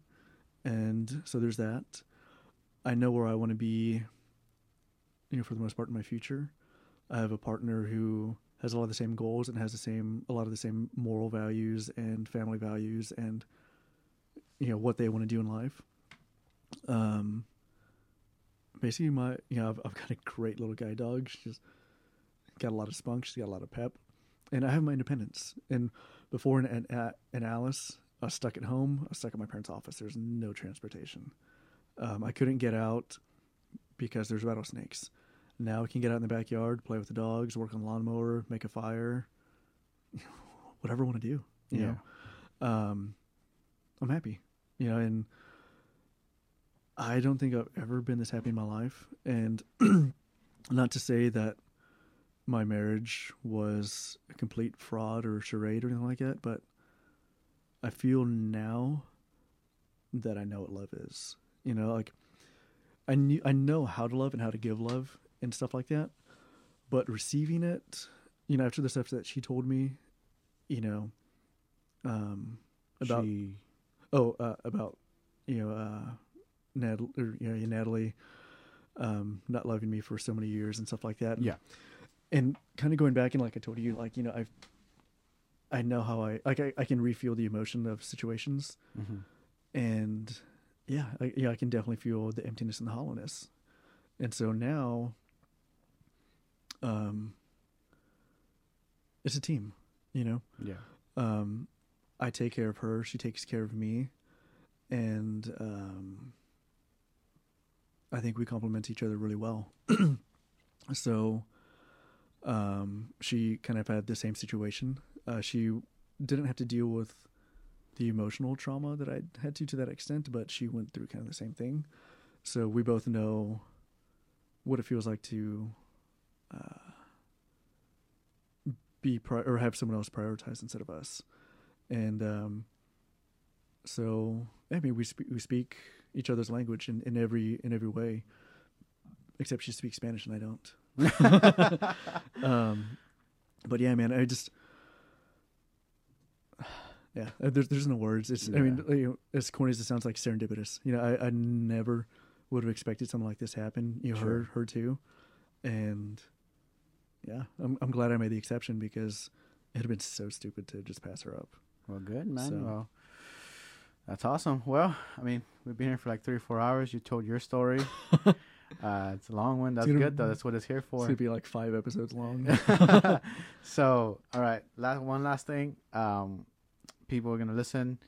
and so there's that. I know where I want to be, you know, for the most part in my future. I have a partner who has a lot of the same goals and has the same a lot of the same moral values and family values and you know what they want to do in life. Um, basically, my you know I've, I've got a great little guide dog. She's got a lot of spunk. She's got a lot of pep, and I have my independence. And before in in, in Alice, I was stuck at home. I was stuck at my parents' office. There's no transportation. Um, I couldn't get out because there's rattlesnakes. Now we can get out in the backyard, play with the dogs, work on the lawnmower, make a fire, whatever I want to do. You Yeah. know, um, I'm happy. You know, and I don't think I've ever been this happy in my life. And not to say that my marriage was a complete fraud or charade or anything like that, but I feel now that I know what love is. You know, like I knew I know how to love and how to give love and stuff like that, but receiving it, you know, after the stuff that she told me, you know, um, about She- oh uh, about you know uh, Natalie or you know Natalie, um, not loving me for so many years and stuff like that. Yeah. and kind of going back and like I told you, like you know I've I know how I like I, I can refuel the emotion of situations Mhm. and yeah, I, yeah, I can definitely feel the emptiness and the hollowness. And so now, um, it's a team, you know. Yeah. Um, I take care of her; she takes care of me, and um, I think we complement each other really well. so, um, she kind of had the same situation. Uh, she didn't have to deal with the emotional trauma that I had to to that extent, but she went through kind of the same thing. So we both know what it feels like to uh, be pri- or have someone else prioritize instead of us, and um, so I mean we speak we speak each other's language in, in every in every way, except she speaks Spanish and I don't. um, but yeah, man, I just yeah, uh, there's there's no words. It's I mean, Yeah. you know, as corny as it sounds, like serendipitous. You know, I, I never would have expected something like this happen. You know, Sure. her her too, and yeah, I'm I'm glad I made the exception because it'd have been so stupid to just pass her up. Well, good, man. So- Well, that's awesome. Well, I mean, we've been here for like three or four hours. You told your story. uh, it's a long one. That's gonna- good, though. That's what it's here It's for. gonna be like five episodes long. so, all right. Last one last thing. Um, people are gonna listen.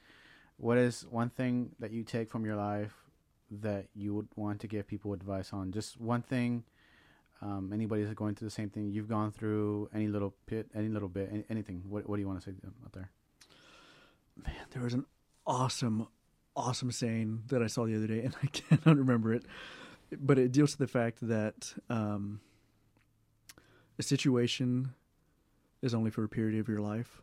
What is one thing that you take from your life that you would want to give people advice on? Just one thing. Um, anybody that's going through the same thing you've gone through, any little pit, any little bit, any, anything. What What do you want to say to them out there? Man, there was an awesome, awesome saying that I saw the other day, and I cannot remember it, but it deals to the fact that um, a situation is only for a period of your life.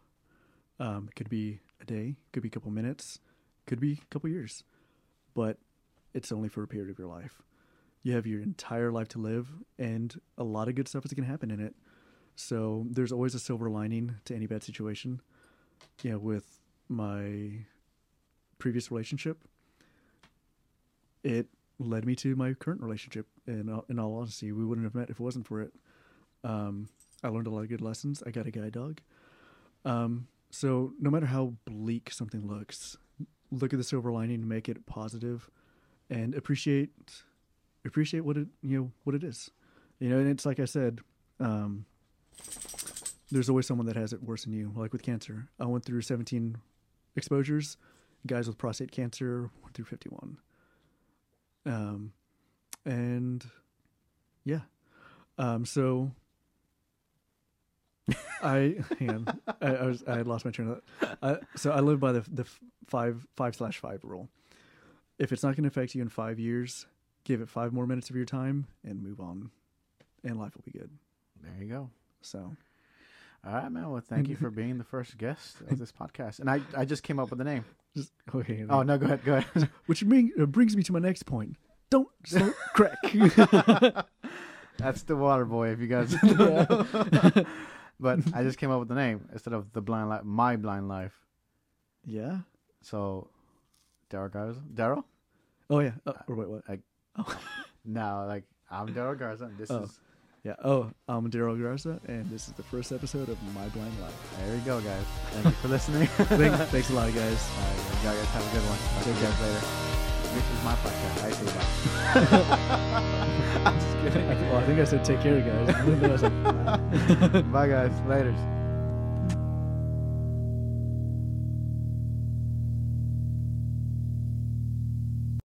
Um, it could be a day, could be a couple minutes, could be a couple years, but it's only for a period of your life. You have your entire life to live, and a lot of good stuff is going to happen in it. So there's always a silver lining to any bad situation. Yeah, with my previous relationship, it led me to my current relationship. In all, in all honesty, we wouldn't have met if it wasn't for it. Um, I learned a lot of good lessons. I got a guide dog. Um, so no matter how bleak something looks, look at the silver lining, make it positive, and appreciate appreciate what it you know what it is. You know, and it's like I said. Um, there's always someone that has it worse than you. Like with cancer, I went through 17 exposures. Guys with prostate cancer 1 through 51. Um, and yeah, um, so I hang on, I, I was I had lost my train of thought. Uh, so I live by the the five five slash five rule. If it's not going to affect you in five years, give it five more minutes of your time and move on, and life will be good. There you go. So All right, man. Well, thank you for being the first guest of this podcast. And I, I just came up with the name. just okay. Oh no, go ahead, go ahead. Which bring, uh, brings me to my next point. Don't crack. That's the Water Boy, if you guys but I just came up with the name instead of the blind life, my blind life. yeah. So, Daryl Garza, Daryl? Oh yeah. Oh, or wait, what? No, like I'm Daryl Garza. And this Oh. is Yeah. Oh, I'm Daryl Garza, and this is the first episode of My Blind Life. there you go, guys. Thank you for listening. Thank, thanks a lot, guys. All right, guys have a good one. I'll see you guys later. This is my podcast. I say that. I'm just kidding. well, I think I said take care, guys. I was like, Bye, guys. Later.